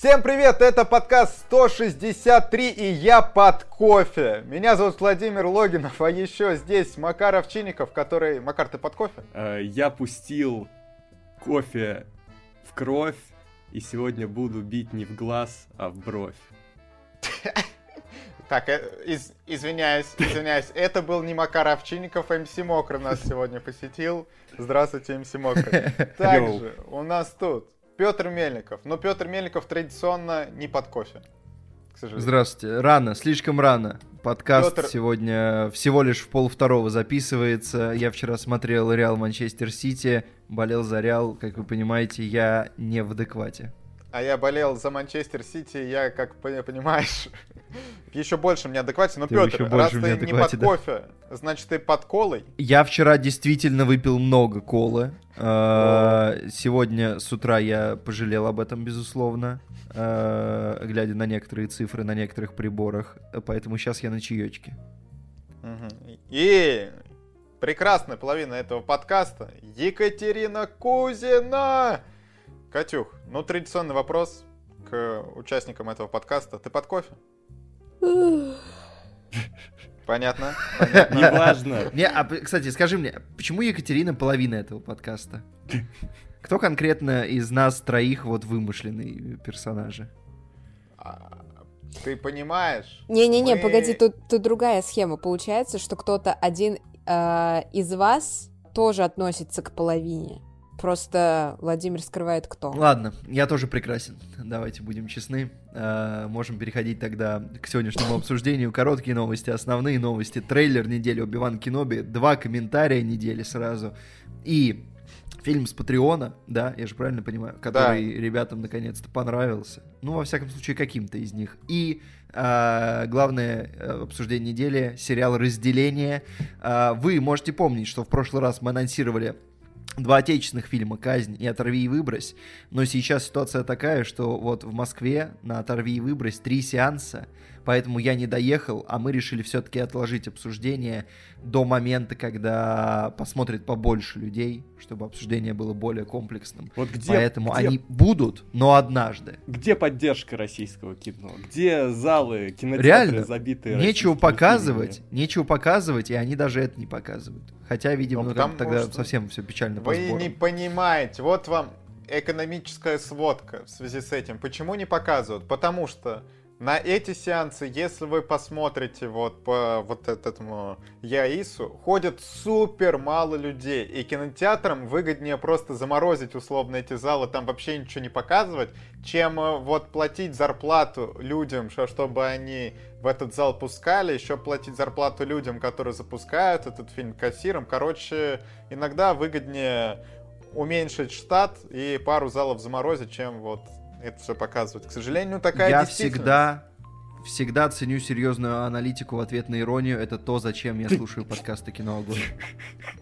Всем привет, это подкаст 163 и я под кофе. Меня зовут Владимир Логинов, а еще здесь Макар Овчинников, который... Макар, ты под кофе? Э, Я пустил кофе в кровь, и сегодня буду бить не в глаз, а в бровь. Так, э, из- извиняюсь, извиняюсь, это был не Макар Овчинников, МС Мокрый нас сегодня посетил. Здравствуйте, МС Мокрый. Также у нас тут Петр Мельников. Но Петр Мельников традиционно не под кофе. Здравствуйте. Рано, слишком рано. Подкаст Пётр- сегодня всего лишь в пол второго записывается. Я вчера смотрел Реал Манчестер Сити, болел за Реал. Как вы понимаете, я не в адеквате. А я болел за Манчестер Сити, я, как пон- понимаешь, еще больше мне адекватен. Но, Ты Петр, раз ты не под да. кофе, значит, ты под колой. Я вчера действительно выпил много колы. Э, Сегодня с утра я пожалел об этом, безусловно, э, глядя на некоторые цифры на некоторых приборах. Поэтому сейчас я на чаечке. И прекрасная половина этого подкаста Екатерина Кузина. Катюх, ну традиционный вопрос к участникам этого подкаста. Ты под кофе? Понятно. понятно. Неважно. Не, а, кстати, скажи мне, почему Екатерина половина этого подкаста? Кто конкретно из нас троих вот вымышленные персонажи? А, Ты понимаешь? Не-не-не, мы- погоди, тут, тут другая схема. Получается, что кто-то один э, из вас тоже относится к половине. Просто Владимир скрывает кто. Ладно, я тоже прекрасен. Давайте будем честны. Э, можем переходить тогда к сегодняшнему обсуждению. Короткие новости, основные новости, трейлер недели Оби-Ван Кеноби, два комментария недели сразу. И фильм с Патреона, да, я же правильно понимаю, который ребятам наконец-то понравился. Ну, во всяком случае, каким-то из них. И э, главное э, обсуждение недели, сериал «Разделение». Э, вы можете помнить, что в прошлый раз мы анонсировали два отечественных фильма «Казнь» и «Оторви и выбрось», но сейчас ситуация такая, что вот в Москве на «Оторви и выбрось» три сеанса, поэтому я не доехал, а мы решили все-таки отложить обсуждение до момента, когда посмотрит побольше людей, чтобы обсуждение было более комплексным. Вот где, Поэтому где, они будут, но однажды. где поддержка российского кино? Где залы, кинотеатры Реально, забитые Нечего показывать, фильмами? нечего показывать, и они даже это не показывают. Хотя, видимо, Ну, там тогда что совсем все печально по Вы сборам. не понимаете. Вот вам экономическая сводка в связи с этим. Почему не показывают? Потому что на эти сеансы, если вы посмотрите вот по вот этому Яису, ходят супер мало людей. И кинотеатрам выгоднее просто заморозить условно эти залы, там вообще ничего не показывать, чем э, вот платить зарплату людям, чтобы они в этот зал пускали, еще платить зарплату людям, которые запускают этот фильм кассиром. Короче, иногда выгоднее уменьшить штат и пару залов заморозить, чем вот это все показывать. К сожалению, такая Я всегда, всегда ценю серьезную аналитику в ответ на иронию. Это то, зачем я слушаю подкасты кино.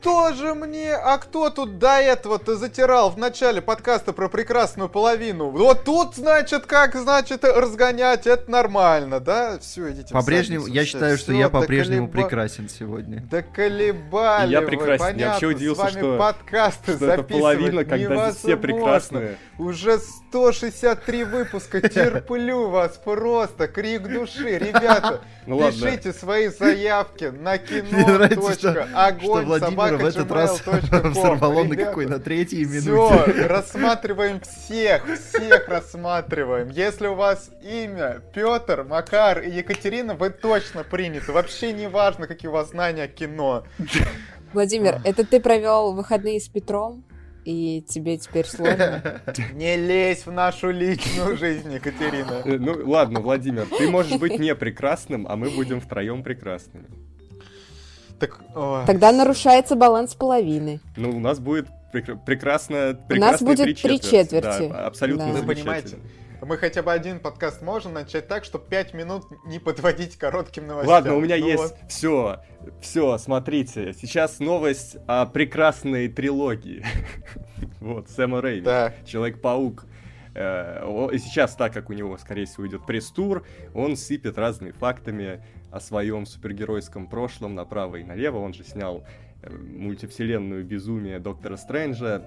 Тоже мне, а кто тут до этого-то затирал в начале подкаста про прекрасную половину? Вот тут, значит, как, значит, разгонять, это нормально, да? Все, идите По-прежнему, я считаю, что я по-прежнему прекрасен сегодня. Да колебали я прекрасен. Я вообще удивился, с вами что- подкасты Что это половина, когда все прекрасные. Уже 163 выпуска, терплю вас просто, крик души. Ребята, Ну ладно. пишите свои заявки на Мне нравится, что, кино. что Огонь, Владимира в этот раз взорвало на какой, на третьей Все, минуте. рассматриваем всех, всех рассматриваем. Если у вас имя Петр, Макар и Екатерина, вы точно приняты. Вообще не важно, какие у вас знания о кино. Владимир, это ты провел выходные с Петром? И тебе теперь сложно? Не лезь в нашу личную жизнь, Екатерина. Э, Ну ладно, Владимир, ты можешь быть не прекрасным, а мы будем втроем прекрасными. Так. Тогда нарушается баланс половины. Ну, у нас будет прекра- прекрасная, нас прекрасные будет три четверти. четверти. Да, абсолютно Да. Вы понимаете? Мы хотя бы один подкаст можем начать так, чтобы пять минут не подводить коротким новостям. Ладно, у меня Ну есть вот. все. Все, смотрите. Сейчас новость о прекрасной трилогии. Вот, Сэма Рэйми. Да. Человек-паук. Э, И сейчас, так как у него, скорее всего, идет пресс-тур, он сыпет разными фактами о своем супергеройском прошлом направо и налево. Он же снял э, мультивселенную безумие Доктора Стрэнджа.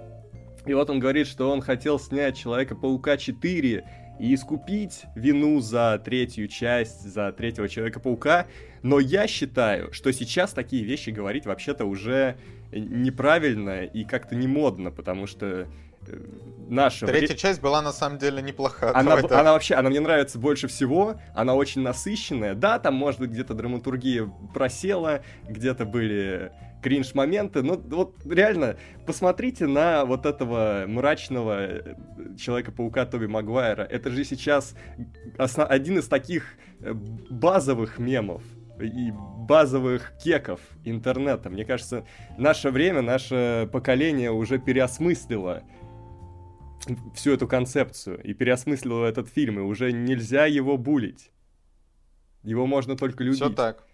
И вот он говорит, что он хотел снять Человека-паука 4, и искупить вину за третью часть, за третьего Человека-паука, но я считаю, что сейчас такие вещи говорить вообще-то уже неправильно и как-то не модно, потому что э, наша... Третья часть была на самом деле неплоха. Она, она вообще, она мне нравится больше всего, она очень насыщенная. Да, там, может быть, где-то драматургия просела, где-то были кринж-моменты, но вот реально, посмотрите на вот этого мрачного э, Человека-паука Тоби Магуайра. Это же сейчас основ... один из таких э, базовых мемов и базовых кеков интернета. Мне кажется, наше время, наше поколение уже переосмыслило всю эту концепцию и переосмыслило этот фильм, и уже нельзя его булить. Его можно только любить. Все так.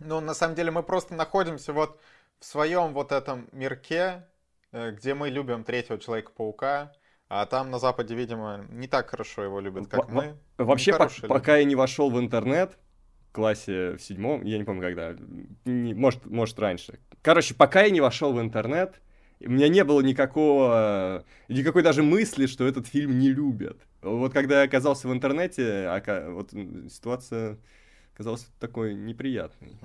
Ну, на самом деле, мы просто находимся вот в своем вот этом мирке, э, где мы любим третьего Человека-паука, а там на Западе, видимо, не так хорошо его любят, как мы. Вообще, по- пока я не вошел в интернет, классе в седьмом, я не помню когда, не, может, может раньше. Короче, пока я не вошел в интернет, у меня не было никакого, никакой даже мысли, что этот фильм не любят. Вот когда я оказался в интернете, вот ситуация казалась такой неприятной.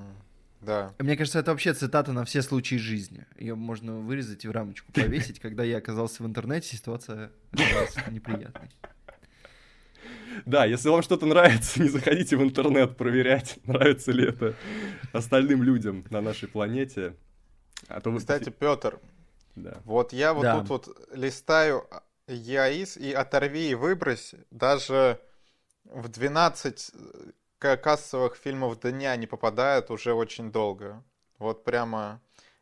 Да. Мне кажется, это вообще цитата на все случаи жизни. Ее можно вырезать и в рамочку повесить. Когда я оказался в интернете, ситуация оказалась неприятной. Да, если вам что-то нравится, не заходите в интернет проверять, нравится ли это остальным людям на нашей планете. А то вы... Кстати, Петр, да. вот я вот да. тут вот листаю ЯИС и оторви и выбрось. Даже в 12 э, кассовых фильмов дня не попадают уже очень долго. Вот прямо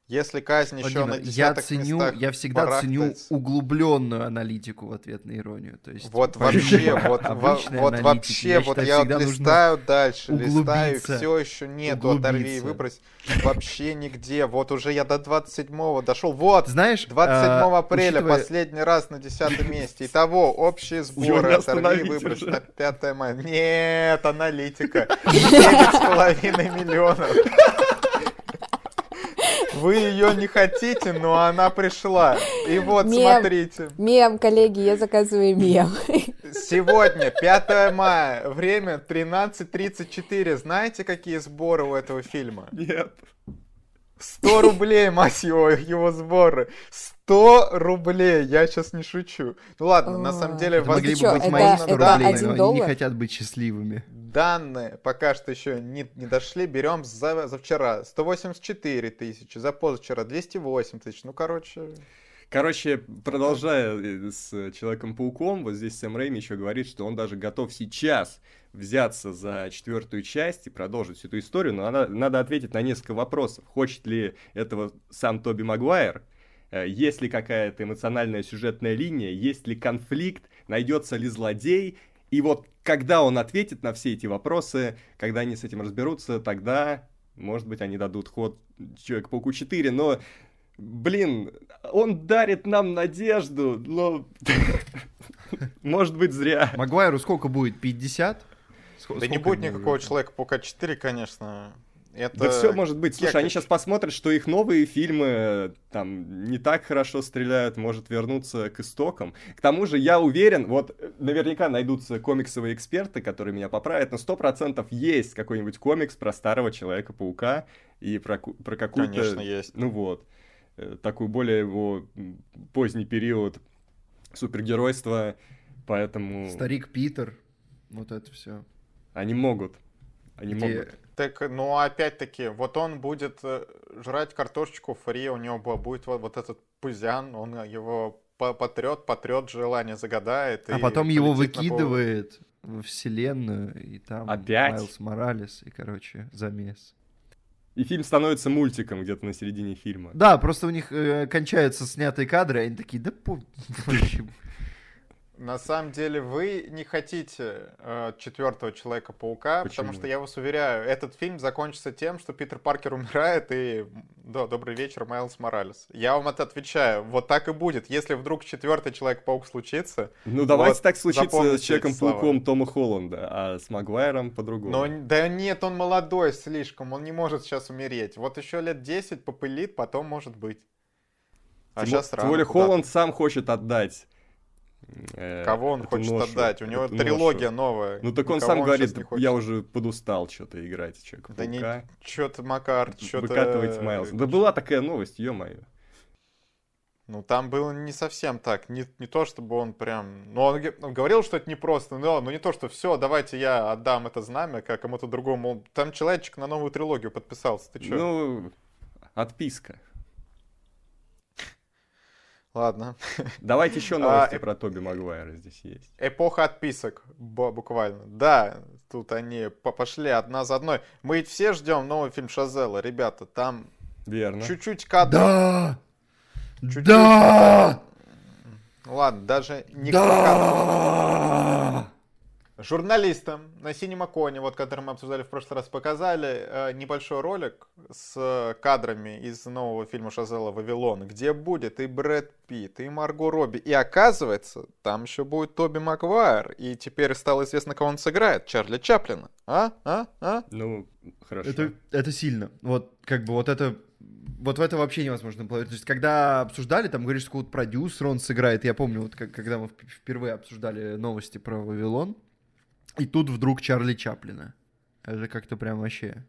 если казнь еще Владимир, на я ценю, местах Я всегда барахтать... ценю углубленную аналитику в ответ на иронию. То есть, вот вообще, вот, вот вообще, вот я вот листаю дальше, листаю, все еще нету, оторви и выбрось. Вообще нигде. Вот уже я до 27-го дошел. Вот, Знаешь, 27 а, апреля последний раз на 10 месте. Итого, общие сборы, оторви и выбрось на 5 мая. Нет, аналитика. 9,5 миллионов. Вы ее не хотите, но она пришла. И вот, мем, смотрите. Мем, коллеги, я заказываю мем. Сегодня, 5 мая, время 13.34. Знаете, какие сборы у этого фильма? Нет. 100 рублей, мать его, его сборы. 100 рублей, я сейчас не шучу. Ну ладно, на самом деле... Это могли бы быть мои 100 рублей, но они не хотят быть счастливыми. Данные пока что еще не, не дошли, берем за, за вчера 184 тысячи, за позавчера 208 тысяч, ну, короче... Короче, продолжая э, с Человеком-пауком, вот здесь Сэм Рэйми еще говорит, что он даже готов сейчас взяться за четвертую часть и продолжить всю эту историю, но надо, надо ответить на несколько вопросов. Хочет ли этого сам Тоби Магуайр? Э, есть ли какая-то эмоциональная сюжетная линия? Есть ли конфликт? Найдется ли злодей? И вот когда он ответит на все эти вопросы, когда они с этим разберутся, тогда, может быть, они дадут ход Человек-пауку 4, но, блин, он дарит нам надежду, но, может быть, зря. Магуайру сколько будет, 50? Да не будет никакого Человека-паука 4, конечно. Это... Да все может быть. Слушай, они сейчас посмотрят, что их новые фильмы там не так хорошо стреляют, может вернуться к истокам. К тому же я уверен, вот наверняка найдутся комиксовые эксперты, которые меня поправят, но сто процентов есть какой-нибудь комикс про старого Человека-паука и про, про какую-то... Конечно, есть. Ну вот. Э, такую более его поздний период супергеройства, поэтому... Старик Питер, вот это все. Они могут. Они Где... могут. Так, ну опять-таки, вот он будет э, жрать картошечку фри, у него будет вот, вот этот пузян, он его потрет, потрет, желание загадает. А потом его выкидывает во вселенную, и там Опять? Майлз Моралес, и, короче, замес. И фильм становится мультиком где-то на середине фильма. Да, просто у них э, кончаются снятые кадры, и они такие, да по... На самом деле вы не хотите э, четвертого Человека-паука, потому что я вас уверяю, этот фильм закончится тем, что Питер Паркер умирает и... Да, добрый вечер, Майлз Моралес. Я вам это отвечаю. Вот так и будет. Если вдруг четвертый Человек-паук случится... Ну давайте вот, так случится с Человеком-пауком Тома Холланда, а с Магуайром по-другому. Но, да нет, он молодой слишком, он не может сейчас умереть. Вот еще лет 10 попылит, потом может быть. А тем, сейчас рано. Тем более Холланд сам хочет отдать Кого он хочет ношу, отдать? У него трилогия ношу. новая. Ну так он сам говорит, не хочет. я уже подустал что-то играть в человека Да не, чё-то, Макар, чё-то... Выкатывайте Майлз. Да была такая новость, ё-моё. Ну, там было не совсем так. Не, не то, чтобы он прям... Ну, он, он говорил, что это непросто, но, но не то, что все, давайте я отдам это знамя как кому-то другому. Он- Там человечек на новую трилогию подписался. Ты чё? Ну, отписка. Ладно. Давайте еще А, новости э- про Тоби Магуайра здесь есть. Эпоха отписок, буквально. Да, тут они по- пошли одна за одной. Мы ведь все ждем новый фильм Шазела, ребята. Там Верно. чуть-чуть кадров. Да! Чуть-чуть. Да! Ладно, даже не кадров. Журналистам на Синемаконе, вот который мы обсуждали в прошлый раз, показали э, небольшой ролик с э, кадрами из нового фильма Шазела «Вавилон», где будет и Брэд Питт, и Марго Робби. И оказывается, там еще будет Тоби Магуайр. И теперь стало известно, кого он сыграет. Чарли Чаплина. А? А? А? Ну, хорошо. Это, это сильно. Вот, как бы, вот это... Вот в это вообще невозможно поверить. То есть, когда обсуждали, там говоришь, что какого-то продюсера он сыграет. Я помню, вот как- когда мы вп- впервые обсуждали новости про Вавилон, и тут вдруг Чарли Чаплина. Это как-то прям вообще...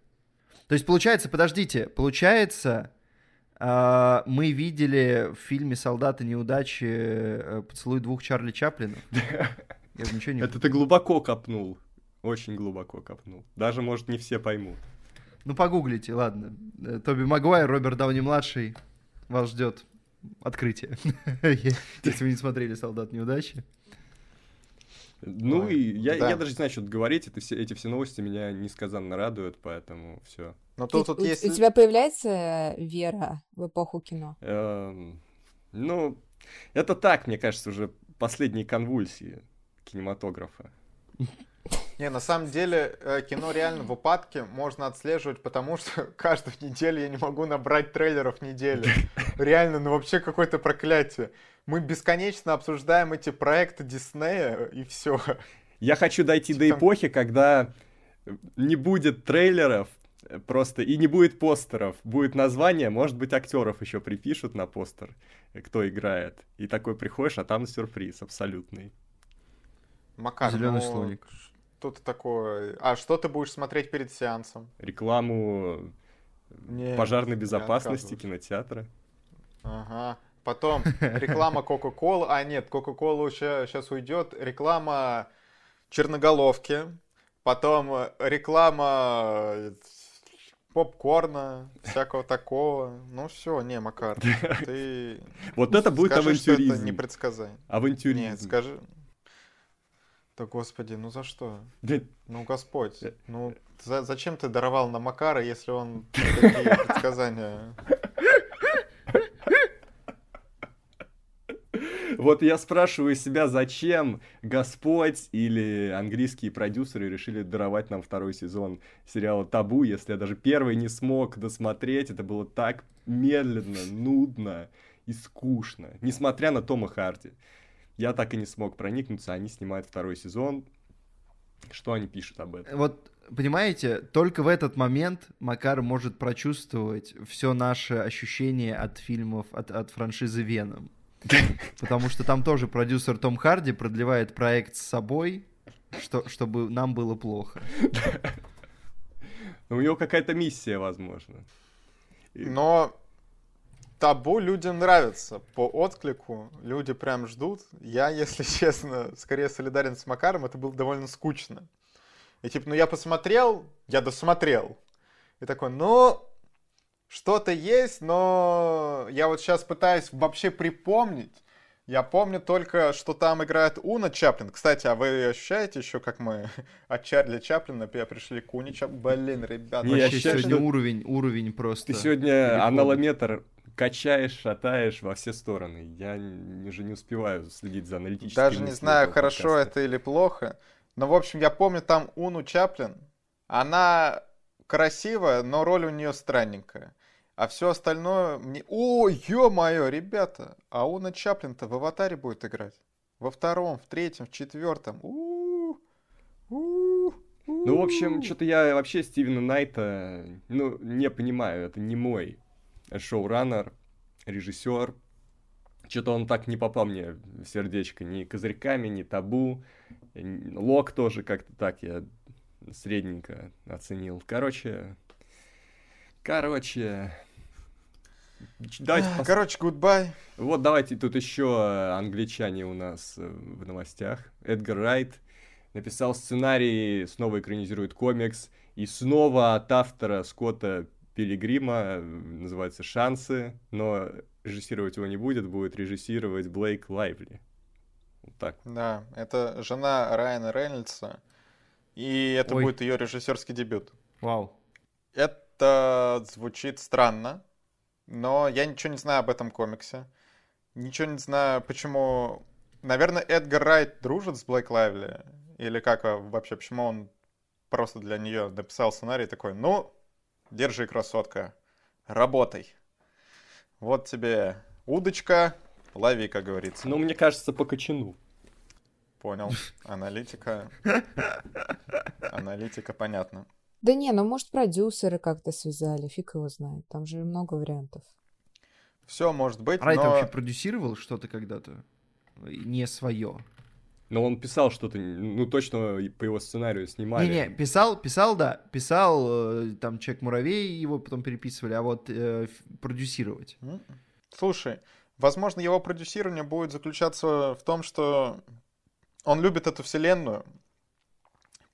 То есть, получается, подождите, получается, а, мы видели в фильме «Солдаты неудачи» э, поцелуй двух Чарли Чаплинов. Я ничего не... Это ты глубоко копнул. Очень глубоко копнул. Даже, может, не все поймут. Ну, погуглите, ладно. Э, Тоби Магуайр, Роберт Дауни-младший. Вас ждет открытие. Если вы не смотрели «Солдат неудачи». Ну Ой, и я, да. я даже не знаю, что тут говорить. Это все, эти все новости меня несказанно радуют, поэтому все. Но У, тут, тут у- есть... у тебя появляется вера в эпоху кино? Эм, ну, это так, мне кажется, уже последние конвульсии кинематографа. Не, на самом деле, э, кино реально в упадке можно отслеживать, потому что каждую неделю я не могу набрать трейлеров недели. Реально, ну вообще какое-то проклятие. Мы бесконечно обсуждаем эти проекты Диснея, и все. Я хочу дойти до Типа- эпохи, когда не будет трейлеров э, просто и не будет постеров. Будет название, может быть, актеров еще припишут на постер, э, кто играет. И такой приходишь, а там сюрприз абсолютный. Макар, Зелёный ну, слоник. Что-то такое. А что ты будешь смотреть перед сеансом? Рекламу Нет, пожарной безопасности кинотеатра. Ага. Потом реклама Кока-Колы. А, нет, Кока-Кола сейчас уйдет. Реклама черноголовки. Потом э, реклама э, попкорна, всякого такого. Ну все, не, Макар, ты Вот это будет скажи, что это авантюризм. не предсказание. Авантюризм. Нет, скажи. Да господи, ну за что? Ну, Господь, Э, ну за- зачем ты даровал на Макара, если он такие предсказания? Вот я спрашиваю себя, зачем Господь или английские продюсеры решили даровать нам второй сезон сериала «Табу», если я даже первый не смог досмотреть. Это было так медленно, нудно и скучно. Несмотря на Тома Харди. Я так и не смог проникнуться. Они снимают второй сезон. Что они пишут об этом? Вот, понимаете, только в этот момент Макар может прочувствовать все наше ощущение от фильмов, от, от франшизы Веном. Потому что там тоже продюсер Том Харди продлевает проект с собой, что, чтобы нам было плохо. У него какая-то миссия, возможно. Но табу людям нравится. По отклику люди прям ждут. Я, если честно, скорее солидарен с Макаром, это было довольно скучно. И типа, ну я посмотрел, я досмотрел. И такой, ну, что-то есть, но я вот сейчас пытаюсь вообще припомнить. Я помню только, что там играет Уна Чаплин. Кстати, а вы ощущаете еще, как мы от Чарли Чаплина пришли к Уне Чаплин? Блин, ребята. Не, я Вообще сегодня что- уровень, уровень просто. Ты сегодня аналометр качаешь, шатаешь во все стороны. Я уже не успеваю следить за аналитическими Даже не знаю, хорошо подкаста. это или плохо. Но, в общем, я помню там Уну Чаплин. Она красивая, но роль у нее странненькая. А все остальное мне... О, ё-моё, ребята! А Уна Чаплин-то в «Аватаре» будет играть. Во втором, в третьем, в четвертом. Ну, в общем, что-то я вообще Стивена Найта, ну, не понимаю, это не мой шоураннер, режиссер. Что-то он так не попал мне в сердечко ни козырьками, ни табу. Лок тоже как-то так я средненько оценил. Короче, короче, Давайте пос... Короче, goodbye. Вот давайте, тут еще англичане у нас э, в новостях. Эдгар Райт написал сценарий, снова экранизирует комикс, и снова от автора Скотта Пилигрима, э, называется «Шансы», но режиссировать его не будет, будет режиссировать Блейк Лайвли. Вот так. Да, это жена Райана Рейнольдса, и это Ой. будет ее режиссерский дебют. Вау. Это звучит странно, но я ничего не знаю об этом комиксе. Ничего не знаю, почему... Наверное, Эдгар Райт дружит с Блэк Лайвли. Или как а, вообще, почему он просто для нее написал сценарий такой, ну, держи, красотка, работай. Вот тебе удочка, лови, как говорится. Ну, мне кажется, по кочану. Понял. Аналитика. Аналитика, понятно. Да не, ну может продюсеры как-то связали, фиг его знает. Там же много вариантов. Все может быть, Райт но... вообще продюсировал что-то когда-то? Не свое. Но он писал что-то, ну точно по его сценарию снимали. Не-не, писал, писал, да, писал, э, там Человек-муравей, его потом переписывали, а вот э, продюсировать. Слушай, возможно, его продюсирование будет заключаться в том, что он любит эту вселенную,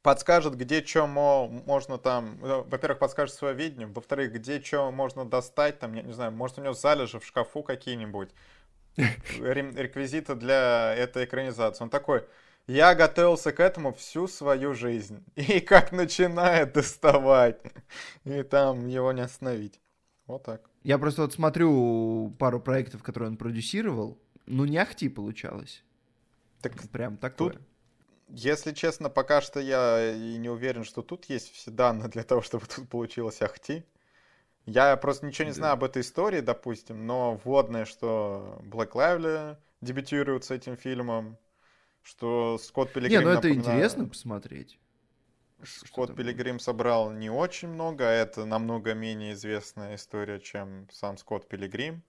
подскажет, где что можно там, ну, во-первых, подскажет свое видение, во-вторых, где что можно достать, там, я не знаю, может у него залежи в шкафу какие-нибудь, реквизиты для этой экранизации. Он такой, я готовился к этому всю свою жизнь. И как начинает доставать. И там его не остановить. Вот так. Я просто вот смотрю пару проектов, которые он продюсировал. Ну, не ахти получалось. Так Прям такое. Тут если честно, пока что я и не уверен, что тут есть все данные для того, чтобы тут получилось Ахти. Я просто ничего не знаю об этой истории, допустим, но вводное, что Блэк Лайвли дебютирует с этим фильмом, что Скотт Пилигрим... Не, ну это напоминаю, интересно посмотреть. Скотт Пилигрим собрал не очень много, а это намного менее известная история, чем сам Скотт Пилигрим.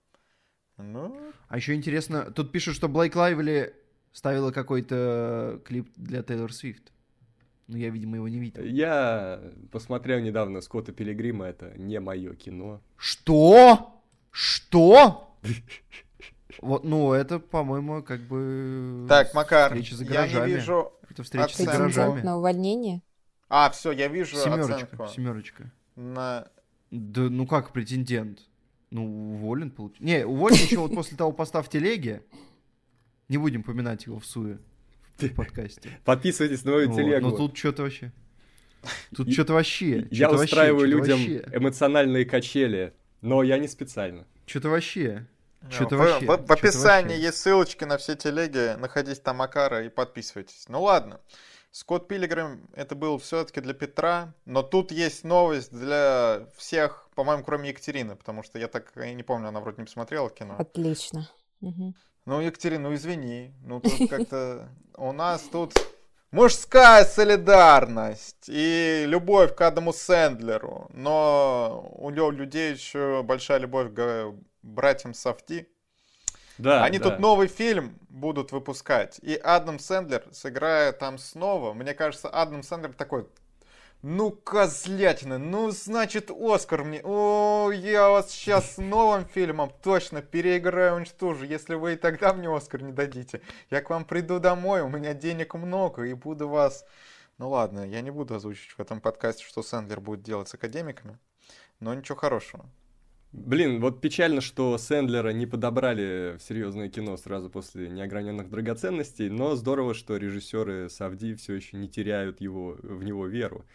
Ну... А еще интересно, тут пишут, что Блейк Лайвли ставила какой-то клип для Тейлор Свифт. Но я, видимо, его не видел. Я посмотрел недавно Скотта Пилигрима, это не мое кино. Что? Что? Вот, ну, это, по-моему, как бы... Так, Макар, я не вижу Это встреча с гаражами. на увольнение? А, все, я вижу Семерочка, оценку. семерочка. На... Да, ну как претендент? Ну, уволен, получается. Не, уволен еще вот после того поста в телеге. Не будем поминать его в суе в подкасте. Подписывайтесь на мою телегу. Ну тут что-то вообще. Тут что-то вообще. Я устраиваю людям эмоциональные качели, но я не специально. Что-то вообще. Что-то вообще. В, описании есть ссылочки на все телеги. Находите там Макара и подписывайтесь. Ну ладно. Скотт Пилигрим это был все-таки для Петра, но тут есть новость для всех, по-моему, кроме Екатерины, потому что я так и не помню, она вроде не посмотрела кино. Отлично. Угу. Ну, Екатерина, ну извини. Ну, тут как-то у нас тут мужская солидарность и любовь к Адаму Сэндлеру. Но у людей еще большая любовь к братьям Софти. Да, Они да. тут новый фильм будут выпускать. И Адам Сэндлер сыграет там снова. Мне кажется, Адам Сэндлер такой ну, козлятина, ну, значит, Оскар мне. О, я вас сейчас новым фильмом точно переиграю, уничтожу, если вы и тогда мне Оскар не дадите. Я к вам приду домой, у меня денег много, и буду вас... Ну ладно, я не буду озвучивать в этом подкасте, что Сэндлер будет делать с академиками, но ничего хорошего. Блин, вот печально, что Сэндлера не подобрали в серьезное кино сразу после неограненных драгоценностей, но здорово, что режиссеры Савди все еще не теряют его, в него веру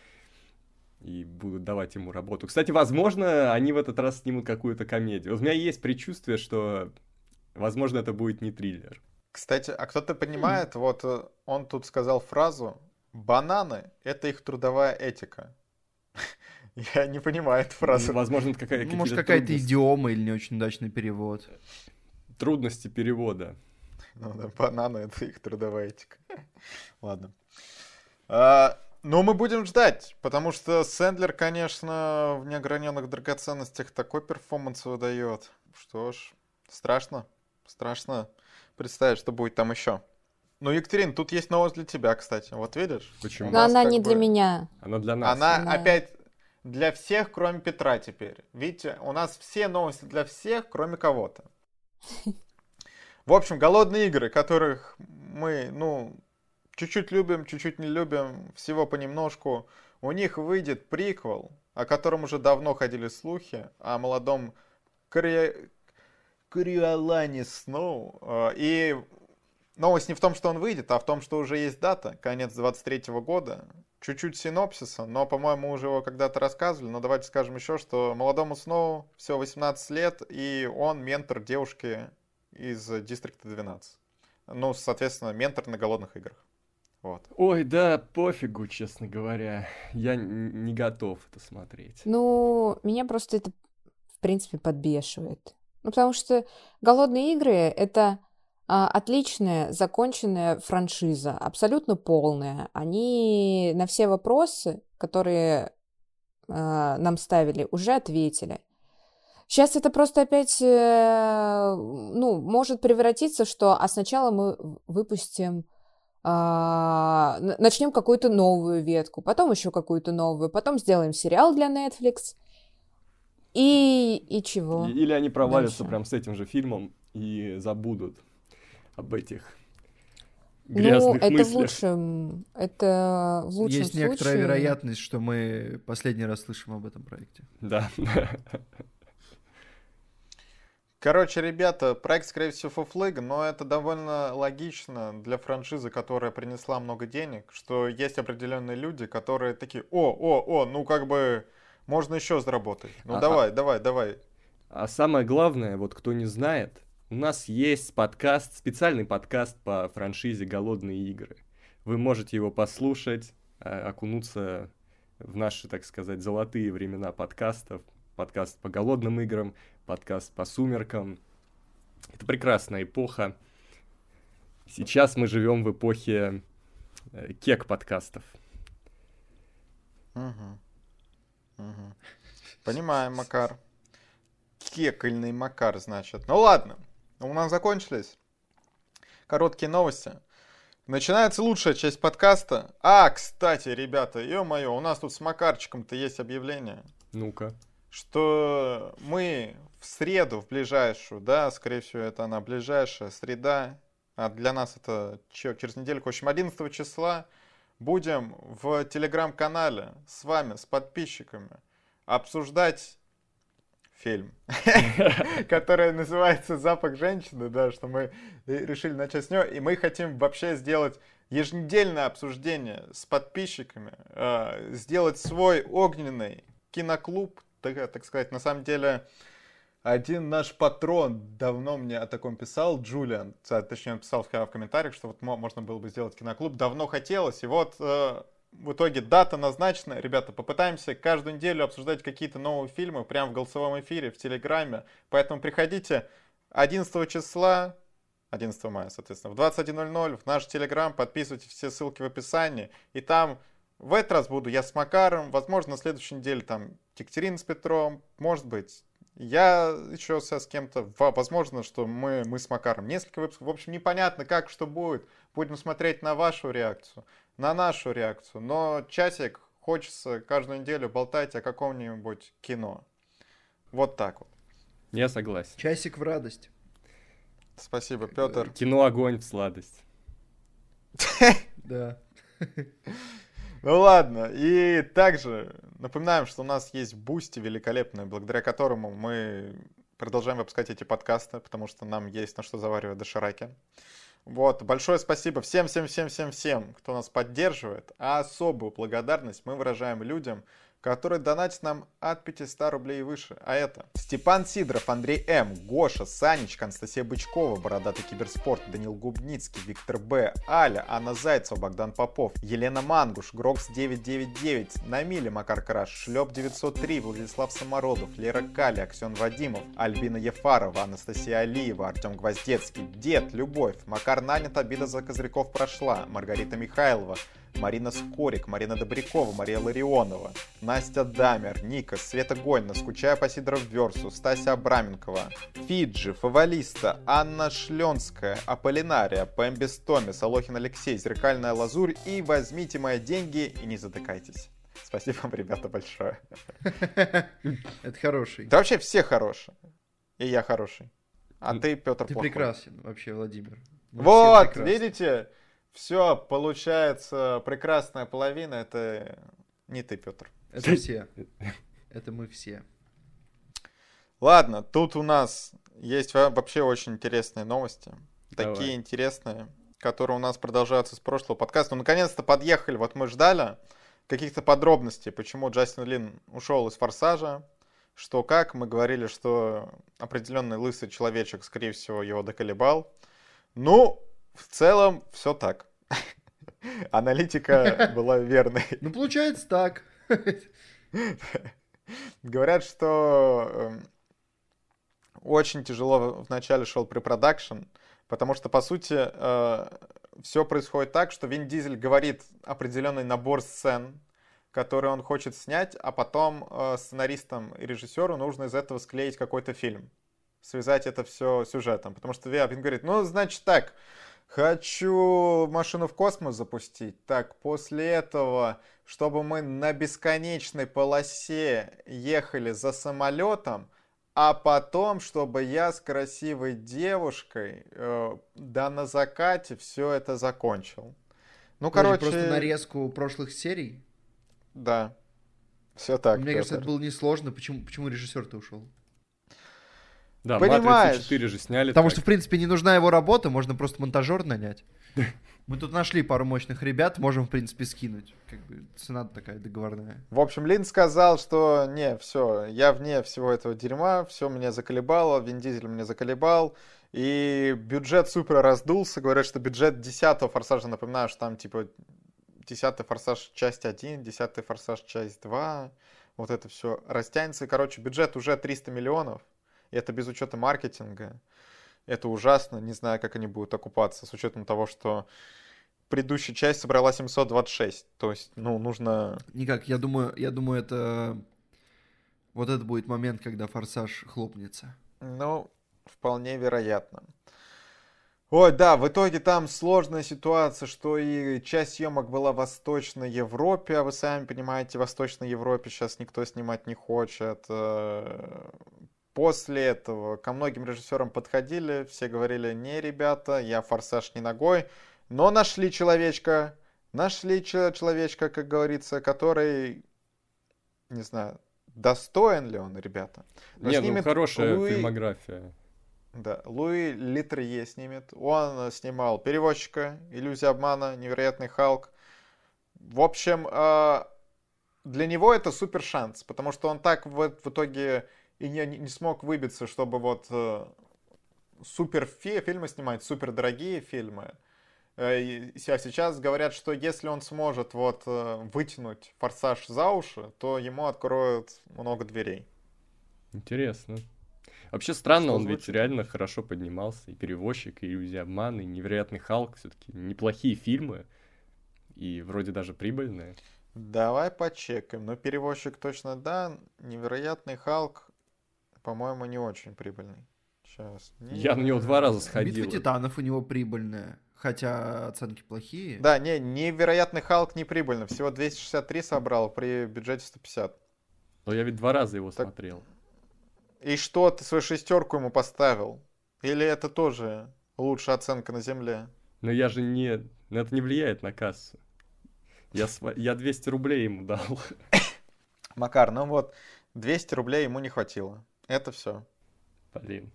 и будут давать ему работу. Кстати, возможно, они в этот раз снимут какую-то комедию. У меня есть предчувствие, что, возможно, это будет не триллер. Кстати, а кто-то понимает, вот э, он тут сказал фразу «бананы — это их трудовая этика». Я не понимаю эту фразу. Возможно, это какая-то ну, Может, какая-то идиома или не очень удачный перевод. Трудности перевода. Ну да, бананы — это их трудовая этика. Ладно. А, ну, мы будем ждать, потому что Сэндлер, конечно, в неограненных драгоценностях такой перформанс выдает. Что ж, страшно. Страшно представить, что будет там еще. Ну, Екатерин, тут есть новость для тебя, кстати. Вот видишь? Почему? Но она не бы- для меня. Она для нас. Она Да. опять для всех, кроме Петра теперь. Видите, у нас все новости для всех, кроме кого-то. В общем, голодные игры, которых мы, ну, чуть-чуть любим, чуть-чуть не любим, всего понемножку. У них выйдет приквел, о котором уже давно ходили слухи, о молодом Кори... Кориолане Сноу. Э, И новость не в том, что он выйдет, а в том, что уже есть дата, конец 23 года. Чуть-чуть синопсиса, но, по-моему, уже его когда-то рассказывали. Но давайте скажем еще, что молодому Сноу всего 18 лет, и он ментор девушки из Дистрикта 12. Ну, соответственно, ментор на голодных играх. Вот. Ой, да, пофигу, честно говоря. Я не готов это смотреть. Ну, меня просто это, в принципе, подбешивает. Ну, потому что «Голодные игры» — это а, отличная, законченная франшиза, абсолютно полная. Они на все вопросы, которые а, нам ставили, уже ответили. Сейчас это просто опять, э, ну, может превратиться, что, а сначала мы выпустим, начнем какую-то новую ветку, потом еще какую-то новую, потом сделаем сериал для Netflix. И, и чего? Или они провалятся Дальше. прям с этим же фильмом и забудут об этих Ну, грязных это в мыслях. лучшем, это в лучшем Есть некоторая случае. вероятность, что мы последний раз слышим об этом проекте. Да. Короче, ребята, проект, скорее всего, фуфлыг, но это довольно логично для франшизы, которая принесла много денег, что есть определенные люди, которые такие, о, о, о, ну как бы можно еще заработать. Ну А- давай, давай, давай. А самое главное, вот кто не знает, у нас есть подкаст, специальный подкаст по франшизе «Голодные игры». Вы можете его послушать, э, окунуться в наши, так сказать, золотые времена подкастов. Подкаст по голодным играм, подкаст по сумеркам. Это прекрасная эпоха. Сейчас мы живем в эпохе э, кек-подкастов. Мгм. Мгм. Понимаем, Макар. Кекольный Макар, значит. Ну ладно, у нас закончились короткие новости. Начинается лучшая часть подкаста. А, кстати, ребята, ё-моё, у нас тут с Макарчиком-то есть объявление, Ну-ка. что мы в среду, в ближайшую, да, скорее всего, это она ближайшая среда, а для нас это через недельку, в общем, 11 числа будем в телеграм-канале с вами, с подписчиками, обсуждать фильм, который называется «Запах женщины», да, что мы решили начать с него, и мы хотим вообще сделать еженедельное обсуждение с подписчиками, э, сделать свой огненный киноклуб, так, так сказать, на самом деле, один наш патрон давно мне о таком писал, Джулиан, точнее, он писал в, комментариях, что вот мо- можно было бы сделать киноклуб, давно хотелось, и вот э, в итоге дата назначена, ребята, попытаемся каждую неделю обсуждать какие-то новые фильмы прямо в голосовом эфире, в Телеграме, поэтому приходите. 11 числа, 11 мая, соответственно, в 21.00 в наш Телеграм, подписывайтесь, все ссылки в описании, и там в этот раз буду я с Макаром, возможно, на следующей неделе там Екатерина с Петром, может быть, я еще со с кем-то, Во- возможно, что мы, мы с Макаром несколько выпусков. В общем, непонятно, как что будет. Будем смотреть на вашу реакцию, на нашу реакцию. Но часик хочется каждую неделю болтать о каком-нибудь кино. Вот так вот. Я согласен. Часик в радость. Спасибо, Петр. Кино огонь в сладость. Да. Ну ладно, и также напоминаем, что у нас есть Boosty великолепный, благодаря которому мы продолжаем выпускать эти подкасты, потому что нам есть на что заваривать дошираки. Вот, большое спасибо всем-всем-всем-всем-всем, кто нас поддерживает, а особую благодарность мы выражаем людям, которые донатят нам от 500 рублей и выше. А это Степан Сидоров, Андрей М, Гоша, Санечка, Анастасия Бычкова, Бородатый Киберспорт, Данил Губницкий, Виктор Б, Аля, Анна Зайцева, Богдан Попов, Елена Мангуш, Грокс 999, Намиле Макар Краш, Шлеп 903, Владислав Самородов, Лера Кали, Аксен Вадимов, Альбина Ефарова, Анастасия Алиева, Артем Гвоздецкий, Дед, Любовь, Макар Нанят, обида за козырьков прошла, Маргарита Михайлова, Марина Скорик, Марина Добрякова, Мария Ларионова, Настя Дамер, Ника, Света Гойна, Скучая по Сидоров Версу, Стася Абраменкова, Фиджи, Фавалиста, Анна Шленская, Аполлинария, Пэмбис Томис, Алохин Алексей, Зеркальная Лазурь и возьмите мои деньги и не затыкайтесь. Спасибо вам, ребята, большое. Это хороший. Да вообще все хорошие. И я хороший. А ты, Петр, Ты плохой. прекрасен вообще, Владимир. Все Вот, видите? Все, получается, прекрасная половина, это не ты, Петр. Это все. Это мы все. Ладно, тут у нас есть во- вообще очень интересные новости. Давай. Такие интересные, которые у нас продолжаются с прошлого подкаста. Ну, наконец-то подъехали. Вот мы ждали каких-то подробностей, почему Джастин Лин ушел из «Форсажа», что как. Мы говорили, что определенный лысый человечек, скорее всего, его доколебал. Ну, в целом, все так. Аналитика была верной. Ну, получается так. Говорят, что эм, очень тяжело вначале шел препродакшн, потому что, по сути, все происходит так, что Вин Дизель говорит определенный набор сцен, которые он хочет снять, а потом э, сценаристам и режиссеру нужно из этого склеить какой-то фильм, связать это все сюжетом. Потому что Вин говорит, ну, значит так, Хочу машину в космос запустить. Так, после этого, чтобы мы на бесконечной полосе ехали за самолетом, а потом, чтобы я с красивой девушкой, э, да на закате все это закончил. Ну, Короче, короче, Просто нарезку прошлых серий. да. Все так. Мне кажется, это было несложно. Почему, почему режиссер-то ушел? Да, Понимаешь. Матрицу 4 же сняли. Потому так. что, в принципе, не нужна его работа, можно просто монтажер нанять. Мы тут нашли пару мощных ребят, можем, в принципе, скинуть. Как бы цена такая договорная. В общем, Лин сказал, что не, все, я вне всего этого дерьма, все меня заколебало, Вин Дизель меня заколебал, и бюджет супер раздулся, говорят, что бюджет 10 форсажа, напоминаю, что там типа 10 форсаж часть 1, 10 форсаж часть 2, вот это все растянется, и, короче, бюджет уже 300 миллионов, это без учета маркетинга, это ужасно, не знаю, как они будут окупаться, с учетом того, что предыдущая часть собрала 726, то есть, ну, нужно Никак, я думаю, я думаю, это... Вот это будет момент, когда форсаж хлопнется. Ну, вполне вероятно. Ой, да, в итоге там сложная ситуация, что и часть съемок была в Восточной Европе, а вы сами понимаете, в Восточной Европе сейчас никто снимать не хочет. После этого ко многим режиссерам подходили, все говорили, не, ребята, я форсаж не ногой, но нашли человечка, нашли че- человечка, как говорится, который, не знаю, достоин ли он, ребята. Но Не, ну снимет хорошая Луи- фильмография. да, Луи Литрие снимет. Он снимал «Перевозчика», «Иллюзия обмана», «Невероятный Халк». В общем, э, для него это супер шанс, потому что он так в, в итоге и не, не смог выбиться, чтобы вот э, супер фи- фильмы снимать, супер дорогие фильмы. Э, се- сейчас говорят, что если он сможет вот э, вытянуть «Форсаж» за уши, то ему откроют много дверей. Интересно. Вообще странно, Что он ведь звучит? реально хорошо поднимался. И «Перевозчик», и «Иллюзия обмана», и «Невероятный Халк» все-таки неплохие фильмы. И вроде даже прибыльные. Давай почекаем. Ну, перевозчик точно да. Невероятный Халк, по-моему, не очень прибыльный. Сейчас. Я на него два раза сходил. Битва титанов у него прибыльная, хотя оценки плохие. Да, не, невероятный Халк не прибыльный. Всего 263 собрал при бюджете 150. Но я ведь два раза его Так- смотрел. И что, ты свою шестерку ему поставил? Или это тоже лучшая оценка на земле? Но я же не... Это не влияет на кассу. Я, сва- я 200 рублей ему дал. Макар, ну вот, 200 рублей ему не хватило. Это все. Блин.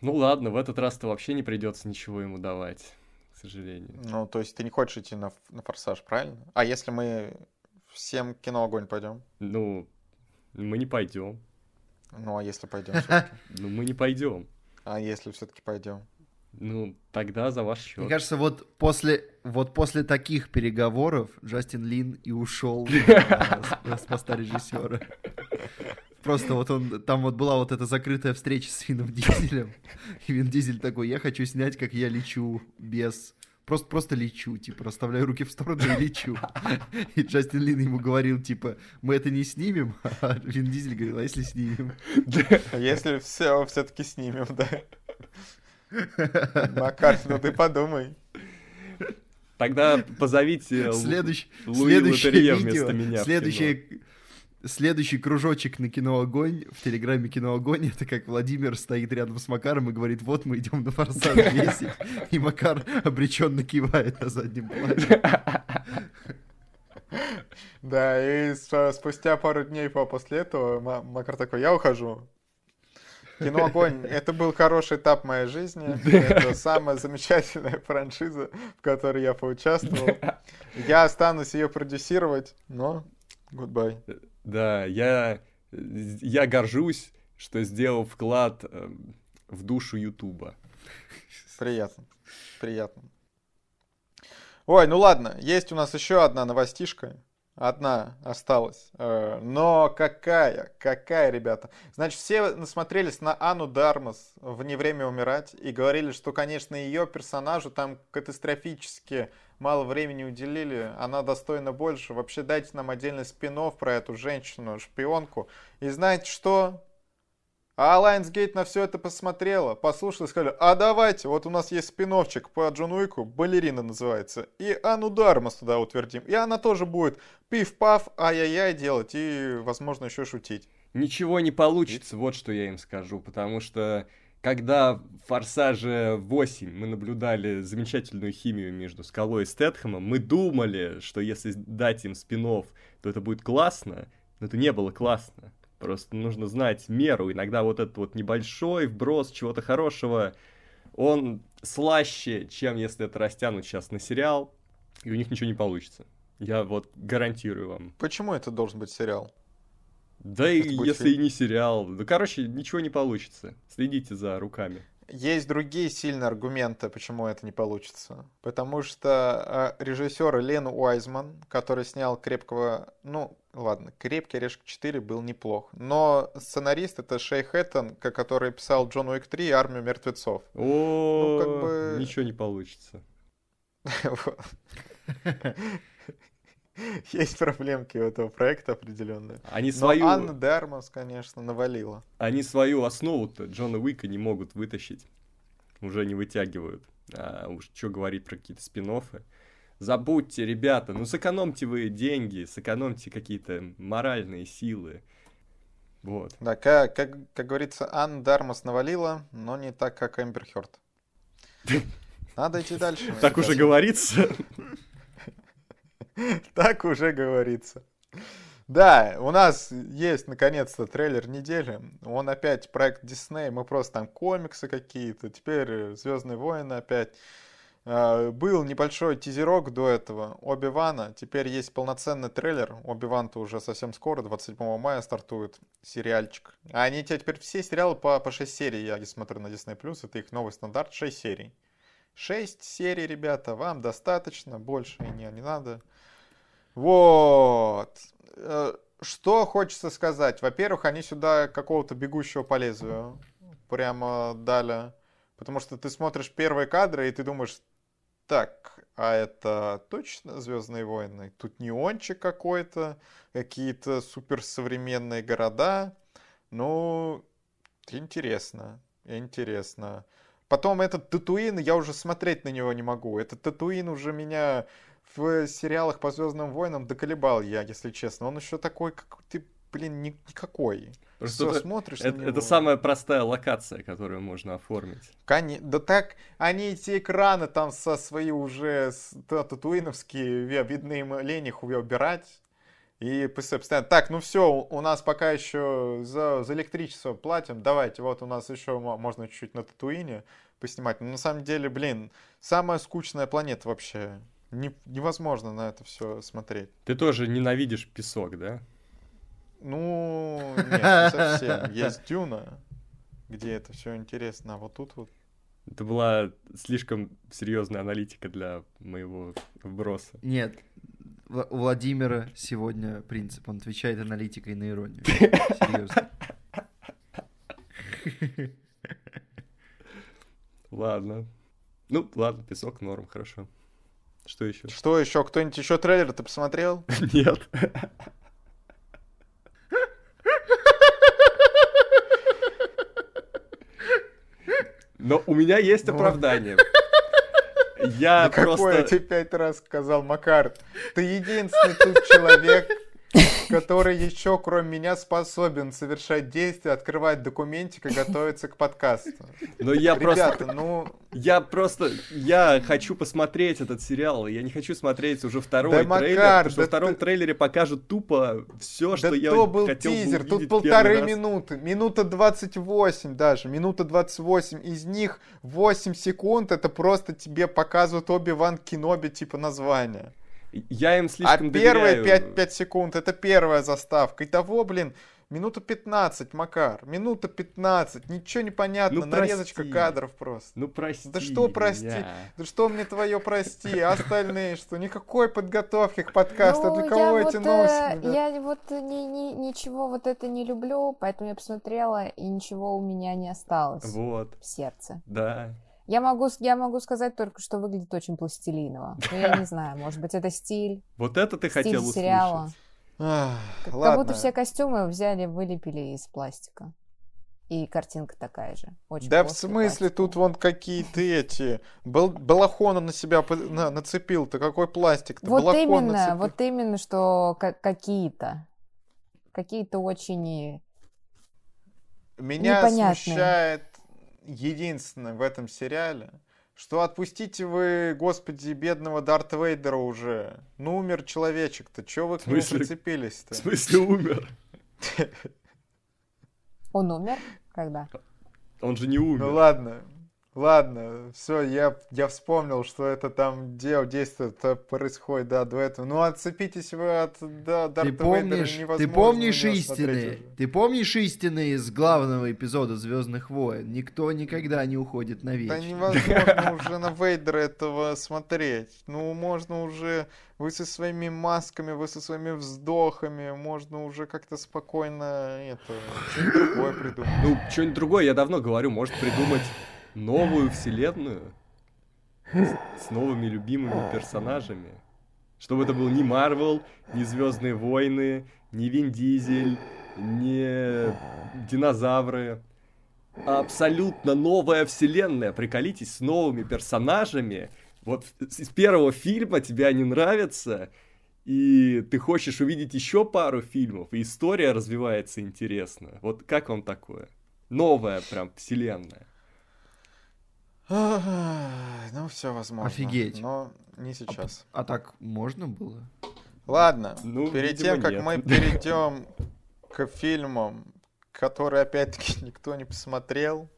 Ну ладно, в этот раз-то вообще не придется ничего ему давать, к сожалению. Ну, то есть ты не хочешь идти на, на форсаж, правильно? А если мы всем кино огонь пойдем? Ну, мы не пойдем. Ну, а если пойдем все-таки? Ну, мы не пойдем. А если все-таки пойдем? Ну, тогда за ваш счет. Мне кажется, вот после, вот после таких переговоров Джастин Лин и ушел с поста режиссера. Просто вот он, там вот была вот эта закрытая встреча с Вином Дизелем, и Вин Дизель такой, я хочу снять, как я лечу без просто, просто лечу, типа, расставляю руки в сторону и лечу. И Джастин Лин ему говорил, типа, мы это не снимем, а Вин Дизель говорил, а если снимем? А если все все-таки снимем, да? Макар, ну ты подумай. Тогда позовите Следующий, Луи следующее Лотерье видео, вместо меня в кино. следующее, следующий кружочек на кино Огонь в телеграме кино Огонь это как Владимир стоит рядом с Макаром и говорит, вот мы идем на форсаж 10, и Макар обреченно кивает на заднем плане. Да, и спустя пару дней по- после этого Ма- Макар такой, я ухожу. Кино «Огонь» — это был хороший этап моей жизни. Это самая замечательная франшиза, в которой я поучаствовал. Я останусь ее продюсировать, но goodbye. Да, я, я горжусь, что сделал вклад э, в душу Ютуба. Приятно. Приятно. Ой, ну ладно, есть у нас еще одна новостишка. Одна осталась. Э, Но какая, какая, ребята. Значит, все насмотрелись на Анну Дармас в «Не время умирать» и говорили, что, конечно, ее персонажу там катастрофически мало времени уделили, она достойна больше. Вообще дайте нам отдельный спин про эту женщину, шпионку. И знаете что? А Lionsgate на все это посмотрела, послушала и сказали, а давайте, вот у нас есть спиновчик по Джон Уику, балерина называется, и Анну Дармас туда утвердим. И она тоже будет пиф-паф, ай-яй-яй делать и, возможно, еще шутить. Ничего не получится, вот что я им скажу, потому что когда в «Форсаже 8» мы наблюдали замечательную химию между Скалой и Стэтхэмом, мы думали, что если дать им спин то это будет классно, но это не было классно. Просто нужно знать меру. Иногда вот этот вот небольшой вброс чего-то хорошего, он слаще, чем если это растянуть сейчас на сериал, и у них ничего не получится. Я вот гарантирую вам. Почему это должен быть сериал? Да и Это будет если фильм. и не сериал. Ну, короче, ничего не получится. Следите за руками. Есть другие сильные аргументы, почему это не получится. Потому что э, режиссер Лен Уайзман, который снял «Крепкого...» Ну, ладно, «Крепкий орешек 4» был неплох. Но сценарист — это Шей Хэттон, ко- который писал «Джон Уик 3» и «Армию мертвецов». О, как бы- ничего не получится. Есть проблемки у этого проекта определенные. Они Но свою, Анна Дармас, конечно, навалила. они свою основу-то Джона Уика не могут вытащить. Уже не вытягивают. А уж что говорить про какие-то спин -оффы. Забудьте, ребята, ну сэкономьте вы деньги, сэкономьте какие-то моральные силы. Вот. Да, как, как, как говорится, Анна Дармас навалила, но не так, как Эмбер Хёрд. Надо идти дальше. Так уже говорится. Так уже говорится. Да, у нас есть наконец-то трейлер недели. Он опять проект Дисней. Мы просто там комиксы какие-то. Теперь Звездные войны опять. А, Был небольшой тизерок до этого Оби-Вана. Теперь есть полноценный трейлер. Оби-Ван-то уже совсем скоро, 27 мая стартует сериальчик. А они те- теперь все сериалы по, по 6 серий. Я смотрю на Disney+. Это их новый стандарт. 6 серий. 6 серий, ребята, вам достаточно. Больше не, не надо. Вот. Э, Что хочется сказать? Во-первых, они сюда какого-то бегущего по лезвию прямо дали. Потому что ты смотришь первые кадры, и ты думаешь, так, а это точно Звездные войны? Тут неончик какой-то, какие-то суперсовременные города. Ну, интересно, интересно. Потом этот Татуин, я уже смотреть на него не могу. Этот Татуин уже меня в сериалах по Звездным войнам доколебал я, если честно. Он еще такой, как ты, блин, ни- никакой. Просто это- смотришь на Это, него. это самая простая локация, которую можно оформить. Коне- Да так, они эти экраны там со свои уже татуиновские, ви- видны им лень их убирать. И постоянно, так, ну все, у нас пока еще за, за электричество платим, давайте, вот у нас еще мо- можно чуть-чуть на Татуине поснимать. Но на самом деле, блин, самая скучная планета вообще. Не- невозможно на это все смотреть. Ты тоже ненавидишь песок, да? Ну, нет, не совсем. Есть Дюна, где это все интересно, а вот тут вот Это была слишком серьезная аналитика для моего вброса. Нет, у Владимира сегодня принцип, он отвечает аналитикой на иронию. Серьезно. Ладно. Ну, ладно, песок норм, хорошо. Что еще? Что еще? Кто-нибудь еще трейлер ты посмотрел? Нет. Но у меня есть Ну. оправдание. Я Да какой я просто... тебе пять раз сказал, Макар? Ты единственный тут человек, который еще, кроме меня, способен совершать действия, открывать документик и готовиться к подкасту. Но я Ребята, просто... ну, Я просто... Я хочу посмотреть этот сериал. Я не хочу смотреть уже второй Да, трейлер, Макар, потому что да во втором ты- трейлере покажут тупо все, что да я то был хотел бы тизер, тут полторы минуты, минута 28 даже, минута 28, из них 8 секунд, это просто тебе показывают Оби-Ван Кеноби типа названия. Я им А слишком первые доверяю. 5, 5 секунд это первая заставка. Итого, блин, минута 15, Макар. Минута 15. Ничего не понятно. Ну, Нарезочка прости. кадров просто. Ну прости Да что прости? меня. Да что мне твое прости, а остальные что? Никакой подготовки к подкасту. Ну, Для кого вот, эти э, новости? ребят? Я вот ни- ни- ничего вот это не люблю, поэтому я посмотрела, и ничего у меня не осталось Вот, в сердце. да. Я могу, я могу сказать только, что выглядит очень пластилиново. Но я не знаю, может быть, это стиль, Вот это ты стиль хотел сериала. услышать. Ах, Как, будто все костюмы взяли, вылепили из пластика. И картинка такая же. Очень Да в смысле, тут пластиковая. вон какие-то эти... Бал- балахона на себя по- на- нацепил-то. Какой пластик-то? Вот Балахон именно, нацепил. вот именно, что ка- какие-то. Какие-то очень... Меня непонятные. смущает единственное в этом сериале, что отпустите вы, господи, бедного Дарта Вейдера уже. Ну, умер человечек-то, чё вы к В нему смысле? В прицепились-то? смысле умер? Он умер? Когда? Он же не Ну умер. ладно, ладно, все, я, я вспомнил, что это там де- действие -то происходит, да, до этого. Ну, отцепитесь вы от да, Дарта Ты помнишь, Вейдера, ты помнишь истины? уже. Ты помнишь истины из главного эпизода Звездных войн? Никто никогда не уходит на Да вечность. невозможно уже на Вейдера этого смотреть. Ну, можно уже... Вы со своими масками, вы со своими вздохами, можно уже как-то спокойно это... Что-нибудь другое придумать. Ну, что-нибудь другое, я давно говорю, может придумать новую вселенную с, новыми любимыми персонажами. Чтобы это был не Марвел, не Звездные войны, не Вин Дизель, не динозавры. Абсолютно новая вселенная. Приколитесь с новыми персонажами. Вот с- первого фильма тебе они нравятся, и ты хочешь увидеть еще пару фильмов, и история развивается интересно. Вот как вам такое? Новая прям вселенная. Ну, все возможно. Офигеть. Но не сейчас. А так можно было? Ладно, Ну, перед видимо, тем, как нет. мы перейдем к фильмам, которые, опять-таки, никто не посмотрел,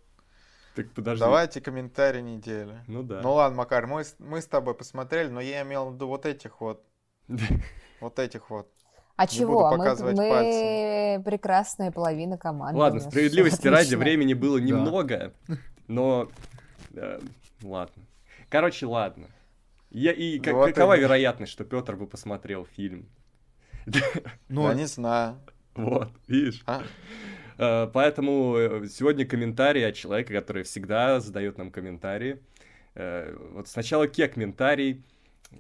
Так подожди. давайте комментарий недели. Ну да. Ну ладно, Макар, мы, с- мы с тобой посмотрели, но я имел в виду вот этих вот, вот этих вот. А Не чего? буду Мы, показывать мы пальцем. прекрасная половина команды. Ладно, справедливости ради, отлично. времени было Да. немного, но... ладно. Короче, ладно. Я, и как- Вот какова именно. вероятность, что Петр бы посмотрел фильм? Ну, Я не знаю. Вот, видишь? А? Э, Поэтому э, сегодня комментарий от человека, который всегда задает нам комментарии. Э, Вот сначала кек-комментарий.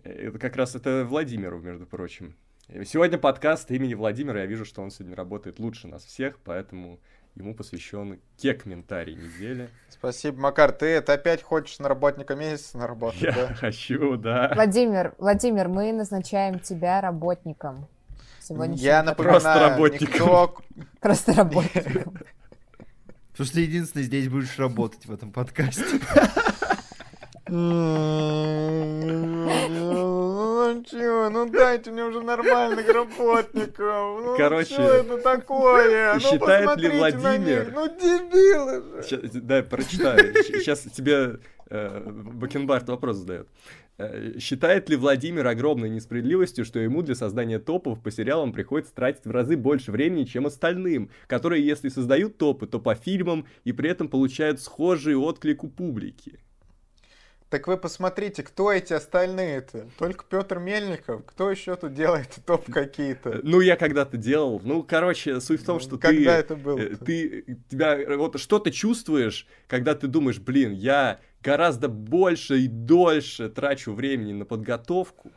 Э, Это как раз это Владимиру, между прочим. Сегодня подкаст имени Владимира. Я вижу, что он сегодня работает лучше нас всех, поэтому ему посвящен кек-комментарий недели. Спасибо, Макар. Ты это опять хочешь на работника месяца на работу, Я да? хочу, да. Владимир, Владимир, мы назначаем тебя работником. сегодняшнего Я напоминаю, Просто работником. никто... Просто работником. потому что ты единственный здесь будешь работать в этом подкасте. Ну чё, ну дайте мне уже нормальных работников. Ну Короче, что это такое? Ну считает ли Владимир-. Ну дебилы же. Щас, да, прочитаю. Сейчас тебе э, Бакенбард вопрос задает. Э, Считает ли Владимир огромной несправедливостью, что ему для создания топов по сериалам приходится тратить в разы больше времени, чем остальным, которые, если создают топы, то по фильмам и при этом получают схожий отклик у публики? Так вы посмотрите, кто эти остальные-то? Только Петр Мельников? Кто еще тут делает топ какие-то? Ну, я когда-то делал. Ну, короче, суть в том, что Когда ты... это было? э, Ты, тебя, вот что ты чувствуешь, когда ты думаешь, блин, я гораздо больше и дольше трачу времени на подготовку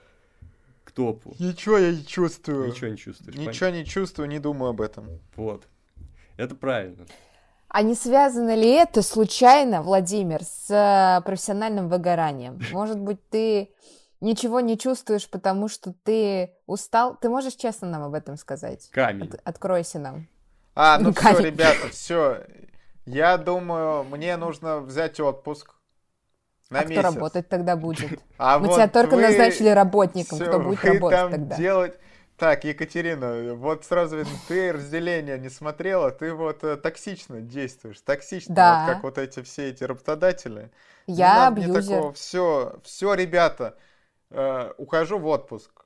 к топу. Ничего я не чувствую. Ничего не чувствуешь. Ничего не чувствую, не думаю об этом. понятно? Вот. Это правильно. А не связано ли это случайно, Владимир, с э, профессиональным выгоранием? Может быть, ты ничего не чувствуешь, потому что ты устал? Ты можешь честно нам об этом сказать? Камень. От- откройся нам. А, ну все, Камень. ребята, все. Я думаю, мне нужно взять отпуск на а месяц. кто работать тогда будет? А Мы вот тебя только вы- назначили работником, всё, кто будет вы работать там тогда. делать... Так, Екатерина, вот сразу видно, ты разделение не смотрела, ты вот э, токсично действуешь, токсично, Да. вот как вот эти все эти работодатели. Я абьюзер. Все, все, ребята, э, ухожу в отпуск.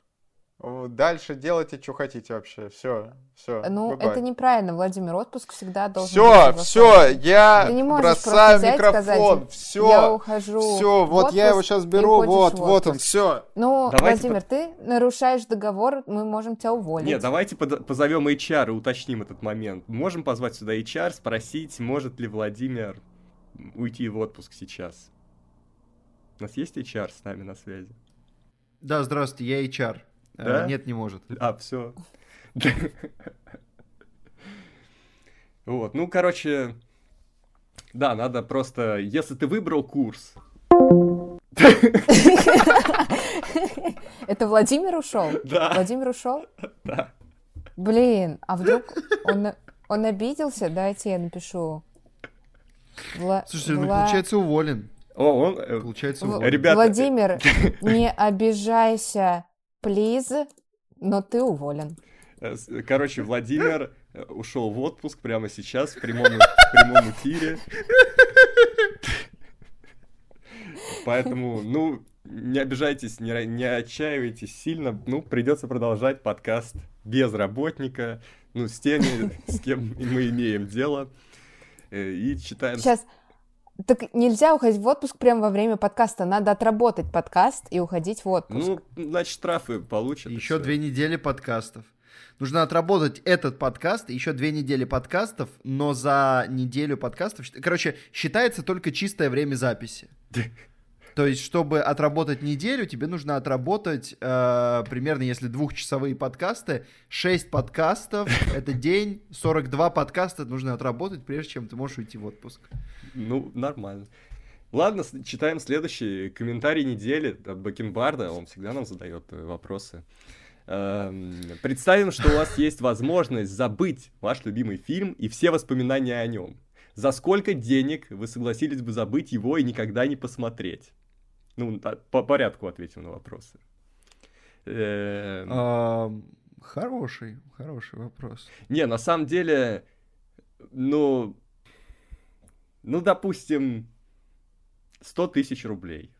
Дальше делайте, что хотите вообще. Все, все. Ну, это неправильно, Владимир. Отпуск всегда должен Все, быть все, я Ты не бросаю взять микрофон. сказать, Я Все, ухожу все, вот я его сейчас беру, вот, вот он, все. Ну, Давайте Владимир, ты нарушаешь договор, мы можем тебя уволить. Нет, давайте под- позовем HR и уточним этот момент. Можем позвать сюда HR, спросить, может ли Владимир уйти в отпуск сейчас. У нас есть HR с нами на связи? Да, здравствуйте, я HR. Э, Да? Нет, не может. А, все. Вот, ну, короче, да, надо просто, если ты выбрал курс, Это Владимир ушел? да, Владимир ушел? да, Блин, а вдруг он, он обиделся? Дайте я напишу. Вла- Слушайте, ну Вла- получается уволен. о, он, э, Получается уволен. Ребята, Владимир, не обижайся, плиз, но ты уволен. э, с- короче, Владимир э, ушел в отпуск прямо сейчас в прямом, в прямом эфире. Поэтому, ну, не обижайтесь, не, не отчаивайтесь сильно. Ну, придется продолжать подкаст без работника, ну, с теми, с кем мы имеем дело. Э, И читаем... Сейчас. Так нельзя уходить в отпуск прямо во время подкаста. Надо отработать подкаст и уходить в отпуск. Ну, значит, штрафы получат. Еще две недели подкастов. Нужно отработать этот подкаст, еще две недели подкастов, но за неделю подкастов... Короче, считается только чистое время записи. То есть, чтобы отработать неделю, тебе нужно отработать э, примерно, если двухчасовые подкасты, 6 подкастов, это день, 42 подкаста нужно отработать, прежде чем ты можешь уйти в отпуск. Ну, нормально. Ладно, читаем следующий комментарий недели от Бакенбарда. Он всегда нам задает э, вопросы. Эм, Представим, что у вас есть возможность забыть ваш любимый фильм и все воспоминания о нем. За сколько денег вы согласились бы забыть его и никогда не посмотреть? Ну, та- по порядку ответим на вопросы. Эм, А, Хороший, хороший вопрос. Не, на самом деле, ну, ну, допустим, 100 тысяч рублей.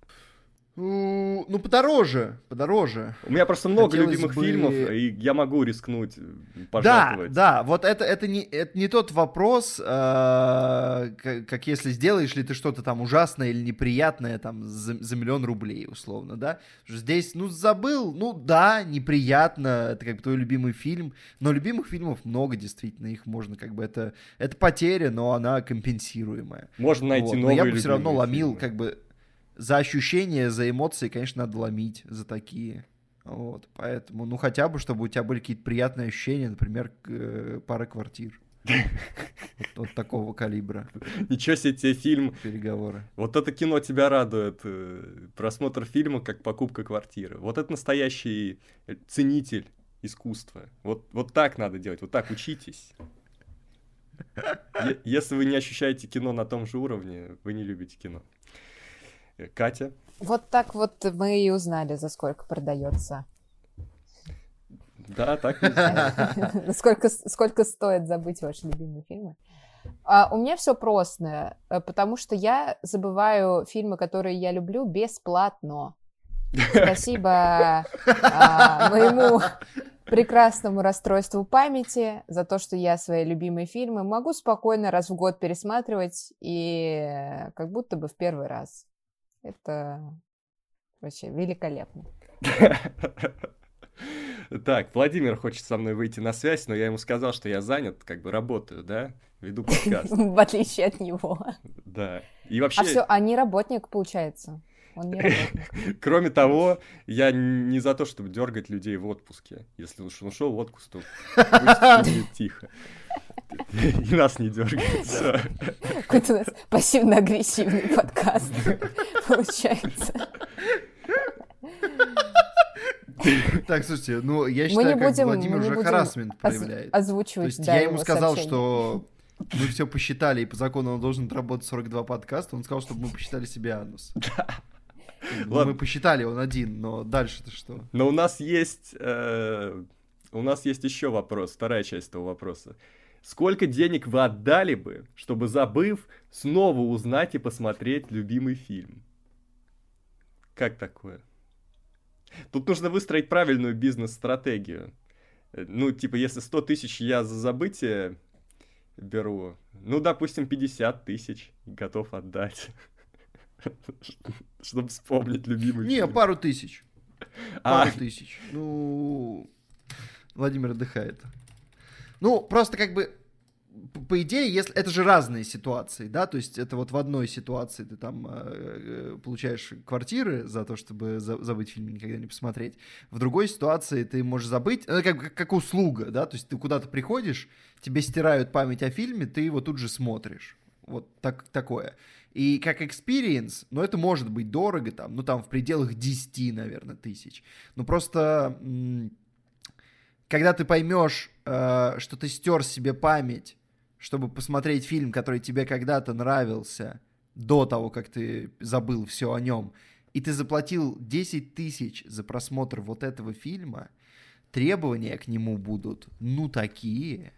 Ну, подороже, подороже. У меня просто много Хотелось любимых бы- фильмов, и я могу рискнуть э, Да, пожертвовать. да, вот это, это, не, это не тот вопрос, э, как, как если сделаешь ли ты что-то там ужасное или неприятное там за, за миллион рублей, условно, да. Здесь, ну, забыл, ну, да, неприятно, это как бы твой любимый фильм, но любимых фильмов много, действительно, их можно как бы, это, это потеря, но она компенсируемая. Можно найти Вот, Но новые я бы все равно ломил, фильмы. как бы, за ощущения, за эмоции, конечно, надо ломить за такие. Вот, поэтому, ну, хотя бы, чтобы у тебя были какие-то приятные ощущения, например, э, пара квартир. Вот, такого калибра Ничего себе тебе фильм. переговоры. Вот это кино тебя радует. э, Просмотр фильма как покупка квартиры. Вот это настоящий э, ценитель искусства. Вот, вот так надо делать, вот так учитесь. Если вы не ощущаете кино на том же уровне, вы не любите кино. Катя? Вот так вот мы и узнали, за сколько продается. Да, так и знаю. Сколько, сколько стоит забыть ваши любимые фильмы? А, у меня все просто, э, потому что я забываю фильмы, которые я люблю, бесплатно. Спасибо а, моему прекрасному расстройству памяти за то, что я свои любимые фильмы могу спокойно раз в год пересматривать и э, как будто бы в первый раз. Это вообще великолепно. Так, Владимир хочет со мной выйти на связь, но я ему сказал, что я занят, как бы работаю, да, веду подкаст. В отличие от него. Да. И вообще... А все, а не работник, получается. Он не работник. Кроме того, я не за то, чтобы дергать людей в отпуске. Если уж он ушел в отпуск, то пусть тихо. И нас не дергает. Какой-то у нас пассивно-агрессивный подкаст получается. Так, слушайте, ну я считаю, как Владимир уже харасмент проявляет. Озвучивать, То есть я ему сказал, что мы все посчитали, и по закону он должен работать 42 подкаста, он сказал, чтобы мы посчитали себе анус. Ну, Ладно. Мы посчитали, он один, но дальше-то что? Но у нас есть... Э, у нас есть еще вопрос, вторая часть этого вопроса. Сколько денег вы отдали бы, чтобы, забыв, снова узнать и посмотреть любимый фильм? Как такое? Тут нужно выстроить правильную бизнес-стратегию. Э, ну, типа, если 100 тысяч я за забытие беру, ну, допустим, 50 тысяч готов отдать. Чтобы вспомнить любимый Не, пару тысяч. А. Пару тысяч. Ну, Владимир отдыхает. Ну, просто как бы по идее, если это же разные ситуации, да, то есть это вот в одной ситуации ты там э, э получаешь квартиры за то, чтобы за, забыть фильм никогда не посмотреть, в другой ситуации ты можешь забыть, это как, как, услуга, да, то есть ты куда-то приходишь, тебе стирают память о фильме, ты его тут же смотришь, вот так, такое. И как experience, ну, это может быть дорого там, ну, там в пределах 10, наверное, тысяч. Ну, просто, когда ты поймешь, э, что ты стер себе память чтобы посмотреть фильм, который тебе когда-то нравился, до того, как ты забыл все о нем, и ты заплатил 10 тысяч за просмотр вот этого фильма, требования к нему будут, ну, такие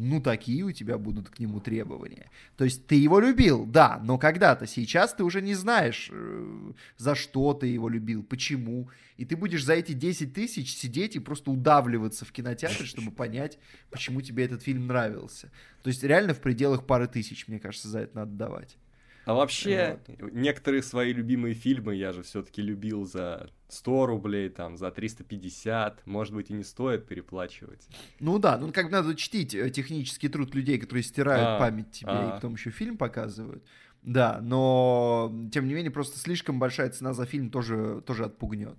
ну такие у тебя будут к нему требования. То есть ты его любил, да, но когда-то, сейчас ты уже не знаешь, э, за что ты его любил, почему. И ты будешь за эти 10 тысяч сидеть и просто удавливаться в кинотеатре, чтобы понять, почему тебе этот фильм нравился. То есть реально в пределах пары тысяч, мне кажется, за это надо давать. А вообще, вот. некоторые свои любимые фильмы я же все-таки любил за 100 рублей, там, за 350, может быть, и не стоит переплачивать. Ну да, ну как надо чтить э, технический труд людей, которые стирают а, память тебе а. и потом еще фильм показывают. Да, но тем не менее, просто слишком большая цена за фильм тоже, тоже отпугнет.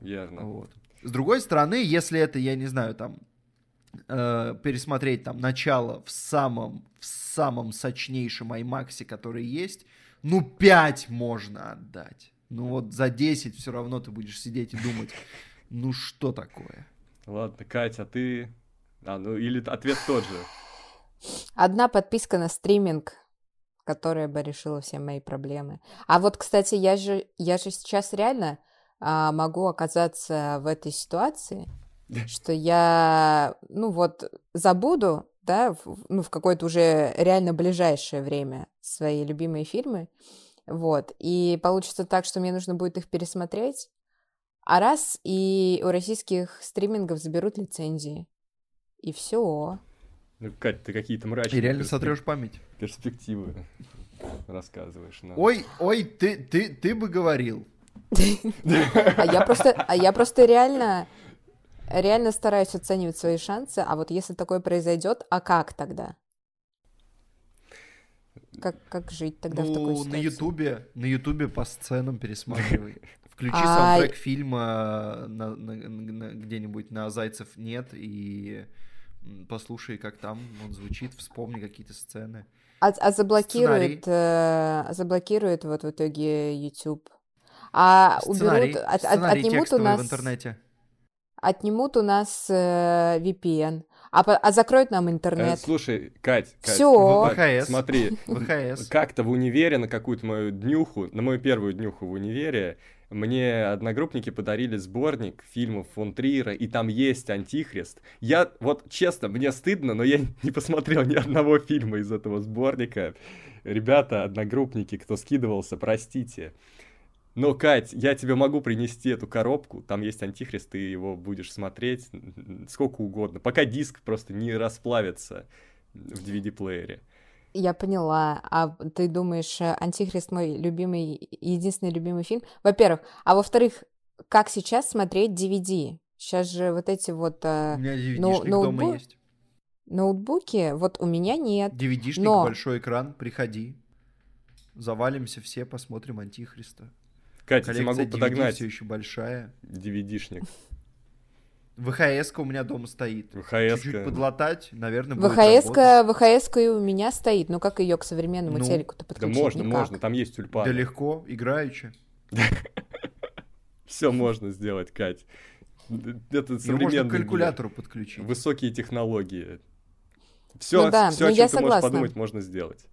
Верно. Вот. С другой стороны, если это, я не знаю, там, э, пересмотреть там начало в самом, в самом сочнейшем IMAX, который есть, ну, 5 можно отдать. Ну вот за 10 все равно ты будешь сидеть и думать, ну что такое? Ладно, Катя, ты... А, ну или ответ тот же. Одна подписка на стриминг, которая бы решила все мои проблемы. А вот, кстати, я же, я же сейчас реально а, могу оказаться в этой ситуации, что я, ну вот, забуду, да, в, ну, в какое-то уже реально ближайшее время свои любимые фильмы, вот, и получится так, что мне нужно будет их пересмотреть, а раз, и у российских стримингов заберут лицензии, и все. Ну, Кать, ты какие-то мрачные... И реально перспек... сотрешь память. Перспективы рассказываешь. Нам. Ой, ой, ты, ты, ты бы говорил. А я просто, а я просто реально реально стараюсь оценивать свои шансы, а вот если такое произойдет, а как тогда? Как, как жить тогда ну, в такой ситуации? на Ютубе, на Ютубе по сценам пересматривай. Включи а... саундтрек фильма на, на, на, где-нибудь на Зайцев нет и послушай, как там он звучит, вспомни какие-то сцены. А, а заблокирует, э, заблокирует вот в итоге YouTube. А сценарий, уберут, от, от, отнимут у нас... в интернете отнимут у нас э, VPN, а, а закроют нам интернет. Э, слушай, Кать, Кать Все. ВХС. смотри, ВХС. как-то в универе на какую-то мою днюху, на мою первую днюху в универе, мне одногруппники подарили сборник фильмов фон Триера, и там есть Антихрист. Я, вот честно, мне стыдно, но я не посмотрел ни одного фильма из этого сборника. Ребята, одногруппники, кто скидывался, простите. Но, Кать, я тебе могу принести эту коробку, там есть антихрист, ты его будешь смотреть сколько угодно, пока диск просто не расплавится в DVD-плеере. Я поняла. А ты думаешь, э, Антихрист мой любимый, единственный любимый фильм? Во-первых. А во-вторых, как сейчас смотреть DVD? Сейчас же вот эти вот... У э, меня DVD-шник ну, дома ноутбук- есть. ноутбуки, вот у меня нет. DVD-шник, Но- большой экран, приходи. Завалимся все, посмотрим Антихриста. Катя, тебе могу DVD подогнать все еще большая. DVD-шник. ВХС у меня дома стоит. VHS-ка. Чуть-чуть подлатать, наверное, будет ВХС-ка, и у меня стоит. Ну как ее к современному Ну, телеку-то Да подключить? можно, Никак. можно, там есть Да тюльпаны. легко, играючи. Все можно сделать, Кать. Это Ее можно к современный калькулятору подключить. Высокие технологии. Все, Ну да, все, ну о чем я ты можешь согласна. подумать, можно сделать.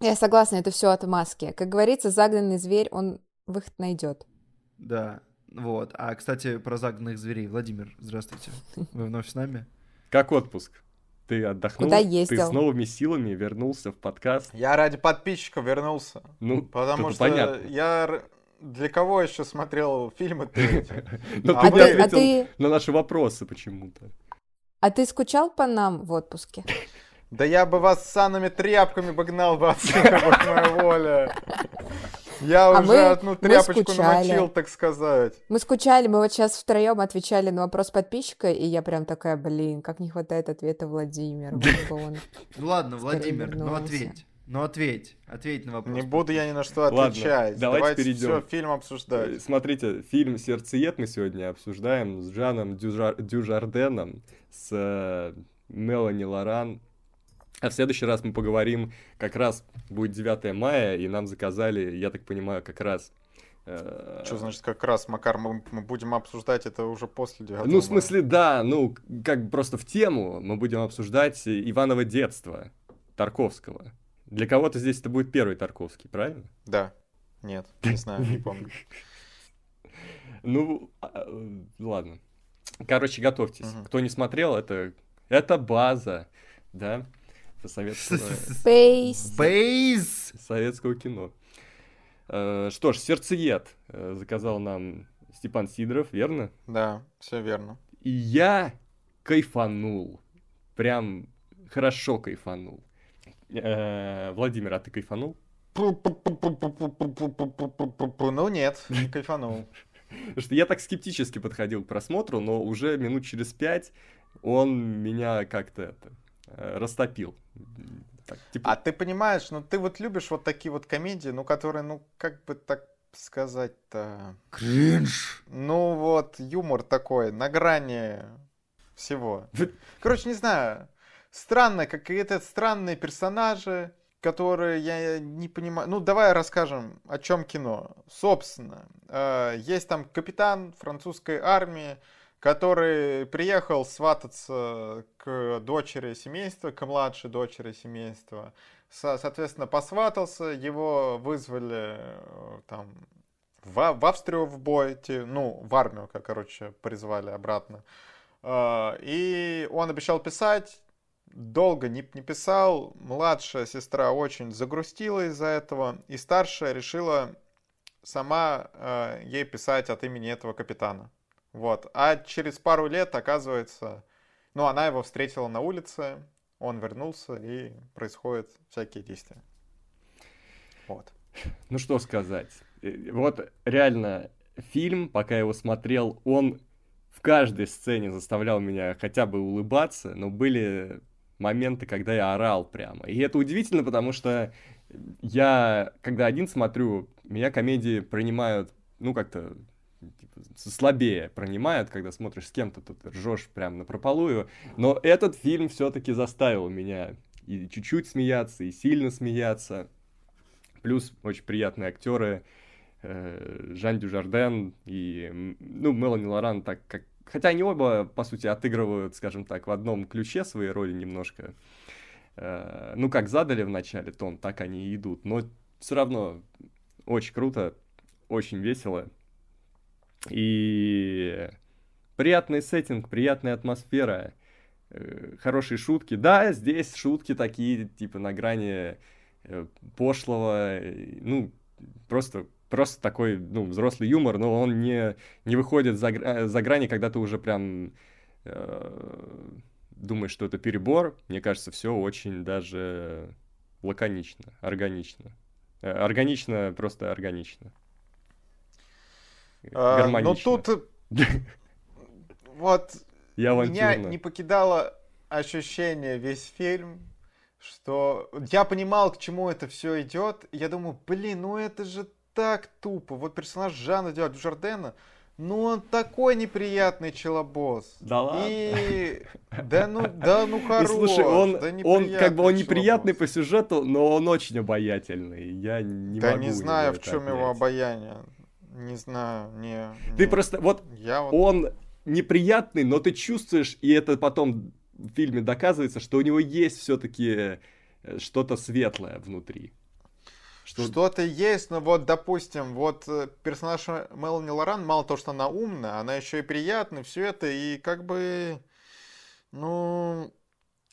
Я согласна, это все отмазки. Как говорится, загнанный зверь, он выход найдет. Да, вот. А, кстати, про загнанных зверей. Владимир, здравствуйте. Вы вновь с нами? Как отпуск? Ты отдохнул? Куда Ты ездил? с новыми силами вернулся в подкаст? Я ради подписчиков вернулся. Ну, Потому что понятно. я для кого еще смотрел фильмы? Но ты А не ты, а, ответил ты, на наши вопросы почему-то. а ты скучал по нам в отпуске? Да я бы вас санными тряпками бы гнал бы отсюда, будь моя воля. Я А уже мы- одну мы тряпочку скучали. намочил, так сказать. Мы скучали, мы вот сейчас втроем отвечали на вопрос подписчика, и я прям такая, блин, как не хватает ответа. Ну ладно, Владимир, ну ответь. Ну ответь. Ответь на вопрос. Не буду я ни на что Ладно, отвечать. давайте перейдем. все фильм Э, обсуждать. Смотрите, фильм «Сердцеед» мы сегодня обсуждаем с Жаном Дюжар- Дюжарденом, с э, Мелани Лоран. А в следующий раз мы поговорим, как раз будет 9 мая, и нам заказали, я так понимаю, как раз... э, Что значит как раз, Макар, мы, мы будем обсуждать это уже после 9 Ну, в смысле, да, ну, как просто в тему мы будем обсуждать Иваново детство Тарковского. Для кого-то здесь это будет первый Тарковский, правильно? Да. Нет, не знаю, не помню. Ну, а, э, ладно. Короче, готовьтесь. Кто не смотрел, это, это база, да, советского. Бейс! советского кино. Э, Что ж, «Сердцеед» э, заказал нам Степан Сидоров, верно? Да, все верно. И я кайфанул. Прям хорошо кайфанул. Э, Владимир, а ты кайфанул? Ну нет, не кайфанул. Что я так скептически подходил к просмотру, но уже минут через пять он меня как-то это, растопил. Так, типа, А ты понимаешь, ну ты вот любишь вот такие вот комедии, ну которые, ну как бы так сказать-то... Кринж! Ну вот, юмор такой, на грани всего. Короче, не знаю, странно, какие-то странные персонажи, которые я не понимаю. Ну, давай расскажем, о чем кино. Собственно, э, есть там капитан французской армии, который приехал свататься к дочери семейства, к младшей дочери семейства. Со- Соответственно, посватался, его вызвали э, там в, в Австрию в бой, ну, в армию, как, короче, призвали обратно. А, И он обещал писать, долго не, не писал. Младшая сестра очень загрустила из-за этого, и старшая решила сама э, ей писать от имени этого капитана. Вот. А через пару лет, оказывается, ну, она его встретила на улице, он вернулся, и происходят всякие действия. Вот. ну что сказать. Э, Вот реально фильм, пока я его смотрел, он в каждой сцене заставлял меня хотя бы улыбаться, но были моменты, когда я орал прямо. И это удивительно, потому что я, когда один смотрю, меня комедии принимают, ну, как-то типа, слабее принимают, когда смотришь с кем-то, тут ржешь прям на прополую. Но этот фильм все-таки заставил меня и чуть-чуть смеяться, и сильно смеяться. Плюс очень приятные актеры. э, Жан Дюжарден и, ну, Мелани Лоран, так как... Хотя они оба, по сути, отыгрывают, скажем так, в одном ключе свои роли немножко. Э, Ну, как задали в начале тон, так они и идут. Но все равно очень круто, очень весело. И приятный сеттинг, приятная атмосфера, э, хорошие шутки. Да, здесь шутки такие, типа, на грани э, пошлого, э, ну, просто, просто такой, ну, взрослый юмор, но он не, не выходит за, за грани, когда ты уже прям э, думаешь, что это перебор. Мне кажется, все очень даже лаконично, органично. Э, Органично, просто органично. А, Гармонично. Но тут вот Я меня не покидало ощущение весь фильм, что я понимал, к чему это все идет. и Я думаю, блин, ну это же так тупо. Вот персонаж Жана Дюжардена, ну он такой неприятный челобос. Да ладно? И... Да ну, да ну И хорош. слушай, он, да он как бы он неприятный челобос. по сюжету, но он очень обаятельный. Я не Да могу не его знаю, в чем его отнять. обаяние. Не знаю, не. Ты не. просто, вот Я вот... он неприятный, но ты чувствуешь, и это потом в фильме доказывается, что у него есть все-таки что-то светлое внутри. Что... Что-то есть, но вот, допустим, вот э, персонаж Мелани Лоран, мало того, что она умная, она еще и приятная, все это, и как бы, ну,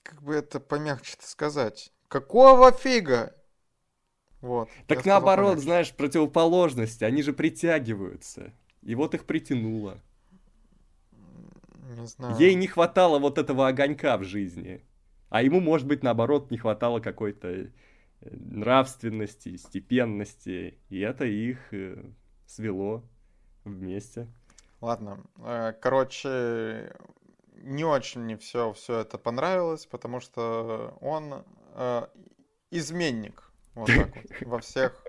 как бы это помягче сказать. Какого фига? Вот. Так сказал наоборот, помягче. знаешь, противоположности, они же притягиваются. И вот их притянуло. Не знаю. Ей не хватало вот этого огонька в жизни. А ему, может быть, наоборот, не хватало какой-то э, нравственности, степенности. И это их э, свело вместе. Ладно, э, короче, не очень мне все, все это понравилось, потому что он изменник. Вот так вот, во всех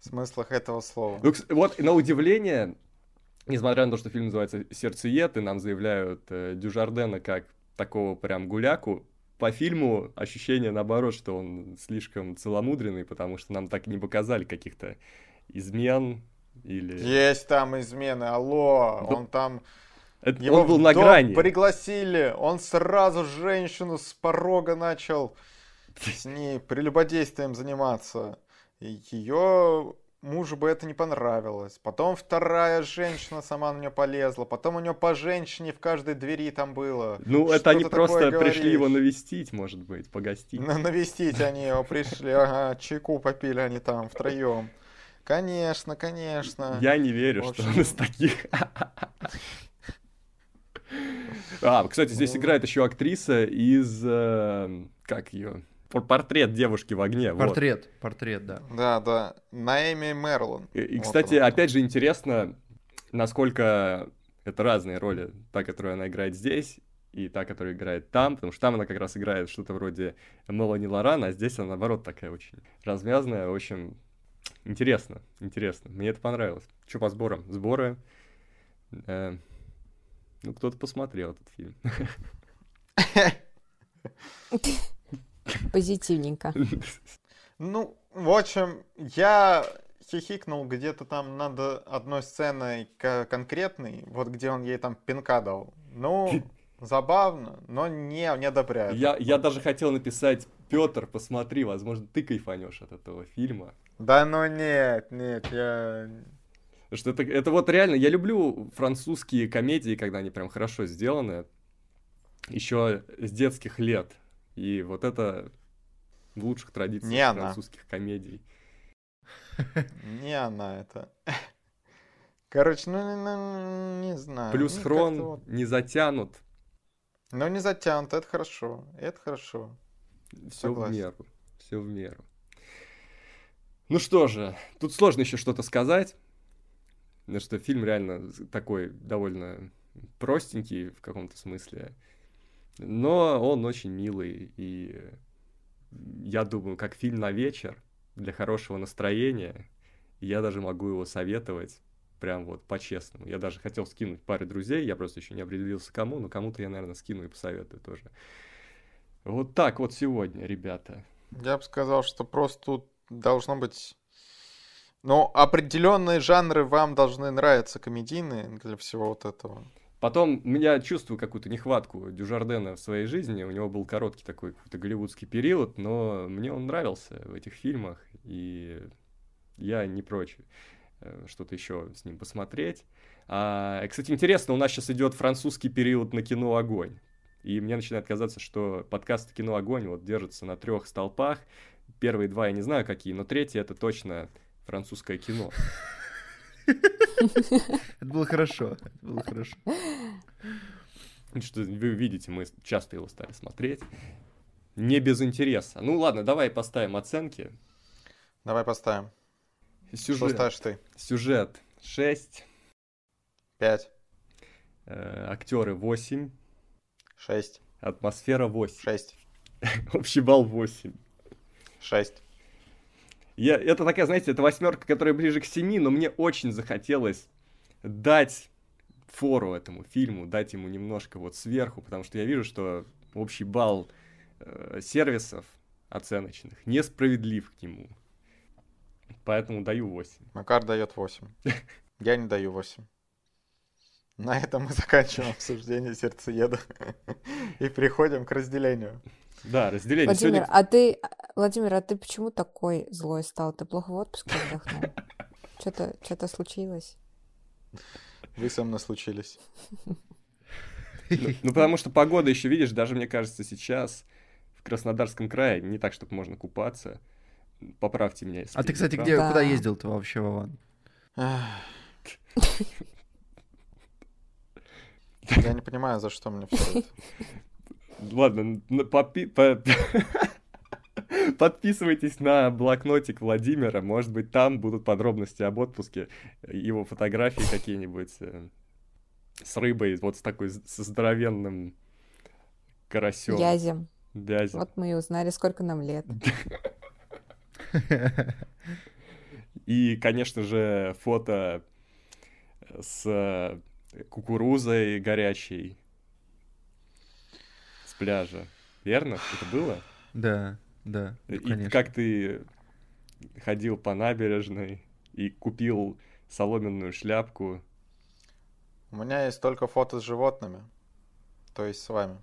смыслах этого слова. Ну, вот, на удивление, несмотря на то, что фильм называется «Сердцеед», и нам заявляют э, Дюжардена как такого прям гуляку, по фильму ощущение наоборот, что он слишком целомудренный, потому что нам так не показали каких-то измен или... Есть там измены, алло, Да. он там... Это- Его он был на грани. пригласили, он сразу женщину с порога начал с ней прелюбодействием заниматься. Ее мужу бы это не понравилось. Потом вторая женщина сама на нее полезла. Потом у нее по женщине в каждой двери там было. Ну, Что это они просто пришли его говоришь? навестить, может быть, погостить. На- Навестить они его пришли, ага, чайку попили они там втроем. Конечно, конечно. Я не верю, В что общем- он из таких. А, кстати, здесь Ну. играет еще актриса из... э, Как ее? Портрет девушки в огне. вот. Портрет, портрет, да. Да, да. Наэми Мерлон. И, и, Вот кстати, она. опять же интересно, насколько это разные роли. Та, которую она играет здесь, и та, которая играет там, потому что там она как раз играет что-то вроде Мелани Лоран, а здесь она, наоборот, такая очень развязная, в общем, интересно, интересно. Мне это понравилось. Что по сборам? Сборы... э, ну, кто-то посмотрел этот фильм. Позитивненько. Ну, в общем, я хихикнул где-то там над одной сценой конкретной, вот где он ей там пинка дал. Ну, забавно, но не, не одобряю. Я, я даже хотел написать, Петр, посмотри, возможно, ты кайфанешь от этого фильма. Да ну нет, нет, я... Что это, это вот реально, я люблю французские комедии, когда они прям хорошо сделаны, еще с детских лет. И вот это в лучших традициях Не она. французских комедий. Не она это. Короче, ну, ну, ну, не знаю. Плюс хрон вот. не затянут, Ну, не затянут, это хорошо, это хорошо. все в меру, все в меру. Ну что же, тут сложно еще что-то сказать, потому что фильм реально такой довольно простенький в каком-то смысле, но он очень милый, и я думаю, как фильм на вечер, для хорошего настроения, я даже могу его советовать прям вот по-честному. Я даже хотел скинуть паре друзей, я просто еще не определился кому, но кому-то я, наверное, скину и посоветую тоже. Вот так вот сегодня, ребята. Я бы сказал, что просто тут должно быть... Ну, определенные жанры вам должны нравиться, комедийные, для всего вот этого. Потом я чувствую какую-то нехватку Дюжардена в своей жизни. У него был короткий такой какой-то голливудский период, но мне он нравился в этих фильмах, и я не прочь э, что-то еще с ним посмотреть. А, кстати, интересно, у нас сейчас идет французский период на кино «Огонь». И мне начинает казаться, что подкаст «Кино Огонь» вот держится на трех столпах. Первые два я не знаю какие, но третий это точно французское кино. Это было хорошо. Это было хорошо. Что вы видите, мы часто его стали смотреть. не без интереса. Ну ладно, давай поставим оценки. Давай поставим. Что Сюжет. ставишь ты? Сюжет 6, Пять, э, актеры 8, шесть, атмосфера 8. шесть, Общий балл 8. шесть. Я, это такая, знаете, это восьмерка, которая ближе к 7, но мне очень захотелось дать фору этому фильму, дать ему немножко вот сверху, потому что я вижу, что общий балл э, сервисов оценочных несправедлив к нему. Поэтому даю 8. Макар дает 8. Я не даю 8. На этом мы заканчиваем обсуждение сердцееда и переходим к разделению. Да, разделение. Владимир, Сегодня... а ты, Владимир, а ты почему такой злой стал? Ты плохо в отпуске отдохнул? Что-то, что-то случилось? Вы со мной случились. Ну, потому что погода еще, видишь, даже, мне кажется, сейчас в Краснодарском крае не так, чтобы можно купаться. Поправьте меня, если А ты, кстати, где, Да. куда ездил-то вообще, Вован? Я не понимаю, за что мне все это. Ладно, попи- по- подписывайтесь на блокнотик Владимира. Может быть, там будут подробности об отпуске, его фотографии какие-нибудь э, с рыбой, вот с такой со здоровенным карасем. Язем. Вязем. Вот мы и узнали, сколько нам лет. И, конечно же, фото с э, кукурузой горячей с пляжа. Верно? Это было? Да, да, ну, И конечно. как ты ходил по набережной и купил соломенную шляпку. У меня есть только фото с животными. То есть с вами.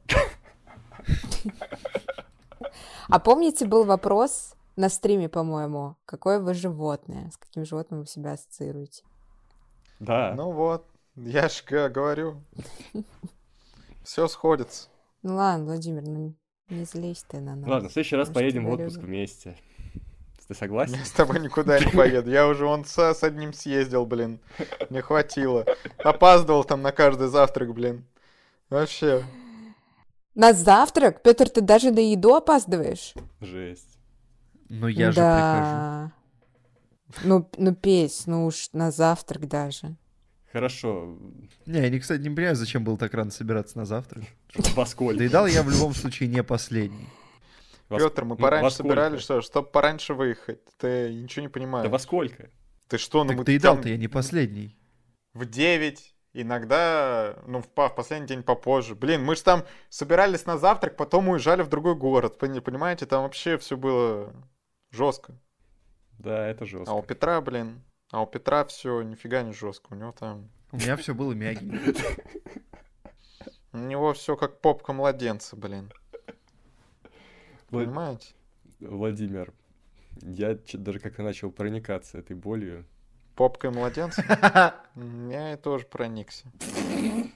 А помните, был вопрос на стриме, по-моему, какое вы животное? С каким животным вы себя ассоциируете? Да. Ну вот, я ж г- говорю. Все сходится. Ну ладно, Владимир, ну не злись ты на нас. Ладно, в следующий раз поедем в отпуск любим. вместе. Ты согласен? Я с тобой никуда не поеду. Я уже вон с, с одним съездил, блин. Не хватило. Опаздывал там на каждый завтрак, блин. Вообще. На завтрак? Петр, ты даже на еду опаздываешь? Жесть. Ну я же прихожу. да. Ну, ну, песь, ну уж на завтрак даже. Хорошо. Не, я, кстати, не понимаю, зачем было так рано собираться на завтрак. Во сколько? Доедал я в любом случае не последний. Петр, мы пораньше собирались, что, чтобы пораньше выехать. Ты ничего не Да понимаешь. во сколько? Ты что, ну Так доедал-то я не последний. в 9, иногда, ну, в, в последний день попозже. Блин, мы же там собирались на завтрак, потом уезжали в другой город. Пони- Понимаете, там вообще все было жестко. Да, это А у жестко. Петра, блин, а у Петра все нифига не жестко. У него там, У меня все было мягенько. у него все как попка младенца, блин. Понимаете? Владимир, я даже как-то начал проникаться этой болью. Попкой младенца? Я и тоже проникся.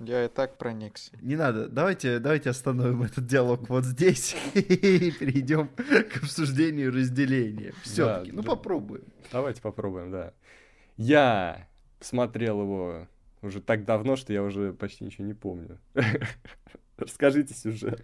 Я и так проникся. Не надо, давайте, давайте остановим этот диалог вот здесь и перейдем к обсуждению разделения. Все-таки, ну да. попробуем. Давайте попробуем, да. Я смотрел его уже так давно, что я уже почти ничего не помню. Расскажите сюжет.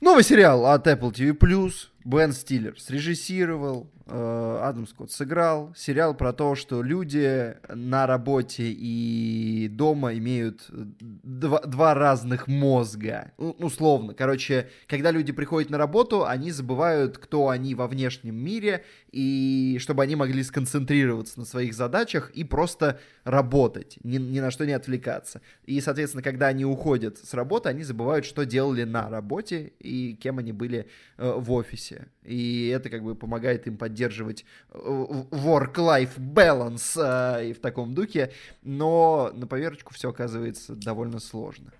Новый сериал от Apple TV+. Бен Стиллер срежиссировал, э, Адам Скотт сыграл. Сериал про то, что люди на работе и дома имеют два, два разных мозга. Ну, условно. Короче, когда люди приходят на работу, они забывают, кто они во внешнем мире, и чтобы они могли сконцентрироваться на своих задачах и просто работать, ни, ни на что не отвлекаться. И, соответственно, когда они уходят с работы, они забывают, что делали на работе и кем они были э, в офисе. И это как бы помогает им поддерживать э, work-life balance э, и в таком духе. Но на поверочку все оказывается довольно сложно.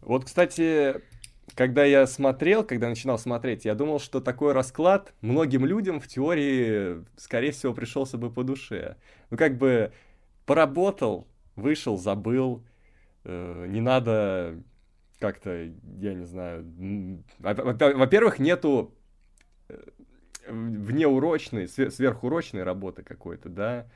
Вот, кстати, когда я смотрел, когда начинал смотреть, я думал, что такой расклад многим людям в теории, скорее всего, пришелся бы по душе. Ну, как бы поработал, вышел, забыл, э, не надо как-то, я не знаю, во-первых, нету внеурочной, све- сверхурочной работы какой-то, да,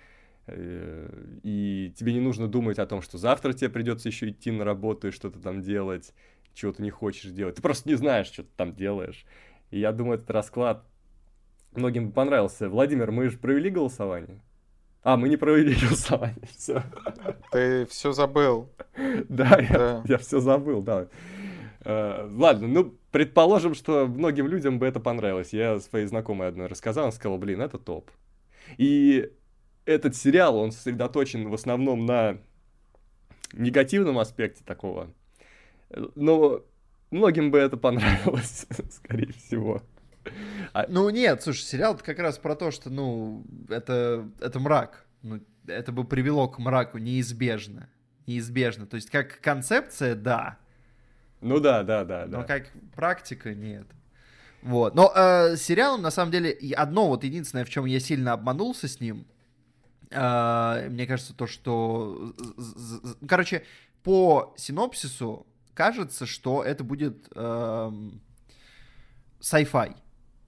Э, и тебе не нужно думать о том, что завтра тебе придется еще идти на работу и что-то там делать, чего ты не хочешь делать. Ты просто не знаешь, что ты там делаешь. И я думаю, этот расклад многим понравился. Владимир, мы же провели голосование? А, мы не провели голосование, все. Ты все забыл. Да, я, я все забыл, да. Uh, ладно, ну, предположим, что многим людям бы это понравилось. Я своей знакомой одной рассказал, она сказала, блин, это топ. И этот сериал, он сосредоточен в основном на негативном аспекте такого. Но многим бы это понравилось, скорее всего. А... Ну нет, слушай, сериал как раз про то, что, ну, это, это мрак. Ну, это бы привело к мраку неизбежно. Неизбежно. То есть как концепция, да. Ну да, да, да. Но да. как практика, нет. Вот. Но э, сериалом, на самом деле, одно вот единственное, в чем я сильно обманулся с ним, э, мне кажется, то, что... Короче, по синопсису кажется, что это будет э, sci-fi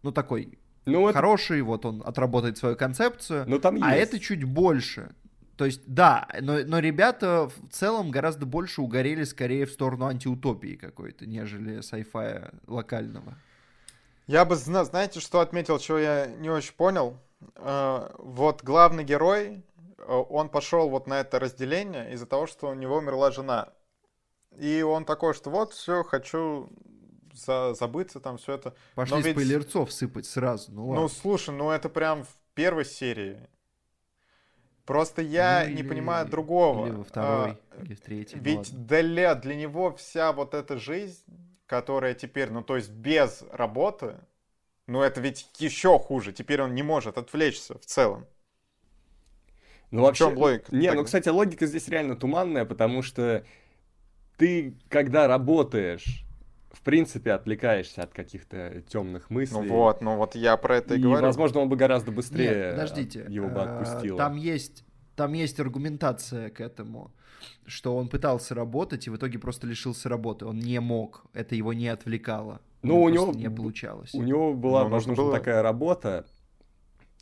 ну, такой ну, хороший, вот он отработает свою концепцию. Ну, там а есть. это чуть больше. То есть, да, но, но ребята в целом гораздо больше угорели скорее в сторону антиутопии какой-то, нежели sci-fi локального. Я бы, знаете, что отметил, чего я не очень понял? Э, вот главный герой, э, он пошел вот на это разделение из-за того, что у него умерла жена. И он такой, что вот, все, хочу за, забыться там все это. Пошли ведь... спойлерцов сыпать сразу, ну ладно. Ну, слушай, ну это прям в первой серии. Просто я ну, не или, понимаю другого. Или во второй, а, или в третьей. Ну ведь ну, для, для него вся вот эта жизнь, которая теперь, ну то есть без работы, ну это ведь еще хуже. Теперь он не может отвлечься в целом. Ну, вообще, в чем логика? Не, так... ну, кстати, логика здесь реально туманная, потому что ты, когда работаешь в принципе, отвлекаешься от каких-то темных мыслей. Ну вот, ну вот я про это и, и говорю. возможно, он бы гораздо быстрее Нет, подождите. его бы а, отпустил. Там есть, там есть аргументация к этому, что он пытался работать и в итоге просто лишился работы. Он не мог, это его не отвлекало. Ну, у него не получалось. У него была, ну, возможно, было... такая работа,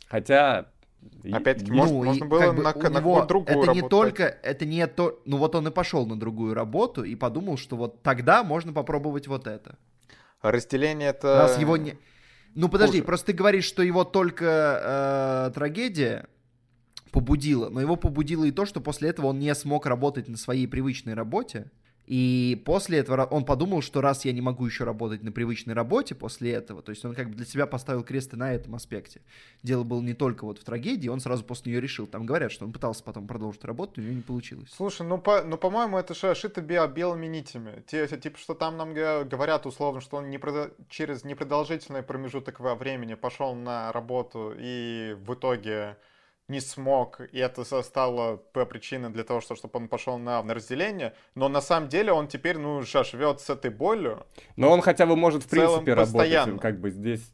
хотя Опять-таки, ну, может, можно было бы на, на него другую это работу. не только, это не то, ну вот он и пошел на другую работу и подумал, что вот тогда можно попробовать вот это. Разделение это. Раз его не. Ну подожди, Хуже. просто ты говоришь, что его только э, трагедия побудила, но его побудило и то, что после этого он не смог работать на своей привычной работе. И после этого он подумал, что раз я не могу еще работать на привычной работе после этого, то есть он как бы для себя поставил крест и на этом аспекте. Дело было не только вот в трагедии, он сразу после нее решил. Там говорят, что он пытался потом продолжить работу, но у него не получилось. Слушай, ну, по, ну по-моему, это же шито белыми нитями. Те, типа, что там нам говорят условно, что он не через непродолжительный промежуток во времени пошел на работу и в итоге не смог, и это стало причиной для того, чтобы он пошел на, на разделение, но на самом деле он теперь, ну, живет с этой болью. Но он хотя бы может, в, в принципе, работать, как бы здесь,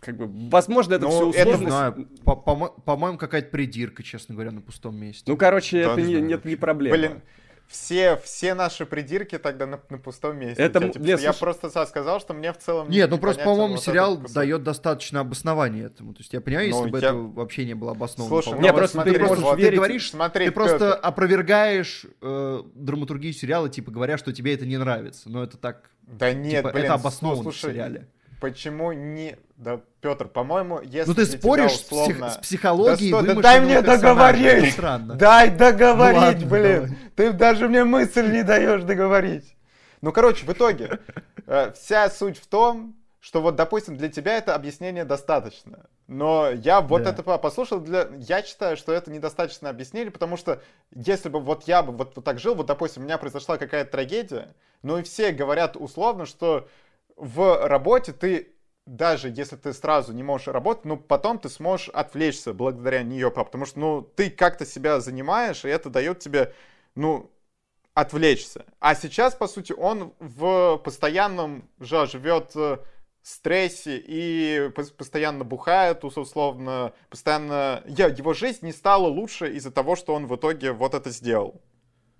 как бы, возможно, это ну, все условно. Это, знаю, по-моему, какая-то придирка, честно говоря, на пустом месте. Ну, короче, да, это не, нет, не проблема. Блин, все, все наши придирки тогда на, на пустом месте. Это, типа, нет, я слушай... просто сказал, что мне в целом... Нет, ну просто, по-моему, вот сериал дает достаточно обоснования этому. То есть я понимаю, если ну, бы я... это вообще не было обосновано. Слушай, не, ну, просто смотри, ты, просто, вот, ты говоришь, смотри, ты просто опровергаешь э, драматургию сериала, типа говоря, что тебе это не нравится. Но это так... Да нет, типа, блин, это обосновано слушай, в сериале. Почему не... Да, Петр, по-моему, если Ну ты споришь условно... с, психологией, да, что, да дай мне договорить! Странно. Дай договорить, ну, ладно, блин! Давай. Ты даже мне мысль не даешь договорить. Ну, короче, в итоге, э, вся суть в том, что вот, допустим, для тебя это объяснение достаточно. Но я вот да. это послушал, для... я считаю, что это недостаточно объяснение, потому что если бы вот я бы вот, вот так жил, вот, допустим, у меня произошла какая-то трагедия, ну и все говорят условно, что в работе ты даже если ты сразу не можешь работать, ну, потом ты сможешь отвлечься благодаря нее, потому что, ну, ты как-то себя занимаешь, и это дает тебе, ну, отвлечься. А сейчас, по сути, он в постоянном же живет э, стрессе и постоянно бухает, условно, постоянно... Его жизнь не стала лучше из-за того, что он в итоге вот это сделал,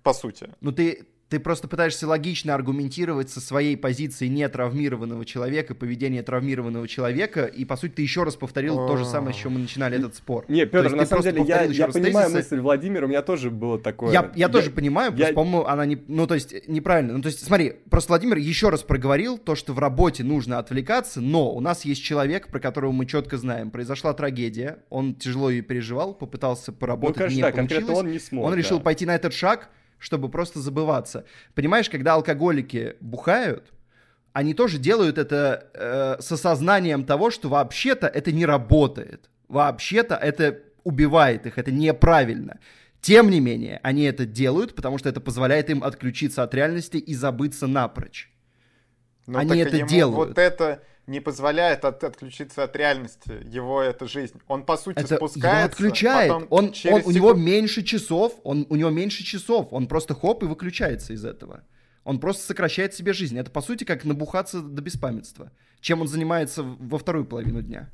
по сути. Ну, ты, ты просто пытаешься логично аргументировать со своей позиции нетравмированного человека, поведение травмированного человека, и, по сути, ты еще раз повторил то же самое, с чем мы начинали этот спор. Не, Петр, на самом деле, я, я понимаю тезисы. мысль Владимира, у меня тоже было такое. Я, я, я тоже понимаю, просто, я... по-моему, она не... Ну, то есть, неправильно. Ну, то есть, смотри, просто Владимир еще раз проговорил то, что в работе нужно отвлекаться, но у нас есть человек, про которого мы четко знаем. Произошла трагедия, он тяжело ее переживал, попытался поработать, ну, конечно, не да, получилось. конкретно он не смог. Он решил пойти на этот шаг, чтобы просто забываться. Понимаешь, когда алкоголики бухают, они тоже делают это э, с осознанием того, что вообще-то это не работает. Вообще-то это убивает их, это неправильно. Тем не менее, они это делают, потому что это позволяет им отключиться от реальности и забыться напрочь. Ну, они это делают. Вот это не позволяет от, отключиться от реальности. Его это жизнь. Он по сути это спускается. Его отключает. Он, он, у него меньше часов. Он у него меньше часов. Он просто хоп и выключается из этого. Он просто сокращает себе жизнь. Это по сути как набухаться до беспамятства. Чем он занимается во вторую половину дня.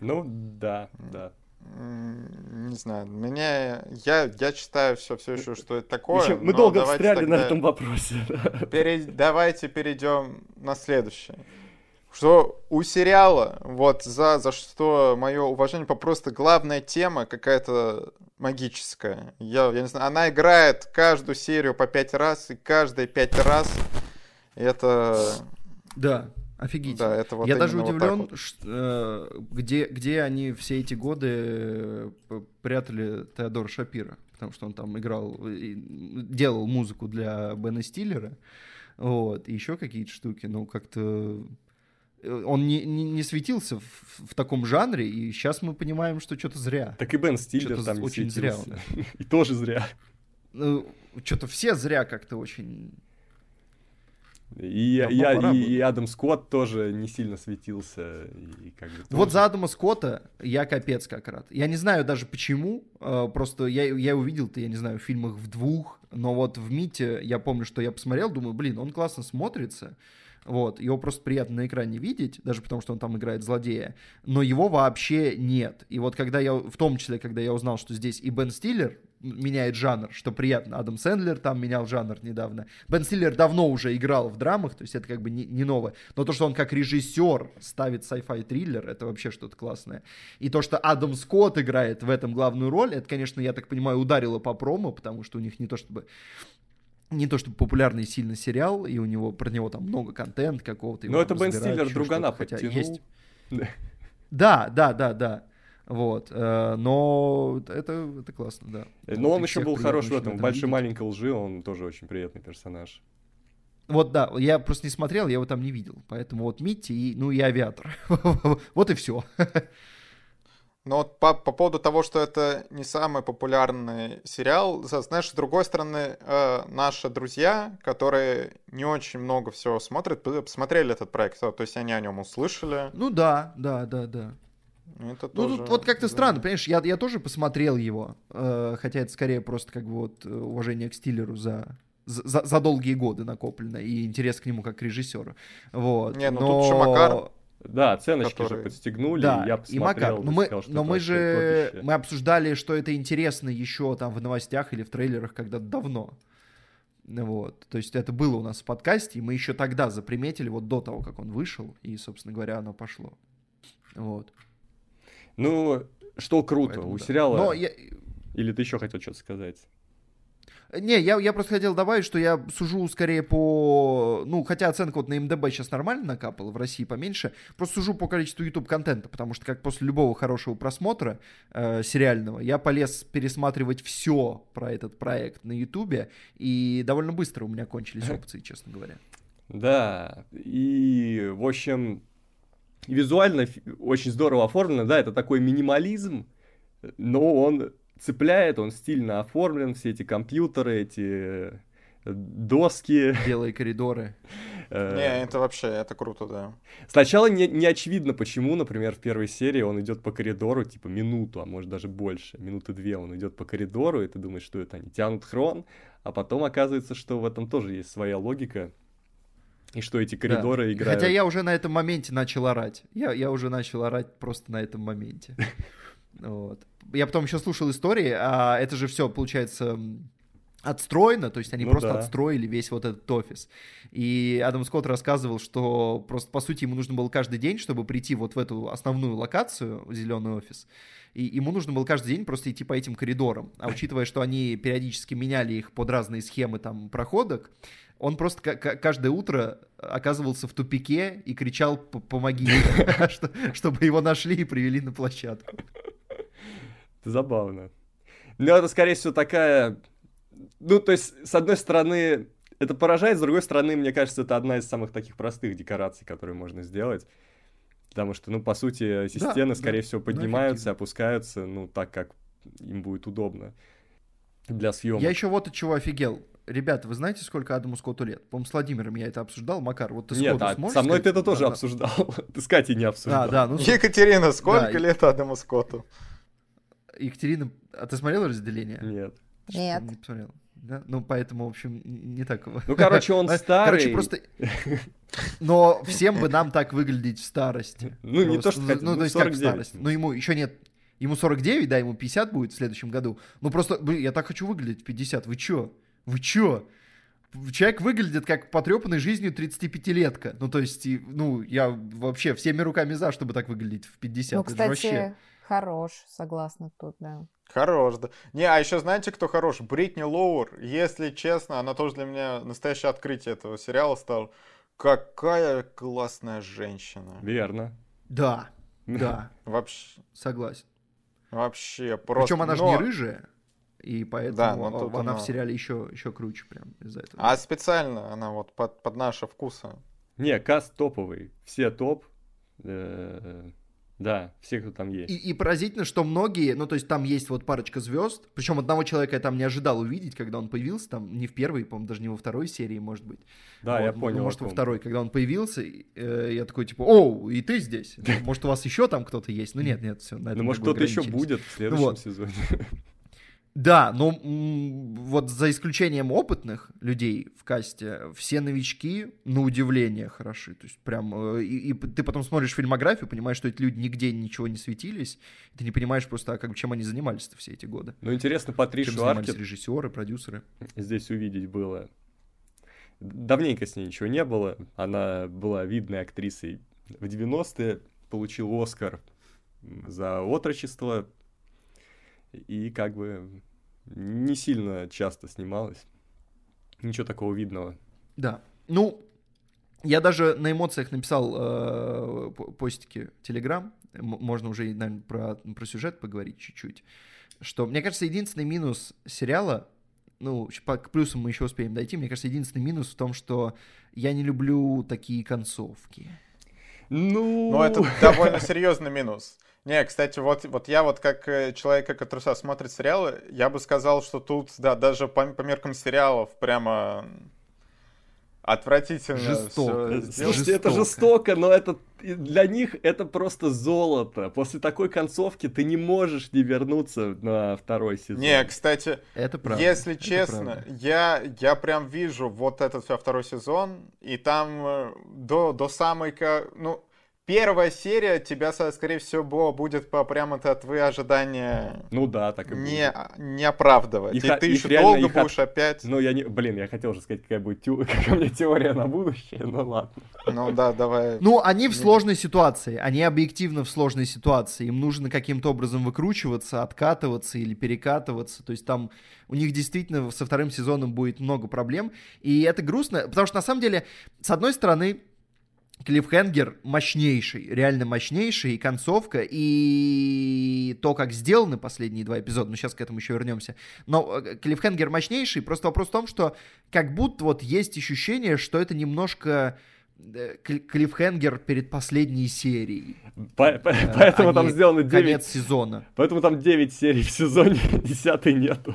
Ну да, да. Не знаю, меня я я читаю все все еще, что это такое. Еще, мы долго встряли на этом вопросе. Пере, давайте перейдем на следующее что у сериала, вот за, за что мое уважение, просто главная тема какая-то магическая. Я, я не знаю, она играет каждую серию по пять раз, и каждые пять раз это... Да, офигительно. Да, это вот Я даже удивлен, вот что, э, где, где они все эти годы э, прятали Теодора Шапира, потому что он там играл, делал музыку для Бена Стиллера, вот, и еще какие-то штуки, ну, как-то он не, не, не светился в, в таком жанре, и сейчас мы понимаем, что что-то зря. Так и Бен Стиллер там очень зря. И тоже зря. Ну, что-то все зря как-то очень... И, я, и, и Адам Скотт тоже не сильно светился. И как бы тоже... Вот за Адама Скотта я капец как рад. Я не знаю даже почему, э, просто я, я увидел-то, я не знаю, в фильмах в двух, но вот в Мите я помню, что я посмотрел, думаю, блин, он классно смотрится. Вот, его просто приятно на экране видеть, даже потому что он там играет злодея, но его вообще нет. И вот когда я, в том числе, когда я узнал, что здесь и Бен Стиллер меняет жанр, что приятно. Адам Сэндлер там менял жанр недавно. Бен Стиллер давно уже играл в драмах, то есть это как бы не, не новое. Но то, что он как режиссер ставит sci-fi триллер, это вообще что-то классное. И то, что Адам Скотт играет в этом главную роль, это, конечно, я так понимаю, ударило по промо, потому что у них не то чтобы не то чтобы популярный сильно сериал, и у него про него там много контент какого-то. Но это Бен Стиллер другана подтянул. Есть. Да, да, да, да. Вот, э, но это, это классно, да. Но вот он еще был хорош в этом, большой маленькой лжи, он тоже очень приятный персонаж. Вот да, я просто не смотрел, я его там не видел, поэтому вот Митти и, ну и Авиатор, вот и все. Но вот по, по поводу того, что это не самый популярный сериал, знаешь, с другой стороны, э, наши друзья, которые не очень много всего смотрят, посмотрели этот проект, то есть они о нем услышали. Ну да, да, да, да. Это ну, тоже... тут вот как-то странно, понимаешь, я, я тоже посмотрел его, э, хотя это скорее просто как бы вот э, уважение к Стиллеру за, за, за долгие годы накоплено и интерес к нему как к режиссеру. Вот. Не, ну Но... тут Макар да, оценочки который... же подстегнули, да, я посмотрел, и Макар, но мы, сказал, но мы же мы обсуждали, что это интересно еще там в новостях или в трейлерах когда-то давно. Вот, то есть это было у нас в подкасте, и мы еще тогда заприметили, вот до того, как он вышел, и, собственно говоря, оно пошло. Вот. Ну, что круто, Поэтому, у да. сериала... Но я... Или ты еще хотел что-то сказать? Не, я, я просто хотел добавить, что я сужу скорее по... Ну, хотя оценка вот на МДБ сейчас нормально накапала, в России поменьше. Просто сужу по количеству YouTube-контента, потому что как после любого хорошего просмотра э, сериального, я полез пересматривать все про этот проект на YouTube, и довольно быстро у меня кончились опции, честно говоря. Да, и, в общем, визуально очень здорово оформлено, да, это такой минимализм, но он цепляет, он стильно оформлен, все эти компьютеры, эти э, доски. Белые коридоры. Э, не, это вообще, это круто, да. Сначала не, не очевидно, почему, например, в первой серии он идет по коридору, типа, минуту, а может даже больше, минуты две он идет по коридору, и ты думаешь, что это они тянут хрон, а потом оказывается, что в этом тоже есть своя логика, и что эти коридоры да. играют. Хотя я уже на этом моменте начал орать. Я, я уже начал орать просто на этом моменте. Вот. Я потом еще слушал истории, а это же все, получается, отстроено, то есть они Ну просто да. отстроили весь вот этот офис. И Адам Скотт рассказывал, что просто, по сути, ему нужно было каждый день, чтобы прийти вот в эту основную локацию, зеленый офис, и ему нужно было каждый день просто идти по этим коридорам. А учитывая, что они периодически меняли их под разные схемы там проходок, он просто ка- ка- каждое утро оказывался в тупике и кричал «П- «помоги», что- чтобы его нашли и привели на площадку. Это забавно. Но это, скорее всего, такая... Ну, то есть, с одной стороны, это поражает, с другой стороны, мне кажется, это одна из самых таких простых декораций, которые можно сделать. Потому что, ну, по сути, эти Да, стены, да. скорее всего, Ну, поднимаются, эффективно. опускаются, ну, так, как им будет удобно для съемок. Я еще вот от чего офигел. Ребята, вы знаете, сколько Адаму Скотту лет? По-моему, с Владимиром я это обсуждал. Макар, вот ты Нет, сходу а сможешь со мной сказать? ты это тоже Да, да. обсуждал. Ты с Катей не обсуждал. А, да, ну, Екатерина, сколько Да, лет Адаму Скотту? Екатерина, а ты смотрела разделение? Нет. Нет. Не посмотрел. Да? Ну, поэтому, в общем, не так. Ну, короче, он старый. Короче, просто... Но всем бы нам так выглядеть в старости. Ну, не то, Просто. что Ну, ну, то есть как в 49. старости? Ну, ему еще нет... Ему 49, да, ему 50 будет в следующем году. Ну, просто, блин, я так хочу выглядеть в 50. Вы чё? Вы чё? Человек выглядит как потрепанный жизнью 35-летка. Ну, то есть, ну, я вообще всеми руками за, чтобы так выглядеть в 50. Ну, Это кстати, вообще... хорош, согласна тут, да. Хорош, да. Не, а еще знаете, кто хорош? Бритни Лоуэр. Если честно, она тоже для меня настоящее открытие этого сериала стала. Какая классная женщина. Верно. Да, да, Вообще, согласен. вообще просто. Причем она же не рыжая, и поэтому Да, но тут она она- в сериале еще, еще круче прям из-за этого. А специально она вот под, под наши вкусы. Не, каст топовый. Все топ. Э, Да, все, кто там есть. И, и поразительно, что многие, ну то есть там есть вот парочка звезд, причем одного человека я там не ожидал увидеть, когда он появился, там не в первой, по-моему, даже не во второй серии, может быть. Да, Вот, я ну, понял. Может, о во второй, когда он появился, э, я такой типа, оу, и ты здесь. Может, у вас еще там кто-то есть? Ну нет, нет, все. Ну, может, кто-то еще будет в следующем сезоне. Да, но вот за исключением опытных людей в касте, все новички, на удивление, хороши. То есть прям... э, И, и ты потом смотришь фильмографию, понимаешь, что эти люди нигде ничего не светились, и ты не понимаешь просто, а как, чем они занимались-то все эти годы. Ну, интересно, Чем Патришу занимались Аркет режиссеры, продюсеры. здесь увидеть было. Давненько с ней ничего не было. Она была видной актрисой в 90-е, получил Оскар за отрочество. И как бы не сильно часто снималась. Ничего такого видного. Да. Ну, я даже на эмоциях написал э, по- постики в Телеграм. Можно уже, наверное, про, про сюжет поговорить чуть-чуть. Что, мне кажется, единственный минус сериала, ну, к плюсам мы еще успеем дойти, мне кажется, единственный минус в том, что я не люблю такие концовки. Ну, Ну, это довольно серьезный минус. Не, кстати, вот, вот я вот как э, человек, который смотрит сериалы, я бы сказал, что тут, да, даже по, по меркам сериалов прямо отвратительно Жестоко. Слушайте, это Жестоко. жестоко, но это для них это просто золото. После такой концовки ты не можешь не вернуться на второй сезон. Не, кстати, Это правда. Если это честно, правда. я, я прям вижу вот этот второй сезон, и там э, до, до самой... Ну, первая серия тебя, скорее всего, будет по прямо-то твои ожидания Ну да, так и не, будет. не оправдывать. Их и о- ты их еще реально- долго их от- будешь опять... Ну, я не... Блин, я хотел уже сказать, какая будет тю- какая у меня теория на будущее, ну ладно. Ну да, давай. Ну, они в сложной ситуации, они объективно в сложной ситуации, им нужно каким-то образом выкручиваться, откатываться или перекатываться, то есть там у них действительно со вторым сезоном будет много проблем, и это грустно, потому что на самом деле, с одной стороны, Клиффхенгер мощнейший, реально мощнейший, и концовка, и то, как сделаны последние два эпизода, но сейчас к этому еще вернемся. Но э, Клиффхенгер мощнейший, просто вопрос в том, что как будто вот есть ощущение, что это немножко э, кли- клиффхенгер перед последней серией. По- по- Э, Поэтому а там сделано 9... Конец сезона. Поэтому там 9 серий в сезоне, 10 нету.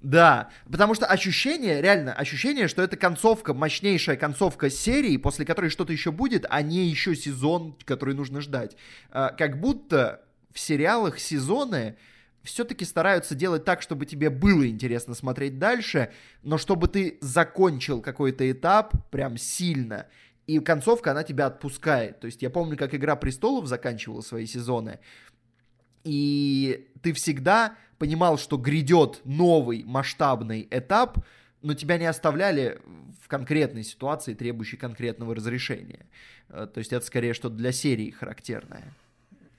Да, потому что ощущение, реально, ощущение, что это концовка, мощнейшая концовка серии, после которой что-то еще будет, а не еще сезон, который нужно ждать. А, Как будто в сериалах сезоны все-таки стараются делать так, чтобы тебе было интересно смотреть дальше, но чтобы ты закончил какой-то этап прям сильно. И концовка, она тебя отпускает. То есть я помню, как «Игра престолов» заканчивала свои сезоны, и ты всегда понимал, что грядет новый масштабный этап, но тебя не оставляли в конкретной ситуации, требующей конкретного разрешения. Э, то есть это скорее что для серии характерное.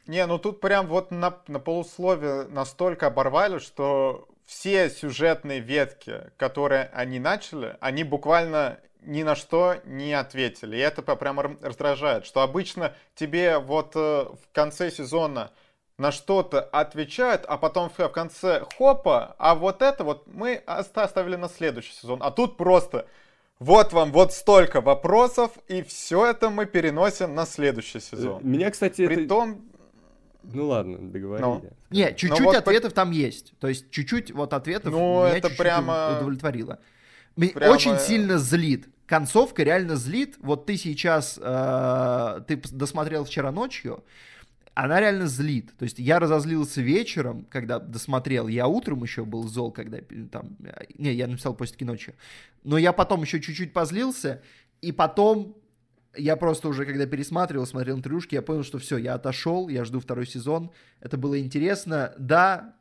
Не, ну тут прям вот на, на полусловие настолько оборвали, что все сюжетные ветки, которые они начали, они буквально ни на что не ответили. И это прямо раздражает, что обычно тебе вот э, в конце сезона на что-то отвечают, а потом в конце хопа, а вот это вот мы оставили на следующий сезон. А тут просто вот вам вот столько вопросов, и все это мы переносим на следующий сезон. Меня, кстати, Притом... это... Ну ладно, договорили. Ну. Не, чуть-чуть вот ответов по... там есть. То есть чуть-чуть вот ответов ну, меня это чуть-чуть прямо... удовлетворило. Прямо... Очень сильно злит. Концовка реально злит. Вот ты сейчас, э, ты досмотрел вчера ночью, она реально злит. То есть я разозлился вечером, когда досмотрел. Я утром еще был зол, когда там... Не, я написал после ночью. Но я потом еще чуть-чуть позлился, и потом я просто уже, когда пересматривал, смотрел интервьюшки, я понял, что все, я отошел, я жду второй сезон. Это было интересно. Да,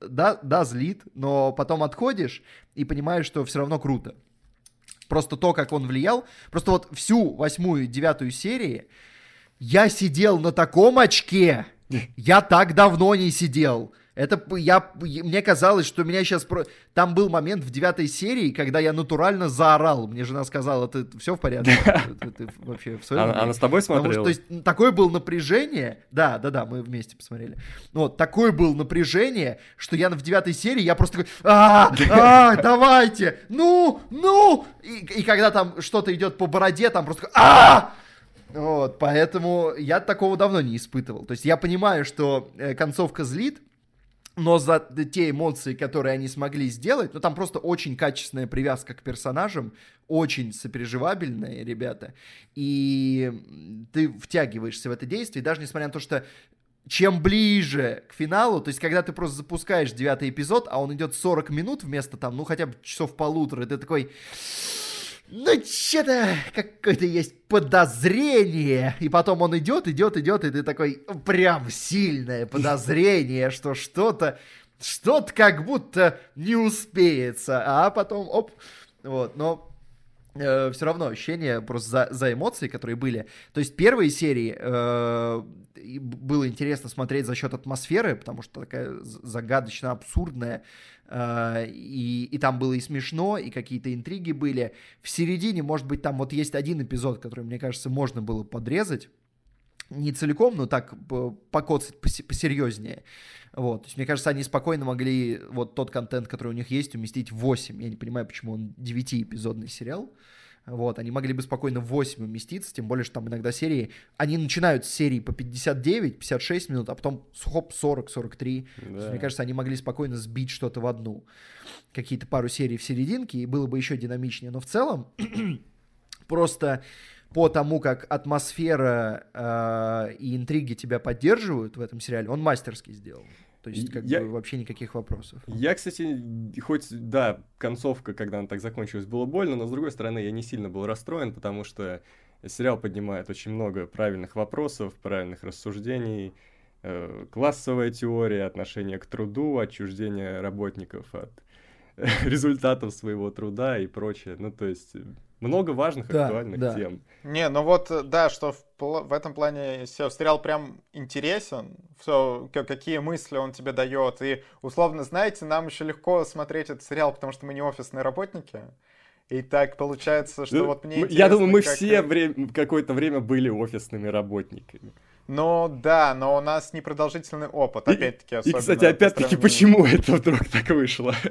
да, да, злит, но потом отходишь и понимаешь, что все равно круто. Просто то, как он влиял. Просто вот всю восьмую, девятую серии я сидел на таком очке. Я так давно не сидел. Это я, мне казалось, что меня сейчас... Про... Там был момент в девятой серии, когда я натурально заорал. Мне жена сказала, ты все в порядке? Ты, ты, ты вообще в своем... Она, она с тобой смотрела? Что, то есть такое было напряжение... Да, да, да, мы вместе посмотрели. Вот, такое было напряжение, что я в девятой серии, я просто такой, а, а, давайте, ну, ну! И, и когда там что-то идет по бороде, там просто, а, вот, поэтому я такого давно не испытывал. То есть я понимаю, что э, концовка злит, но за те эмоции, которые они смогли сделать, ну там просто очень качественная привязка к персонажам, очень сопереживабельные ребята, и ты втягиваешься в это действие, даже несмотря на то, что чем ближе к финалу, то есть когда ты просто запускаешь девятый эпизод, а он идет 40 минут вместо там, ну хотя бы часов полутора, ты такой ну, что-то какое-то есть подозрение. И потом он идет, идет, идет, и ты такой, прям сильное подозрение, что что-то, что-то как будто не успеется. А потом, оп, вот, но э, все равно ощущение просто за, за эмоции, которые были. То есть первые серии э, было интересно смотреть за счет атмосферы, потому что такая загадочно абсурдная а, и, и там было и смешно, и какие-то интриги были. В середине, может быть, там вот есть один эпизод, который, мне кажется, можно было подрезать. Не целиком, но так покоцать посерьезнее. Вот. То есть, мне кажется, они спокойно могли вот тот контент, который у них есть, уместить в 8. Я не понимаю, почему он 9-эпизодный сериал. Вот, они могли бы спокойно в 8 уместиться, тем более, что там иногда серии, они начинают с серии по 59, 56 минут, а потом хоп, 40, 43. Да. Есть, мне кажется, они могли спокойно сбить что-то в одну. Какие-то пару серий в серединке, и было бы еще динамичнее. Но в целом, просто по тому, как атмосфера э, и интриги тебя поддерживают в этом сериале, он мастерски сделал. То есть, как я... бы, вообще никаких вопросов. Я, кстати, хоть, да, концовка, когда она так закончилась, было больно, но, с другой стороны, я не сильно был расстроен, потому что сериал поднимает очень много правильных вопросов, правильных рассуждений, э, классовая теория, отношение к труду, отчуждение работников от результатов своего труда и прочее. Ну, то есть много важных да, актуальных да. тем. Не, ну вот, да, что в, в этом плане все, сериал прям интересен, все, какие мысли он тебе дает. И, условно, знаете, нам еще легко смотреть этот сериал, потому что мы не офисные работники. И так получается, что ну, вот мне Я думаю, мы как... все время, какое-то время были офисными работниками. Ну да, но у нас непродолжительный опыт, опять-таки. И, и кстати, опять-таки, почему это вдруг так вышло?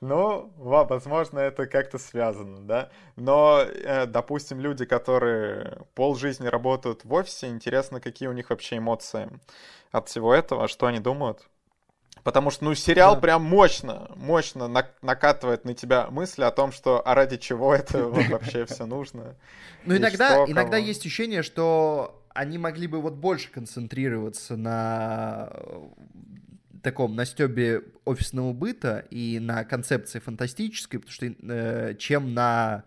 Ну, возможно, это как-то связано, да. Но, э, допустим, люди, которые полжизни работают в офисе, интересно, какие у них вообще эмоции от всего этого, что они думают. Потому что, ну, сериал да. прям мощно, мощно накатывает на тебя мысли о том, что а ради чего это вообще все нужно. Ну, иногда, иногда есть ощущение, что они могли бы вот больше концентрироваться на таком на стебе офисного быта и на концепции фантастической, потому что э, чем на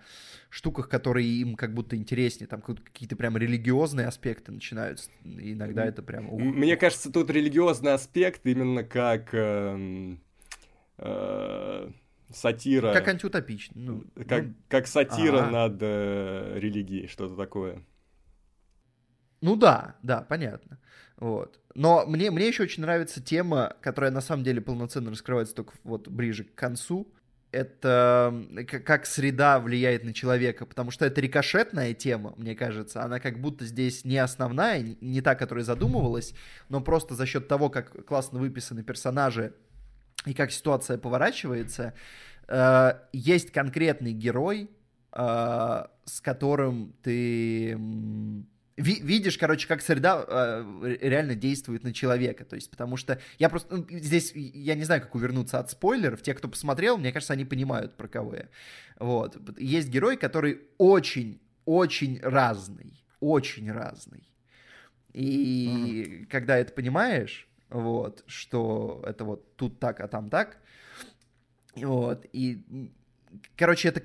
штуках, которые им как будто интереснее, там какие-то прям религиозные аспекты начинаются, иногда это прям... Мне кажется, тут религиозный аспект именно как... Э, э, сатира. Как антиутопичный. Ну, как, ну... как сатира А-а-а. над э, религией, что-то такое. Ну да, да, понятно. Вот. Но мне, мне еще очень нравится тема, которая на самом деле полноценно раскрывается только вот ближе к концу. Это как среда влияет на человека, потому что это рикошетная тема, мне кажется. Она как будто здесь не основная, не та, которая задумывалась, но просто за счет того, как классно выписаны персонажи и как ситуация поворачивается, э, есть конкретный герой, э, с которым ты ви видишь, короче, как среда э, реально действует на человека. То есть, потому что я просто... Ну, здесь я не знаю, как увернуться от спойлеров. Те, кто посмотрел, мне кажется, они понимают, про кого я. Вот. Есть герой, который очень, очень разный. Очень разный. И mm-hmm. когда это понимаешь, вот, что это вот тут так, а там так, вот, и, короче, это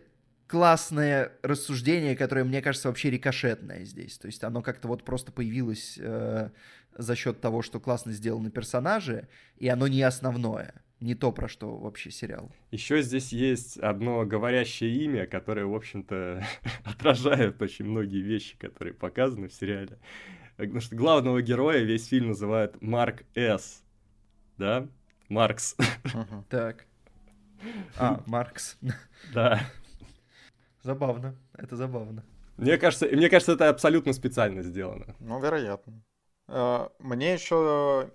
классное рассуждение, которое, мне кажется, вообще рикошетное здесь. То есть оно как-то вот просто появилось э, за счет того, что классно сделаны персонажи, и оно не основное. Не то, про что вообще сериал. Еще здесь есть одно говорящее имя, которое, в общем-то, отражает очень многие вещи, которые показаны в сериале. Потому что главного героя весь фильм называют Марк С. Да? Маркс. Так. А, Маркс. Да. Забавно, это забавно. Мне кажется, мне кажется, это абсолютно специально сделано. Ну, вероятно. Э, мне еще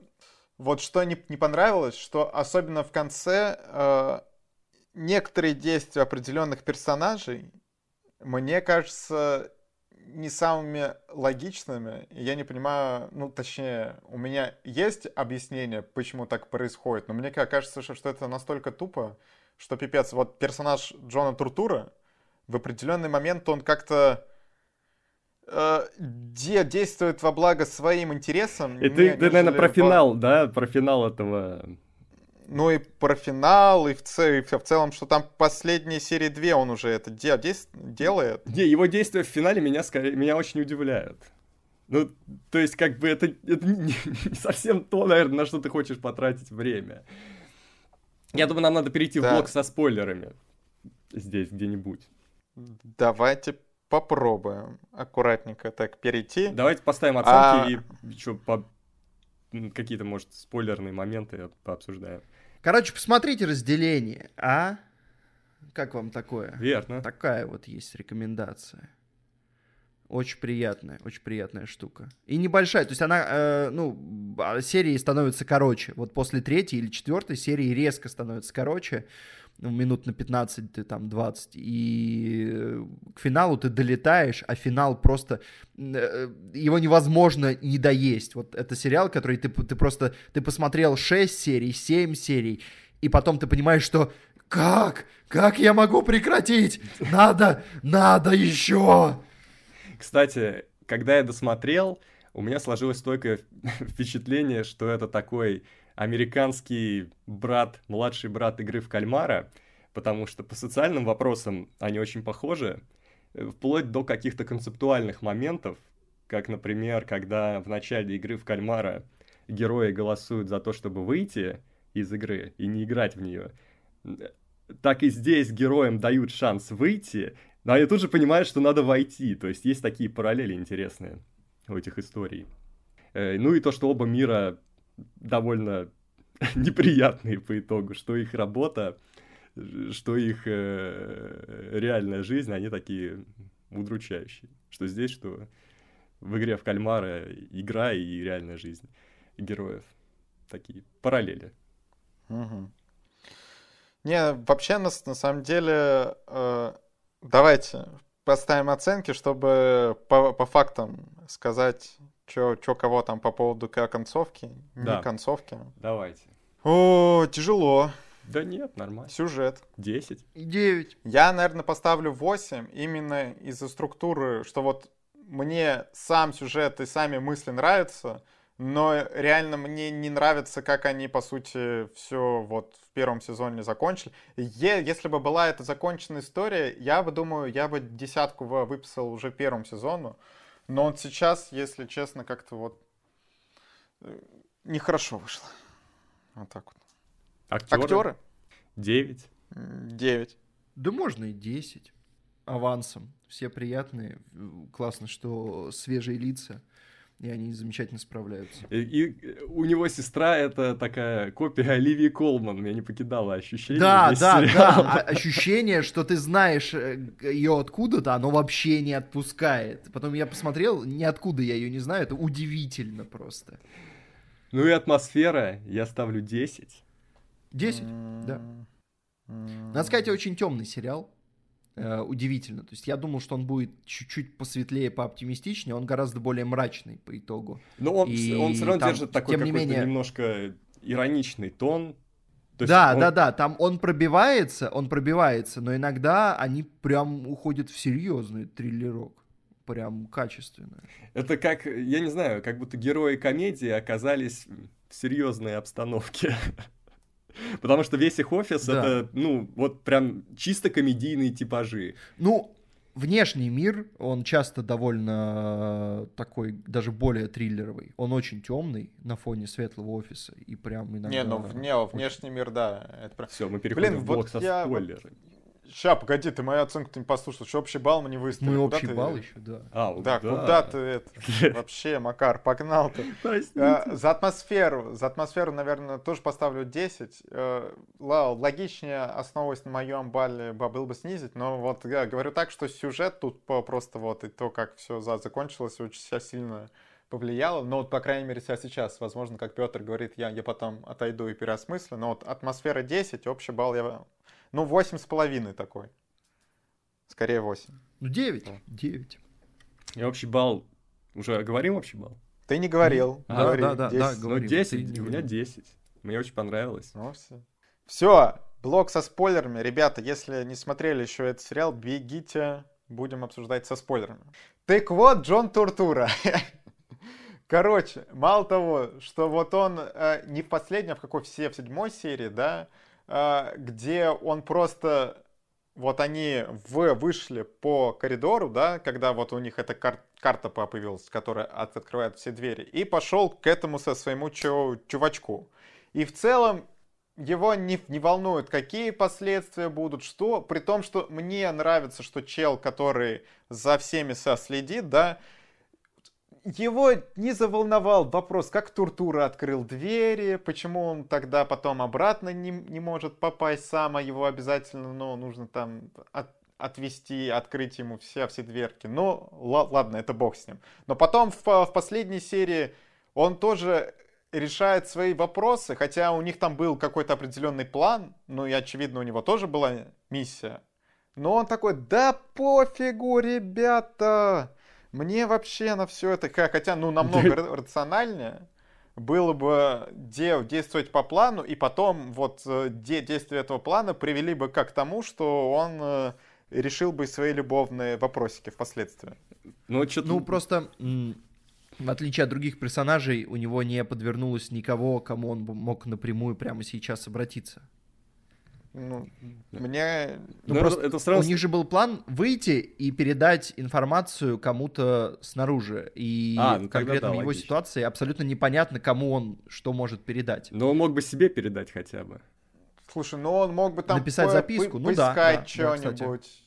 вот что не, не понравилось, что особенно в конце э, некоторые действия определенных персонажей, мне кажется, не самыми логичными. Я не понимаю, ну, точнее, у меня есть объяснение, почему так происходит, но мне кажется, что, что это настолько тупо, что пипец. Вот персонаж Джона Туртура, в определенный момент он как-то э, де действует во благо своим интересам. И ты, ты, наверное, про финал, да? Про финал этого... Ну и про финал, и в, цел, и в целом, что там последней серии 2 он уже это де де делает. Не, его действия в финале меня, скорее, меня очень удивляют. Ну, то есть, как бы это, это не, не совсем то, наверное, на что ты хочешь потратить время. Я думаю, нам надо перейти да. в блок со спойлерами. Здесь где-нибудь. Давайте попробуем аккуратненько так перейти. Давайте поставим оценки а... и что, по... какие-то, может, спойлерные моменты пообсуждаем. Короче, посмотрите разделение, а? Как вам такое? Верно. Такая вот есть рекомендация. Очень приятная, очень приятная штука. И небольшая, то есть она, э, ну, а, серии становятся короче. Вот после третьей или четвертой серии резко становится короче. Ну, минут на 15, ты там 20, и э, к финалу ты долетаешь, а финал просто, э, его невозможно не доесть. Вот это сериал, который ты, ты просто, ты посмотрел 6 серий, 7 серий, и потом ты понимаешь, что как? Как я могу прекратить? Надо, надо еще! Кстати, когда я досмотрел, у меня сложилось стойкое впечатление, что это такой американский брат, младший брат игры в кальмара, потому что по социальным вопросам они очень похожи, э, вплоть до каких-то концептуальных моментов, как, например, когда в начале игры в кальмара герои голосуют за то, чтобы выйти из игры и не играть в нее, так и здесь героям дают шанс выйти, но они тут же понимают, что надо войти. То есть есть такие параллели интересные у этих историй. Э, ну и то, что оба мира довольно неприятные по итогу, что их работа, что их э, реальная жизнь, они такие удручающие. Что здесь, что в игре в кальмара игра и реальная жизнь героев. Такие параллели. Угу. Не, вообще, на, на самом деле, э, давайте поставим оценки, чтобы по, по фактам сказать, Чё, чё, кого там по поводу концовки? Да. Не концовки. Давайте. О, тяжело. Да нет, нормально. Сюжет. Десять. Девять. Я, наверное, поставлю восемь именно из-за структуры, что вот мне сам сюжет и сами мысли нравятся, но реально мне не нравится, как они, по сути, все вот в первом сезоне закончили. Е- если бы была эта законченная история, я бы, думаю, я бы десятку выписал уже первому сезону, но он сейчас, если честно, как-то вот э, нехорошо вышло. Вот так вот. Актеры? Актеры? Девять. Девять. Да можно и 10 авансом. Все приятные. Классно, что свежие лица. И они замечательно справляются. И, и у него сестра это такая копия Оливии Колман. Меня не покидало ощущение. Да, да, сериал. да. Ощущение, что ты знаешь ее откуда-то, оно вообще не отпускает. Потом я посмотрел, ниоткуда я ее не знаю. Это удивительно просто. Ну и атмосфера, я ставлю 10. 10, да. Надо сказать, очень темный сериал. Э, удивительно. То есть я думал, что он будет чуть-чуть посветлее, пооптимистичнее, он гораздо более мрачный по итогу. Но он, И он все равно там, держит такой какой-то менее- немножко ироничный тон. То да, он- да, да, там он пробивается, он пробивается, но иногда они прям уходят в серьезный триллерок. Прям качественно. Это как, я не знаю, как будто герои комедии оказались в серьезной обстановке. Потому что весь их офис Да. это, ну, вот прям чисто комедийные типажи. Ну, внешний мир, он часто довольно э, такой, даже более триллеровый. Он очень темный на фоне светлого офиса. И прям иногда... Не, ну вне, очень- внешний мир, да. Это. Все, мы переходим Блин, в блок вот со я- спойлерами. Ща, погоди, ты мою оценку не послушал. Что общий балл мы не выставили? Мы Куда общий ты- балл еще, да. А, Да, куда ты это? Вообще, Макар, погнал ты. Э, За атмосферу, за атмосферу, наверное, тоже поставлю 10. Э, ла- Логичнее, основываясь на моем балле, ба- был бы снизить, но вот я говорю так, что сюжет тут просто вот и то, как все закончилось, очень сильно повлияло. Но вот, по крайней мере, сейчас, возможно, как Петр говорит, я, я потом отойду и переосмыслю. Но вот атмосфера 10, общий балл я... Ну, восемь с половиной такой. Скорее 8. Ну, 9. Да. 9. И общий балл, уже говорим общий балл? Ты не говорил. А, Говори, да, да, 10. да, Ну, Говорим, 10, ты у меня говорил. 10. Мне очень понравилось. Ну, все. Все, блок со спойлерами. Ребята, если не смотрели еще этот сериал, бегите, будем обсуждать со спойлерами. Так вот, Джон Туртура. Короче, мало того, что вот он э, не в последнем, а в какой все, в седьмой серии, да, э, где он просто, вот они в, вышли по коридору, да, когда вот у них эта кар- карта появилась, которая от- открывает все двери, и пошел к этому со своему чу- чувачку. И в целом его не, не волнует, какие последствия будут, что, при том, что мне нравится, что чел, который за всеми со следит, да, его не заволновал вопрос, как Туртура открыл двери, почему он тогда потом обратно не, не может попасть сам, а его обязательно, ну, нужно там от- отвести, открыть ему все, все дверки. Ну, ла- ладно, это бог с ним. Но потом в, в последней серии он тоже решает свои вопросы, хотя у них там был какой-то определенный план, ну и очевидно у него тоже была миссия. Но он такой, да пофигу, ребята, мне вообще на все это, хотя ну намного ра- рациональнее было бы де- действовать по плану, и потом вот э, де- действия этого плана привели бы как к тому, что он э, решил бы свои любовные вопросики впоследствии. Ну, что Ну, просто, в отличие от других персонажей, у него не подвернулось никого, кому он мог напрямую прямо сейчас обратиться. Ну, мне... Ну, Ну, просто это сразу- У них же был план выйти и передать информацию кому-то снаружи. И А, ну конкретно да, в его логично. ситуации абсолютно непонятно, кому он что может передать. Но он мог бы себе передать хотя бы. Слушай, ну он мог бы там Написать по- записку, по- ну да, поискать да, да, что-нибудь.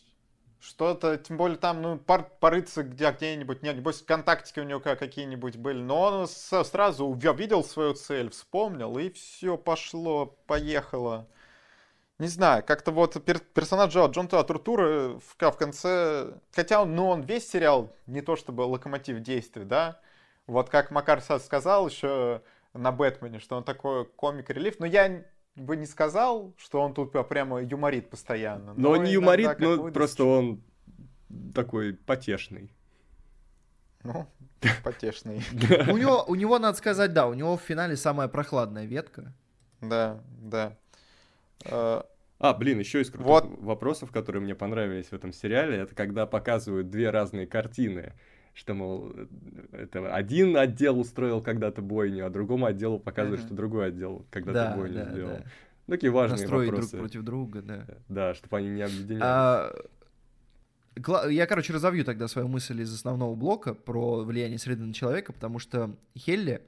Что-то, тем более там, ну, пор- порыться где, где-нибудь, нет, небось, контактики у него ка- какие-нибудь были, но он с- сразу увидел свою цель, вспомнил, и все пошло, поехало. Не знаю, как-то вот пер- персонаж Джо, Джон Туа Туртура в, ка- в конце, хотя он, ну, он весь сериал не то чтобы локомотив действий, да, вот как Макар сказал еще на Бэтмене, что он такой комик-релиф, но я бы не сказал, что он тут прямо юморит постоянно. Но он не юморит, но какую-то просто он такой потешный. Ну, потешный. У него, у него, надо сказать, да, у него в финале самая прохладная ветка. Да, да. А, блин, еще из крутых Вот. вопросов, которые мне понравились в этом сериале, это когда показывают две разные картины. что, мол, это один отдел устроил когда-то бойню, а другому отделу показывают, mm-hmm. что другой отдел когда-то да, бойню да, сделал. Да. Ну, такие важные Настроить вопросы. друг против друга, да. Да, чтобы они не объединялись. А, я, короче, разовью тогда свою мысль из основного блока про влияние среды на человека, потому что Хелли,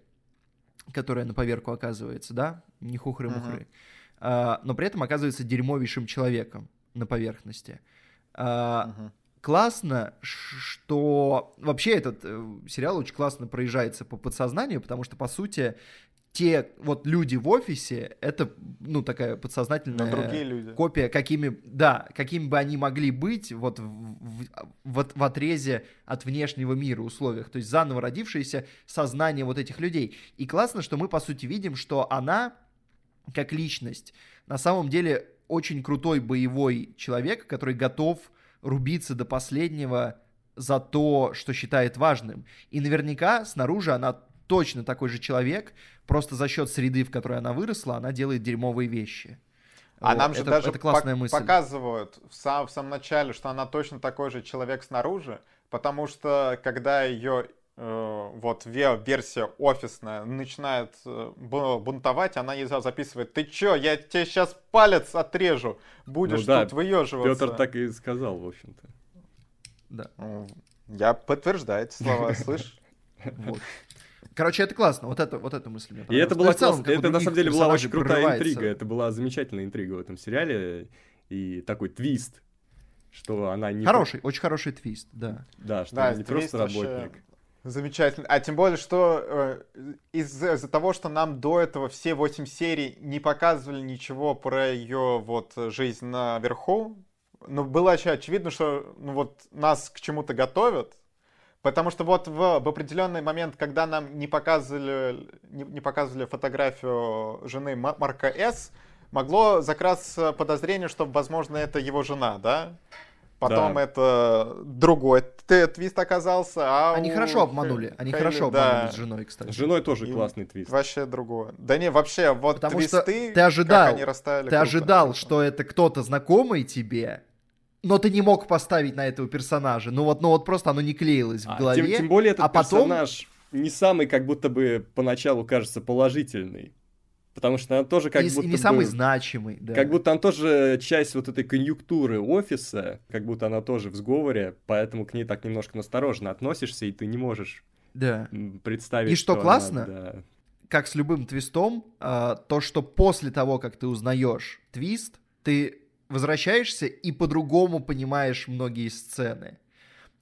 которая на поверку оказывается, да, не хухры-мухры, uh-huh. А, но при этом оказывается дерьмовейшим человеком на поверхности. Uh-huh. Классно, что вообще этот э, сериал очень классно проезжается по подсознанию, потому что, по сути, те вот люди в офисе, это, ну, такая подсознательная другие люди. копия, какими, да, какими бы они могли быть вот в, в, в, в отрезе от внешнего мира условиях, то есть заново родившееся сознание вот этих людей. И классно, что мы, по сути, видим, что она, как личность, на самом деле очень крутой боевой человек, который готов рубиться до последнего за то, что считает важным. И наверняка снаружи она точно такой же человек, просто за счет среды, в которой она выросла, она делает дерьмовые вещи. А вот. нам же это, даже это классная по- мысль. показывают в, сам, в самом начале, что она точно такой же человек снаружи, потому что когда ее вот версия офисная начинает э, бунтовать, она ей записывает, ты чё, я тебе сейчас палец отрежу, будешь ну, да, тут выеживаться. Петр так и сказал, в общем-то. Да. Я подтверждаю эти слова, слышь? Вот. Короче, это классно. Вот это, вот эта мысль мне И это была целом, это на самом деле была очень крутая интрига. Это была замечательная интрига в этом сериале. И такой твист, что она не... Хороший, очень хороший твист, да. Да, что да, она не просто работник. Замечательно. А тем более, что э, из-за из того, что нам до этого все восемь серий не показывали ничего про ее вот жизнь наверху, ну, было очевидно, что ну, вот нас к чему-то готовят, Потому что вот в, в определенный момент, когда нам не показывали, не, не показывали фотографию жены Марка С, могло закрасться подозрение, что, возможно, это его жена, да? Потом да. это другой твист оказался, а Они у... хорошо обманули, они Хейли, хорошо обманули да. с женой, кстати. С женой тоже И классный твист. Вообще другое. Да не, вообще, вот Потому твисты, что ты ожидал, они расставили. Ты круто. ожидал, что это кто-то знакомый тебе, но ты не мог поставить на этого персонажа. Ну вот, ну вот просто оно не клеилось в а, голове. Тем, тем более этот а потом... персонаж не самый, как будто бы поначалу кажется положительный. Потому что он тоже как и, будто и не бы, самый значимый, да. Как будто он тоже часть вот этой конъюнктуры офиса, как будто она тоже в сговоре, поэтому к ней так немножко настороженно относишься, и ты не можешь да. представить, И что, что классно, она, да. как с любым твистом, а, то, что после того, как ты узнаешь твист, ты возвращаешься и по-другому понимаешь многие сцены.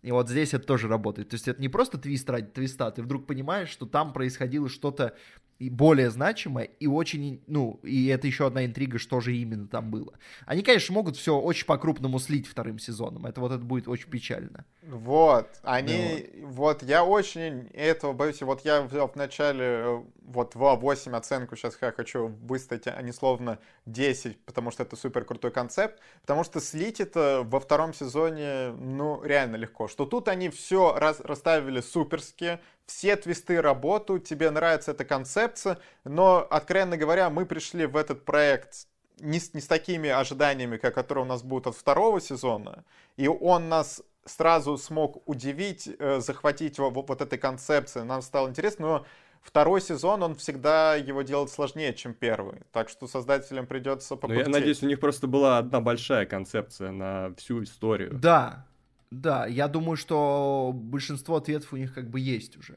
И вот здесь это тоже работает. То есть это не просто твист ради твиста, ты вдруг понимаешь, что там происходило что-то и более значимое, и очень, ну, и это еще одна интрига, что же именно там было. Они, конечно, могут все очень по-крупному слить вторым сезоном. Это вот это будет очень печально. Вот, они, ну, вот. вот я очень этого боюсь. Вот я в, в начале, э, вот в 8 оценку сейчас я хочу выставить, а не словно 10, потому что это супер крутой концепт, потому что слить это во втором сезоне, ну, реально легко. Что тут они все раз, расставили суперски, все твисты работают, тебе нравится эта концепция, но, откровенно говоря, мы пришли в этот проект не с, не с такими ожиданиями, как которые у нас будут от второго сезона, и он нас сразу смог удивить, э, захватить вот, вот этой концепцией, нам стало интересно, но второй сезон, он всегда его делать сложнее, чем первый. Так что создателям придется попустить. Ну, я надеюсь, у них просто была одна большая концепция на всю историю. Да, да, я думаю, что большинство ответов у них как бы есть уже.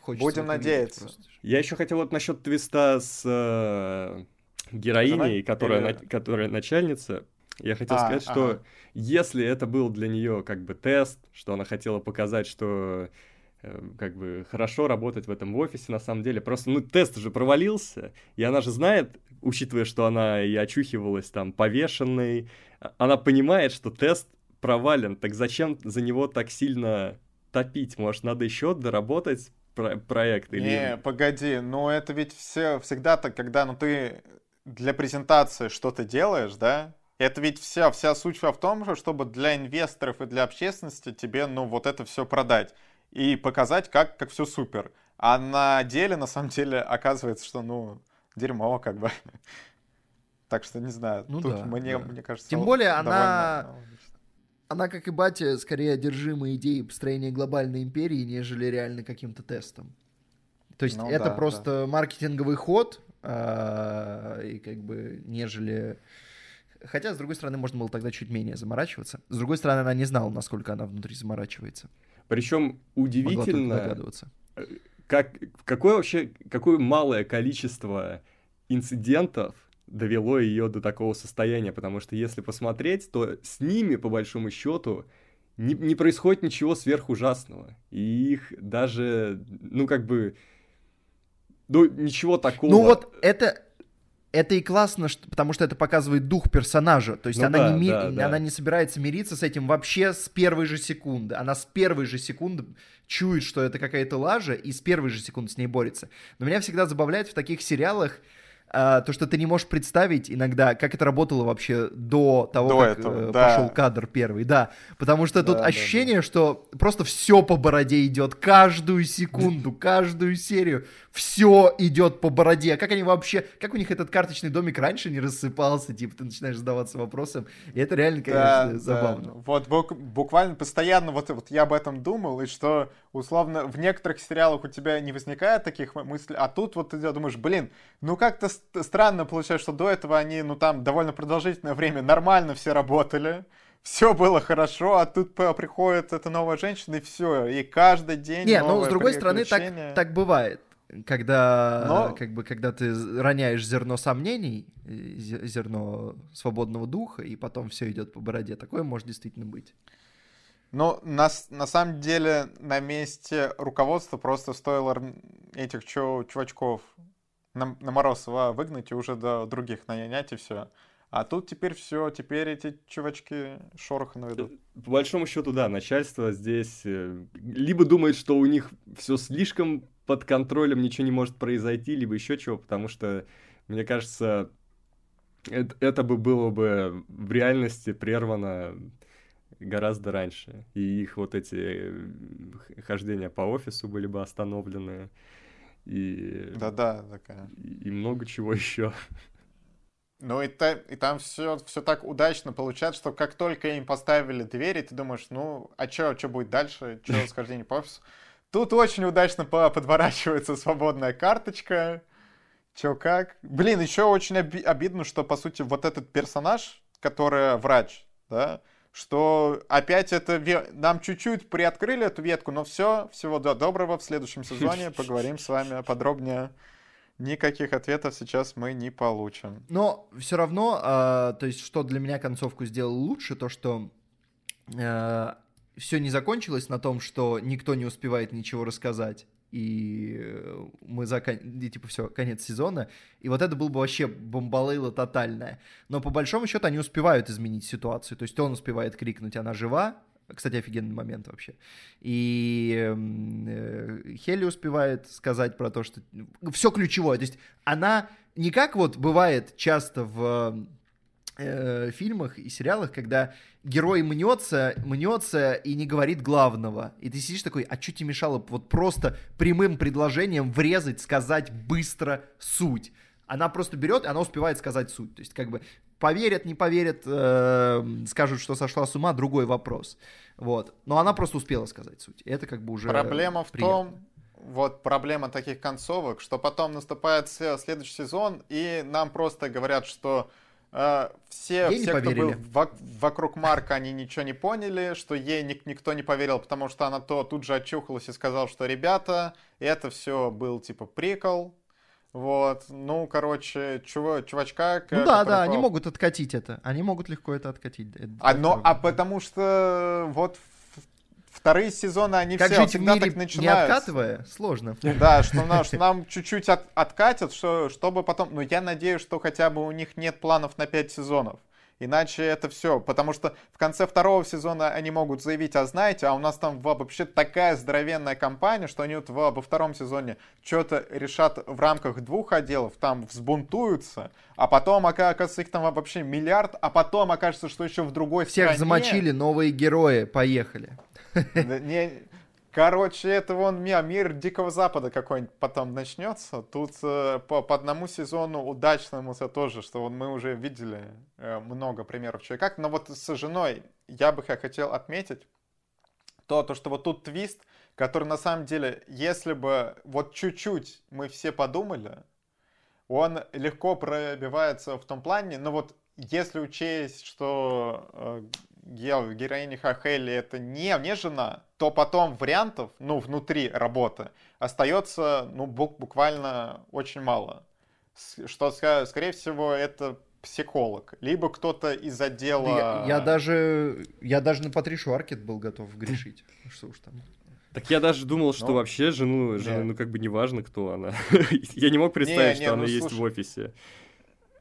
Хочется Будем надеяться. Я еще хотел вот насчет твиста с э, героиней, которая, на, которая начальница. Я хотел а, сказать, ага. что если это был для нее как бы тест, что она хотела показать, что э, как бы хорошо работать в этом офисе, на самом деле, просто, ну, тест уже провалился, и она же знает, учитывая, что она и очухивалась там повешенной, а, она понимает, что тест провален, так зачем за него так сильно топить? Может, надо еще доработать про проект? Или... Не, погоди, ну это ведь все всегда так, когда ну, ты для презентации что-то делаешь, да? Это ведь вся, вся суть в том, чтобы для инвесторов и для общественности тебе, ну, вот это все продать и показать, как, как все супер. А на деле, на самом деле, оказывается, что, ну, дерьмо, как бы. Так что не знаю. Ну, тут да, мне, да. мне кажется, Тем более довольно... она как и батя, скорее одержима идеей построения глобальной империи, нежели реально каким-то тестом. То есть Ну это да, просто маркетинговый ход, а, и как бы нежели... Хотя, с другой стороны, можно было тогда чуть менее заморачиваться. С другой стороны, она не знала, насколько она внутри заморачивается. Причем удивительно, догадываться. как, какое вообще, какое малое количество инцидентов довело ее до такого состояния, потому что если посмотреть, то с ними, по большому счету, не, не происходит ничего сверхужасного. И их даже, ну, как бы, ну, ничего такого. Ну вот это... Это и классно, что- потому что это показывает дух персонажа. То есть Ну она, да, не ми- да, да. она не собирается мириться с этим вообще с первой же секунды. Она с первой же секунды чует, что это какая-то лажа, и с первой же секунды с ней борется. Но меня всегда забавляет в таких сериалах а, то, что ты не можешь представить иногда, как это работало вообще до того, До как этого, э, да. пошел кадр первый. Да, потому что тут Да, да, ощущение, что просто все по бороде идет, каждую секунду, каждую серию, все идет по бороде. А как они вообще, как у них этот карточный домик раньше не рассыпался, типа ты начинаешь задаваться вопросом, и это реально, Да, конечно, да. забавно. Вот бук- буквально постоянно вот, вот я об этом думал, и что условно в некоторых сериалах у тебя не возникает таких мыслей, а тут вот ты думаешь, блин, ну как-то ст- странно получается, что до этого они, ну там довольно продолжительное время нормально все работали, все было хорошо, а тут приходит эта новая женщина, и все, и каждый день Не, ну с другой стороны, так, так бывает. Когда, Но- как бы, когда ты роняешь зерно сомнений, э, зе- зерно свободного духа, и потом все идет по бороде, такое может действительно быть. Ну, на, на самом деле, на месте руководства просто стоило этих чу- чувачков на, на Морозова выгнать и уже до других нанять и все. А тут теперь все, теперь эти чувачки шороха наведут. По большому счету, да, начальство здесь э, либо думает, что у них все слишком под контролем, ничего не может произойти, либо еще чего, потому что, мне кажется, это, это бы было бы в реальности прервано гораздо раньше. И их вот эти хождения по офису были бы остановлены. И, Да-да, такая. и много чего еще. Ну и, та- и там все, все так удачно получается, что как только им поставили двери, ты думаешь, ну, а что что будет дальше? Что расхождение по офису? Тут очень удачно по- подворачивается свободная карточка. Чё как? Блин, еще очень оби- обидно, что, по сути, вот этот персонаж, который врач, да, что опять это... Нам чуть-чуть приоткрыли эту ветку, но все, всего до- доброго. В следующем сезоне поговорим с вами подробнее. Никаких ответов сейчас мы не получим. Но все равно, а, то есть, что для меня концовку сделал лучше, то, что все не закончилось на том, что никто не успевает ничего рассказать. И э, мы закон... и, типа все, конец сезона. И вот это было бы вообще бомбалейла тотальная. Но по большому счету они успевают изменить ситуацию. То есть он успевает крикнуть, она жива. Кстати, офигенный момент вообще. И эм, э, Хелли успевает сказать про то, что все ключевое. То есть она не как вот бывает часто в э, фильмах и сериалах, когда герой мнется, мнется и не говорит главного. И ты сидишь такой, а что тебе мешало вот просто прямым предложением врезать, сказать быстро суть? Она просто берет, и она успевает сказать суть. То есть как бы поверят, не поверят, э, скажут, что сошла с ума, другой вопрос. Вот. Но она просто успела сказать суть. И это как бы уже Проблема в приятно. том, вот проблема таких концовок, что потом наступает следующий сезон, и нам просто говорят, что все, Ей не все кто был вокруг Марка, они ничего не поняли, что ей ник- никто не поверил, потому что она то тут же очухалась и сказала, что ребята, это все был типа прикол. Вот, ну, короче, чува- чувачка... Ну да, да, они могут откатить это. Они могут легко это откатить. Это А, но, правда. а потому что вот в- вторые сезоны, они Как все жить в всегда мире, так не начинаются. откатывая, сложно. Да, что, нам- что нам чуть-чуть от- откатят, что, чтобы потом... Ну, я надеюсь, что хотя бы у них нет планов на 5 сезонов. Иначе это все. Потому что в конце второго сезона они могут заявить, а знаете, а у нас там во- вообще такая здоровенная компания, что они вот во, втором сезоне что-то решат в рамках двух отделов, там взбунтуются, а потом, ока- оказывается, их там вообще миллиард, а потом окажется, что еще в другой Всех стране... замочили, новые герои, поехали. Не- Короче, это вон мир, мир Дикого Запада какой-нибудь потом начнется. Тут э, по, по одному сезону удачному это тоже, что вот мы уже видели э, много примеров чего. Но вот с женой я бы хотел отметить то, то, что вот тут твист, который на самом деле, если бы вот чуть-чуть мы все подумали, он легко пробивается в том плане, но вот если учесть, что э, героиня Хахели это не, не жена, то потом вариантов, ну, внутри работы остается, ну, буквально очень мало. Что, скорее всего, это психолог, либо кто-то из отдела... Я, я даже, я даже на Патришу Аркет был готов грешить. Что уж там. Так я даже думал, что ну, вообще жену, жену, ну как бы неважно, кто она. я не мог представить, не, не, что ну, она слушай, есть в офисе.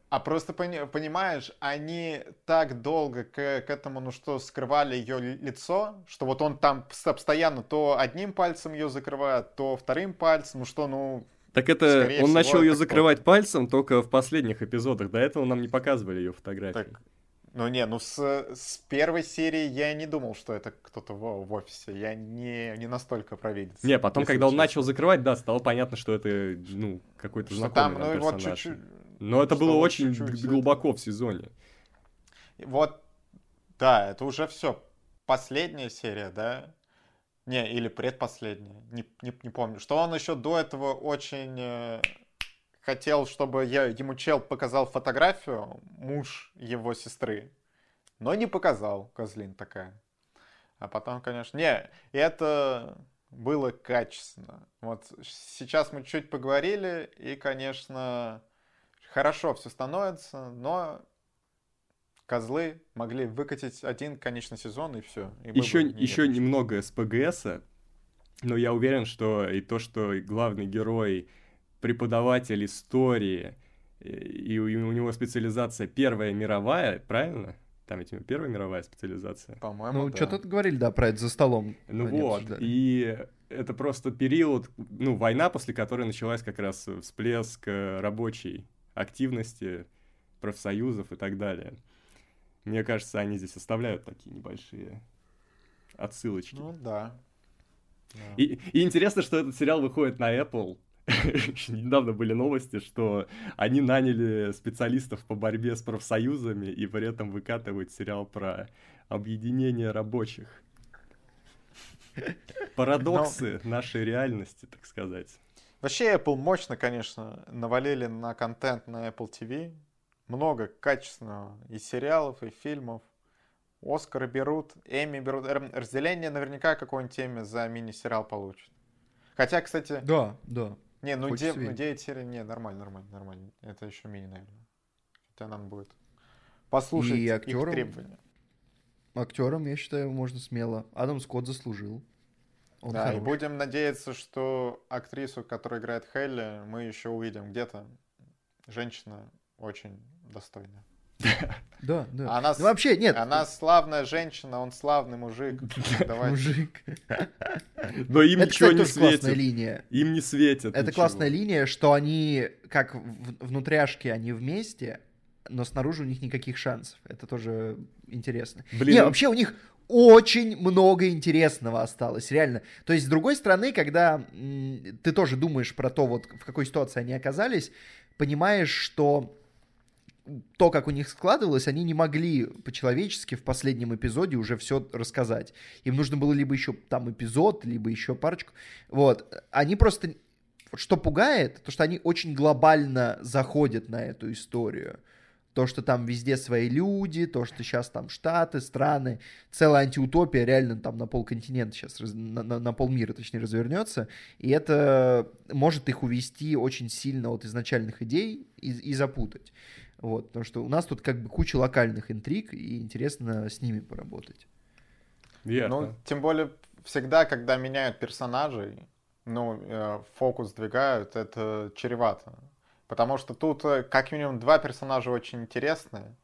А просто понимаешь, они так долго к, к этому, ну что, скрывали ее лицо, что вот он там постоянно то одним пальцем ее закрывает, то вторым пальцем, ну что, ну... Так это он всего, начал ее закрывать вот... пальцем только в последних эпизодах. До этого нам не показывали ее фотографии. Так, ну не, ну с, с первой серии я не думал, что это кто-то в, в офисе. Я не, не настолько провидец. Не, потом, когда честно. он начал закрывать, да, стало понятно, что это, ну, какой-то знакомый там, ну, персонаж. Вот чуть-чуть, но это было очень чуть-чуть глубоко в сезоне. Вот, да, это уже все. Последняя серия, да? Не, или предпоследняя, не, не, не помню. Что он еще до этого очень э, хотел, чтобы я, ему чел показал фотографию, муж его сестры. Но не показал, козлин такая. А потом, конечно... Не, это было качественно. Вот сейчас мы чуть поговорили, и, конечно, хорошо все становится, но козлы могли выкатить один конечный сезон и все. И еще не еще немного с ПГС, но я уверен, что и то, что главный герой преподаватель истории, и у, него специализация Первая мировая, правильно? Там ведь Первая мировая специализация. По-моему, Ну, да. что-то говорили, да, про это за столом. Ну вот, обсуждали. и это просто период, ну, война, после которой началась как раз всплеск э, рабочей активности профсоюзов и так далее. Мне кажется, они здесь оставляют такие небольшие отсылочки. Ну да. И, и интересно, что этот сериал выходит на Apple. Недавно были новости, что они наняли специалистов по борьбе с профсоюзами и при этом выкатывают сериал про объединение рабочих. Парадоксы Но... нашей реальности, так сказать. Вообще Apple мощно, конечно, навалили на контент на Apple TV. Много качественного и сериалов, и фильмов. Оскары берут, Эми берут. Разделение наверняка какой-нибудь теме за мини-сериал получит. Хотя, кстати... Да, да. Не, ну, де, ну 9 серий, не, нормально, нормально, нормально. Это еще мини, наверное. Хотя нам будет послушать и актерам, их требования. Актерам, я считаю, можно смело. Адам Скотт заслужил. Он да, хорош. и будем надеяться, что актрису, которая играет Хелли, мы еще увидим где-то. Женщина очень достойная. Да, да. Она, ну, вообще, нет. Она славная женщина, он славный мужик. Мужик. Но им Это, ничего кстати, не светит. классная линия. Им не светит Это ничего. классная линия, что они, как внутряшки, они вместе, но снаружи у них никаких шансов. Это тоже интересно. Блин. Не, вообще у них очень много интересного осталось, реально. То есть, с другой стороны, когда ты тоже думаешь про то, вот в какой ситуации они оказались, понимаешь, что то, как у них складывалось, они не могли по-человечески в последнем эпизоде уже все рассказать. Им нужно было либо еще там эпизод, либо еще парочку. Вот. Они просто... Что пугает, то что они очень глобально заходят на эту историю. То, что там везде свои люди, то, что сейчас там штаты, страны, целая антиутопия реально там на полконтинента сейчас, на, на, на полмира точнее развернется, и это может их увести очень сильно от изначальных идей и, и запутать. Вот, потому что у нас тут как бы куча локальных интриг, и интересно с ними поработать. Верно. Ну, тем более, всегда, когда меняют персонажей, ну, э, фокус двигают, это чревато. Потому что тут э, как минимум два персонажа очень интересные,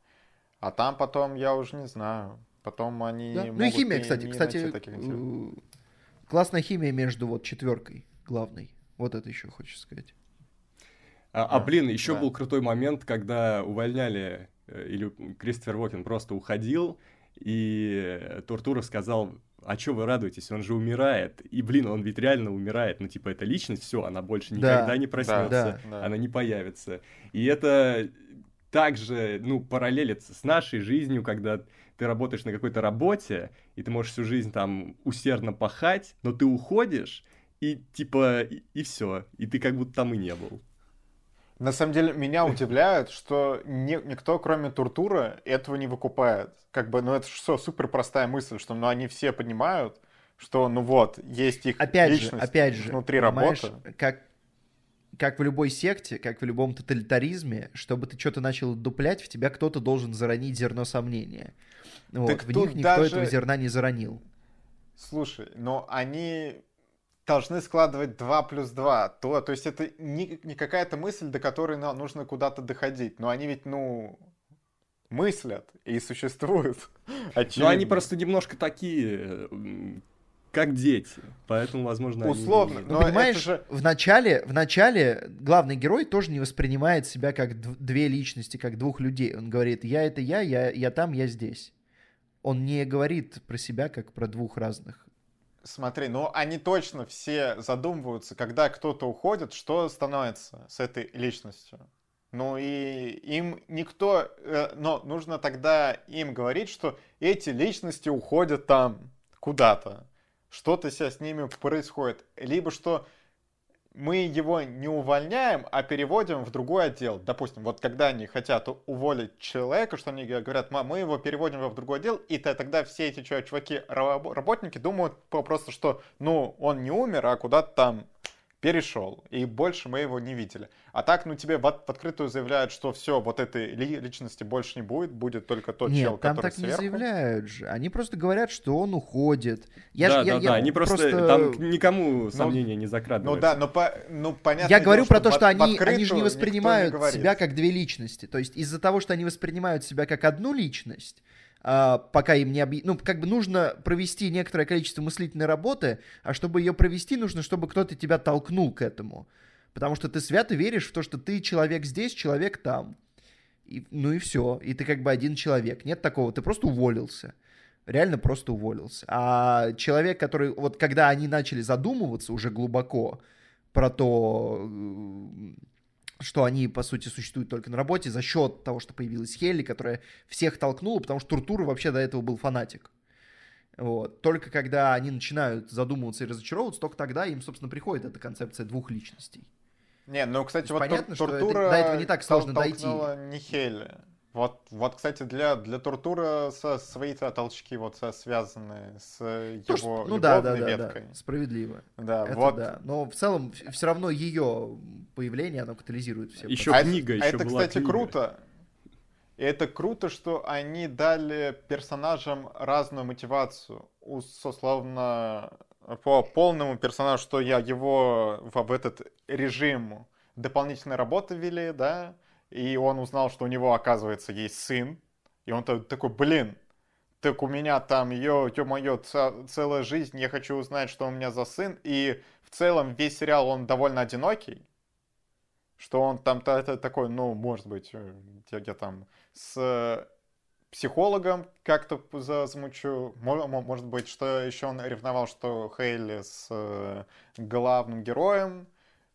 а там потом я уже не знаю. Потом они да. Ну и химия, не, кстати, не кстати, э, классная химия между вот четверкой главной. Вот это еще хочешь сказать. А, а блин, еще да. был крутой момент, когда увольняли, э, или Кристофер Уокен просто уходил, и Туртуров сказал, а чё вы радуетесь, он же умирает. И, блин, он ведь реально умирает. Ну, типа, эта личность, все, она больше никогда Да, не проснется, да, да. она не появится. И это также, ну, параллелится с нашей жизнью, когда ты работаешь на какой-то работе, и ты можешь всю жизнь там усердно пахать, но ты уходишь, и типа, и, все, и ты как будто там и не был. На самом деле, меня удивляет, что ни- никто, кроме Туртура, этого не выкупает. Как бы, ну это что, супер простая мысль, что ну, они все понимают, что ну вот, есть их Опять же, личность опять же, внутри работы. как, как в любой секте, как в любом тоталитаризме, чтобы ты что-то начал дуплять, в тебя кто-то должен заронить зерно сомнения. Вот, Так в них никто даже- этого зерна не заронил. Слушай, но они должны складывать 2 плюс 2. То, то есть это не, не какая-то мысль, до которой нам нужно куда-то доходить. Но они ведь, ну, мыслят и существуют. Но Очевидно. они просто немножко такие, как дети, поэтому, возможно, они Условно, не- Ну, Но это понимаешь, же- в начале, в начале главный герой тоже не воспринимает себя как дв- две личности, как двух людей. Он говорит, я это я, я, я там, я здесь. Он не говорит про себя как про двух разных. Смотри, ну они точно все задумываются, когда кто-то уходит, что становится с этой личностью. Ну и им никто, э, но нужно тогда им говорить, что эти личности уходят там куда-то, что-то сейчас с ними происходит, либо что мы его не увольняем, а переводим в другой отдел. Допустим, вот когда они хотят уволить человека, что они говорят, «Ма, мы его переводим в другой отдел, и тогда все эти чуваки, рабо- работники думают просто, что, ну, он не умер, а куда-то там перешел, и больше мы его не видели. А так, ну, тебе в, от- в открытую заявляют, что все, вот этой ли- личности больше не будет, будет только тот Нет, чел, там который так не сверху. заявляют же. Они просто говорят, что он уходит. Я да, ж- я- да, я да, они просто, там никому сомнения не Ну закрадываются. да, но, по, ну понятно. Я говорю про то, что они, они же не воспринимают говорит. себя как две личности. То есть из-за того, что они воспринимают себя как одну личность, пока им не объ... Ну, как бы нужно провести некоторое количество мыслительной работы, а чтобы ее провести, нужно, чтобы кто-то тебя толкнул к этому. Потому что ты свято веришь в то, что ты человек здесь, человек там. И, ну и все. И ты как бы один человек. Нет такого, ты просто уволился. Реально просто уволился. А человек, который... Вот когда они начали задумываться уже глубоко про то, что они, по сути, существуют только на работе за счет того, что появилась Хелли, которая всех толкнула, потому что Туртура вообще до этого был фанатик. Вот. Только когда они начинают задумываться и разочаровываться, только тогда им, собственно, приходит эта концепция двух личностей. Не, ну, кстати, вот понятно, тур- что это- Туртура до этого не так сложно дойти. не Хелли. Вот, вот, кстати, для, для Туртура со, свои -то толчки вот со, связаны с его что- ну да, да, веткой. да, справедливо. Да, Это вот. да. Но в целом все равно ее появление, оно катализирует все. Еще А это- книга, а еще это, была кстати, книга. круто. И это круто, что они дали персонажам разную мотивацию. Условно, по полному персонажу, что я его в, в этот режим дополнительной работы ввели, да, и он узнал, что у него, оказывается, есть сын. И он такой, блин, так у меня там, ё, ё-моё, целая жизнь, я хочу узнать, что у меня за сын. И в целом весь сериал, он довольно одинокий что он там та- та- такой, ну, может быть, э, я, я там с э, психологом как-то за- замучу. Мо- мо- Может быть, что еще он ревновал, что Хейли с э, главным героем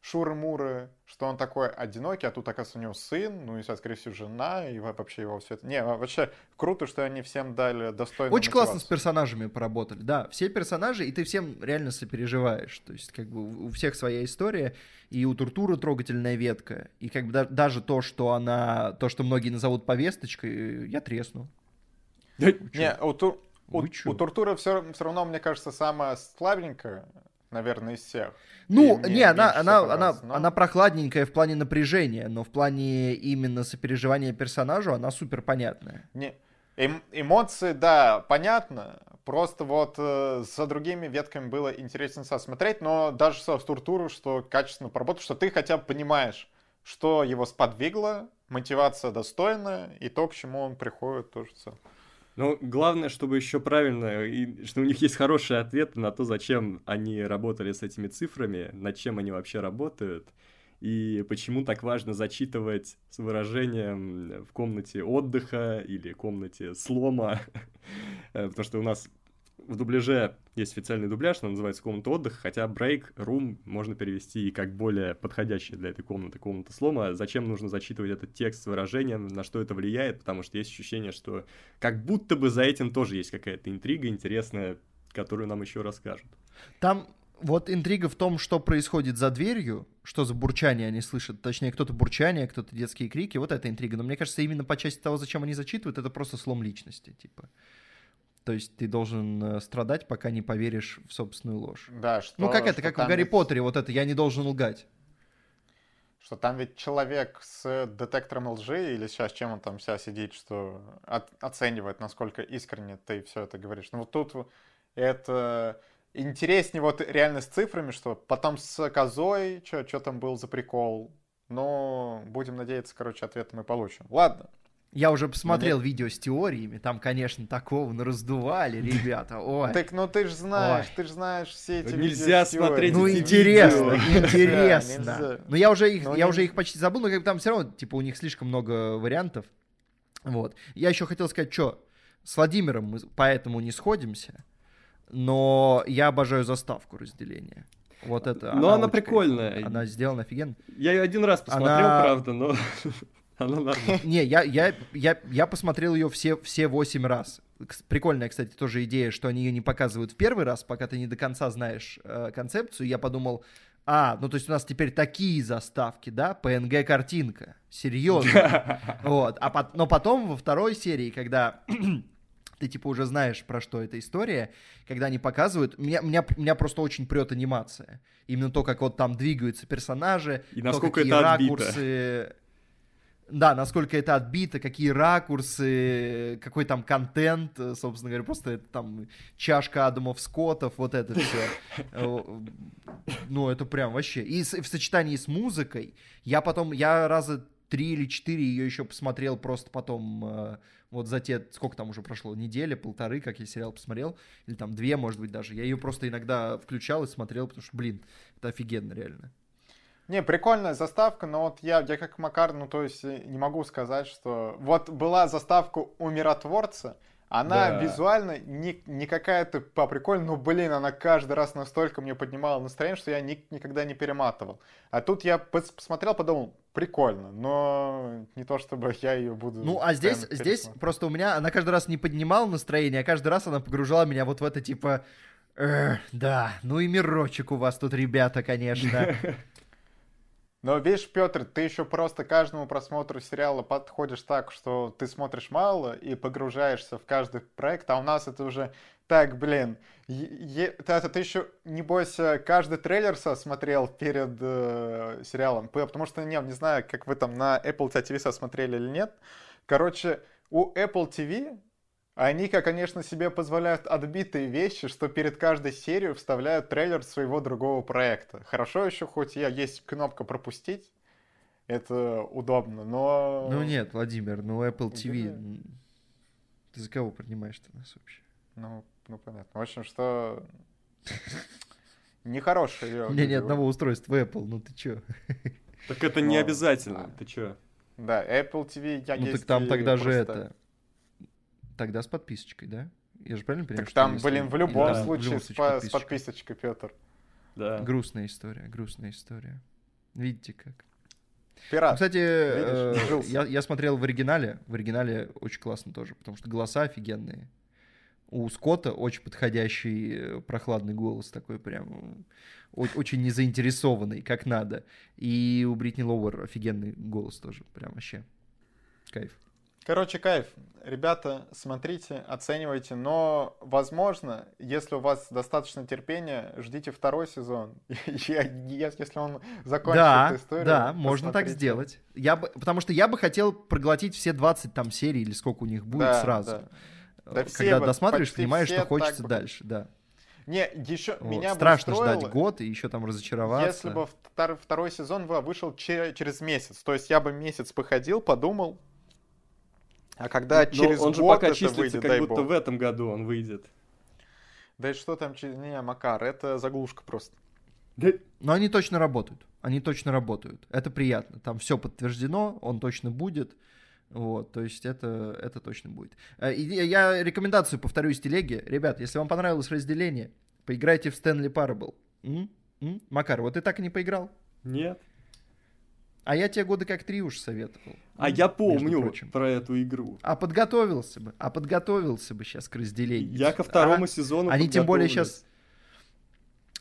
Шуры Муры, что он такой одинокий, а тут, оказывается, у него сын, ну и, сейчас, скорее всего, жена, и во- вообще его все это... Не, вообще круто, что они всем дали достойную Очень классно с мотивацию. персонажами поработали, да. Все персонажи, и ты всем реально сопереживаешь. То есть, как бы у всех своя история, и у Туртуры трогательная ветка. И как бы да- даже то, что она, то, что многие назовут повесточкой, э, я тресну. Да, Не, у, Тур- у, у Туртура все, все равно, мне кажется, самая слабенькая, наверное, из всех. Ну, И не, она, она, она, но- она прохладненькая в плане напряжения, но в плане именно сопереживания персонажу она супер понятная. Не, эм- эмоции, да, понятно. Просто вот э, за другими ветками было интересно смотреть, но даже со структуру, что качественно поработать, что ты хотя бы понимаешь, что его сподвигло, мотивация достойная, и то, к чему он приходит, тоже целом. Но главное, чтобы еще правильно, и что у них есть хороший ответ на то, зачем они работали с этими цифрами, над чем они вообще работают, и почему так важно зачитывать с выражением в комнате отдыха или комнате слома, Э, потому что у нас в дубляже есть официальный дубляж, он называется «Комната отдыха», хотя break, room можно перевести и как более подходящее для этой комнаты комната слома. Зачем нужно зачитывать этот текст с выражением, на что это влияет, потому что есть ощущение, что как будто бы за этим тоже есть какая-то интрига интересная, которую нам еще расскажут. Там вот интрига в том, что происходит за дверью, что за бурчание они слышат. Точнее, кто-то бурчание, кто-то детские крики. Вот это интрига. Но мне кажется, именно по части того, зачем они зачитывают, это просто слом личности, типа. То есть ты должен э, страдать, пока не поверишь в собственную ложь. Да, что, ну, как это, как в Гарри ведь- Поттере, вот это «я не должен лгать». Что там ведь человек с детектором лжи, или сейчас чем он там вся сидит, что от- оценивает, насколько искренне ты все это говоришь. Ну вот тут это интереснее вот реально с цифрами, что потом с козой, что там был за прикол. Но будем надеяться, короче, ответ мы получим. Ладно. Я уже посмотрел видео с теориями, там, конечно, такого ну, раздували, ребята, ой. Так, ну ты же знаешь, Ой. ты же знаешь все эти Ну, видео нельзя теорией. смотреть Ну, эти интересно, видео. интересно. Нельзя. Но я уже их, Ну, я не- уже их почти забыл, но как бы там все равно, типа, у них слишком много вариантов. Вот. Я еще хотел сказать, что с Владимиром мы поэтому не сходимся, но я обожаю заставку разделения. Вот это. Но она очень прикольная. Она сделана офигенно. Я ее один раз посмотрел, Она- правда, но она нормальная. Не, я, я, я, я посмотрел ее все, все 8 раз. Прикольная, кстати, тоже идея, что они ее не показывают в первый раз, пока ты не до конца знаешь э, концепцию. Я подумал, а, ну то есть у нас теперь такие заставки, да, PNG-картинка, серьезно. Вот, а но потом во второй серии, когда ты типа уже знаешь, про что эта история, когда они показывают, меня, меня, меня просто очень прет анимация. Именно то, как вот там двигаются персонажи, И то, насколько какие это отбито. ракурсы... Да, насколько это отбито, какие ракурсы, какой там контент, э, собственно говоря, просто это там чашка Адамов Скоттов, вот это все. Ну, это прям вообще. И в сочетании с музыкой, я потом, я раза три или четыре ее еще посмотрел просто потом, э, вот за те, сколько там уже прошло, неделя, полторы, как я сериал посмотрел, или там две, может быть, даже. Я ее просто иногда включал и смотрел, потому что, блин, это офигенно, реально. Не, прикольная заставка, но вот я, я как Макар, ну то есть э, не могу сказать, что... Вот была заставка у Миротворца, она Да. визуально не, не какая-то по прикольной, но, блин, она каждый раз настолько мне поднимала настроение, что я ни- никогда не перематывал. А тут я пос- посмотрел, подумал, прикольно, но не то чтобы я ее буду... Ну, а здесь, здесь просто у меня, она каждый раз не поднимала настроение, а каждый раз она погружала меня вот в это, типа, «Эх, да, ну и мирочек у вас тут, ребята, конечно. Но видишь, Петр, ты еще просто каждому просмотру сериала подходишь так, что ты смотришь мало и погружаешься в каждый проект, а у нас это уже так, блин, это ты еще, небось, э, каждый трейлер смотрел перед э, сериалом, потому что, не, не знаю, как вы там на Apple TV смотрели или нет, короче, у Apple TV они, как, конечно, себе позволяют отбитые вещи, что перед каждой серией вставляют трейлер своего другого проекта. Хорошо еще, хоть я есть кнопка пропустить, это удобно, но... Ну нет, Владимир, ну Apple TV, ты за кого принимаешь-то нас вообще? Ну, ну, понятно. В общем, что... Нехорошие У меня ни одного устройства Apple, ну ты чё? Так это не Ну, обязательно. Ты чё? Да, Apple TV я Ну так там и тогда же это... Тогда с подписочкой, да? Я же правильно понимаю, Так что там, если- блин, в любом да, в случае любом с, случае по- с подписочка. подписочкой, Петр. Да. Грустная история, грустная история. Видите как? Ну, Пират. кстати, э, я, я смотрел в оригинале. В оригинале очень классно тоже, потому что голоса офигенные. У Скотта очень подходящий э, прохладный голос такой прям очень незаинтересованный, как надо. И у Бритни Лоуэр офигенный голос тоже, прям вообще кайф. Короче, кайф. Ребята, смотрите, оценивайте, но, возможно, если у вас достаточно терпения, ждите второй сезон. Если он закончит Да, эту историю, да, можно так сделать. Я бы, потому что я бы хотел проглотить все 20 там серий или сколько у них будет Да, сразу. да. Э, Да все Когда вот досматриваешь, понимаешь, все что хочется так бы- дальше, да. Не, еще Вот. меня бы Страшно устроило, ждать год и еще там разочароваться. Если бы втор- второй сезон вы- вышел че- через месяц, то есть я бы месяц походил, подумал, а когда Но через он же год пока это числится, выйдет, как дай будто бог. в этом году он выйдет. Да и что там через... Не, Макар, это заглушка просто. Да, Но они точно работают. Они точно работают. Это приятно. Там все подтверждено, он точно будет. Вот, то есть это, это точно будет. Э, и я рекомендацию повторю из телеги. Ребят, если вам понравилось разделение, поиграйте в Стэнли Parable. М? М? Макар, вот ты так и не поиграл? Нет. А я тебе годы как три уж советовал. А я помню про эту игру. А подготовился бы, а подготовился бы сейчас к разделению. Я ко второму а? сезону Они тем более сейчас...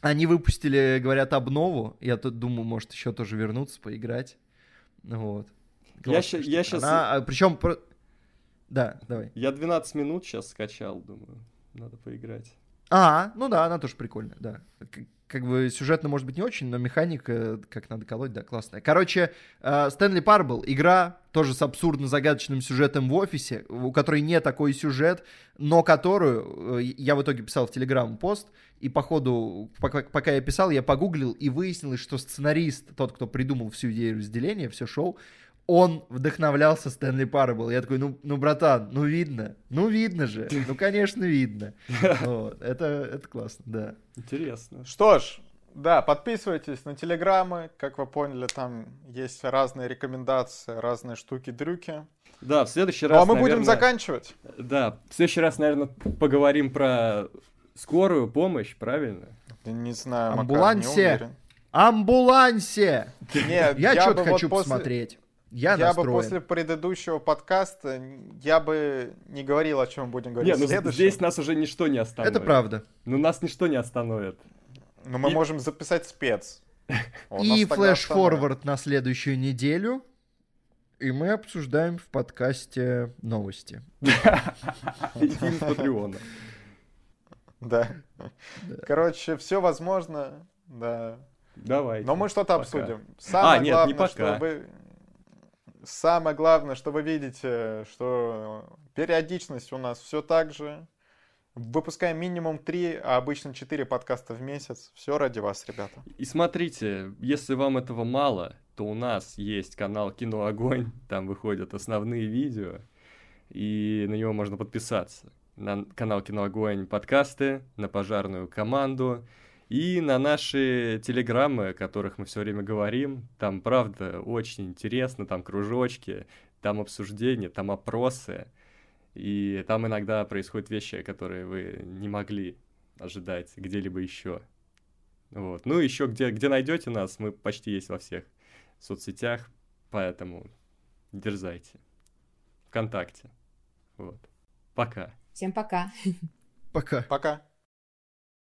Они выпустили, говорят, обнову. Я тут думаю, может, еще тоже вернуться, поиграть. Вот. Я, щ- я сейчас... Она... Причем... Про... Да, давай. Я 12 минут сейчас скачал, думаю. Надо поиграть. А, ну да, она тоже прикольная, да как бы сюжетно, может быть, не очень, но механика, как надо колоть, да, классная. Короче, Стэнли Парбл, игра тоже с абсурдно-загадочным сюжетом в офисе, у которой не такой сюжет, но которую э, я в итоге писал в Телеграм пост, и по ходу, пока, пока я писал, я погуглил, и выяснилось, что сценарист, тот, кто придумал всю идею разделения, все шоу, он вдохновлялся Стэнли Парабл. Я такой, ну, ну, братан, ну видно, ну видно же, ну, конечно, видно. Вот, это, это классно, да. Интересно. Что ж, да, подписывайтесь на телеграммы, как вы поняли, там есть разные рекомендации, разные штуки-дрюки. Да, в следующий раз, Ну, а мы наверное, будем заканчивать. Да, в следующий раз, наверное, поговорим про скорую помощь, правильно? Не знаю, Амбулансе. Макар, не. Амбулансе! Нет, я, я что-то хочу вот после- посмотреть. Я, Я настроен. бы после предыдущего подкаста я бы не говорил, о чем будем говорить Не, ну следующем. здесь нас уже ничто не остановит. Это правда. Ну нас ничто не остановит. Но мы И- можем записать спец. Он И флеш-форвард на следующую неделю. И мы обсуждаем в подкасте новости. Фильм Патреона. Да. Короче, все возможно, да. Давай. Но мы что-то обсудим. Самое А, нет, главное, не пока. что вы... Самое главное, что вы видите, что периодичность у нас все так же. Выпускаем минимум 3, а обычно 4 подкаста в месяц. Все ради вас, ребята. И смотрите, если вам этого мало, то у нас есть канал Кино Огонь, там выходят основные видео, и на него можно подписаться. На канал Кино Огонь подкасты, на пожарную команду и на наши телеграммы, о которых мы все время говорим. Там, правда, очень интересно, там кружочки, там обсуждения, там опросы. И там иногда происходят вещи, которые вы не могли ожидать где-либо еще. Вот. Ну, еще где, где найдете нас, мы почти есть во всех соцсетях, поэтому дерзайте. Вконтакте. Вот. Пока. Всем пока. Пока. Пока.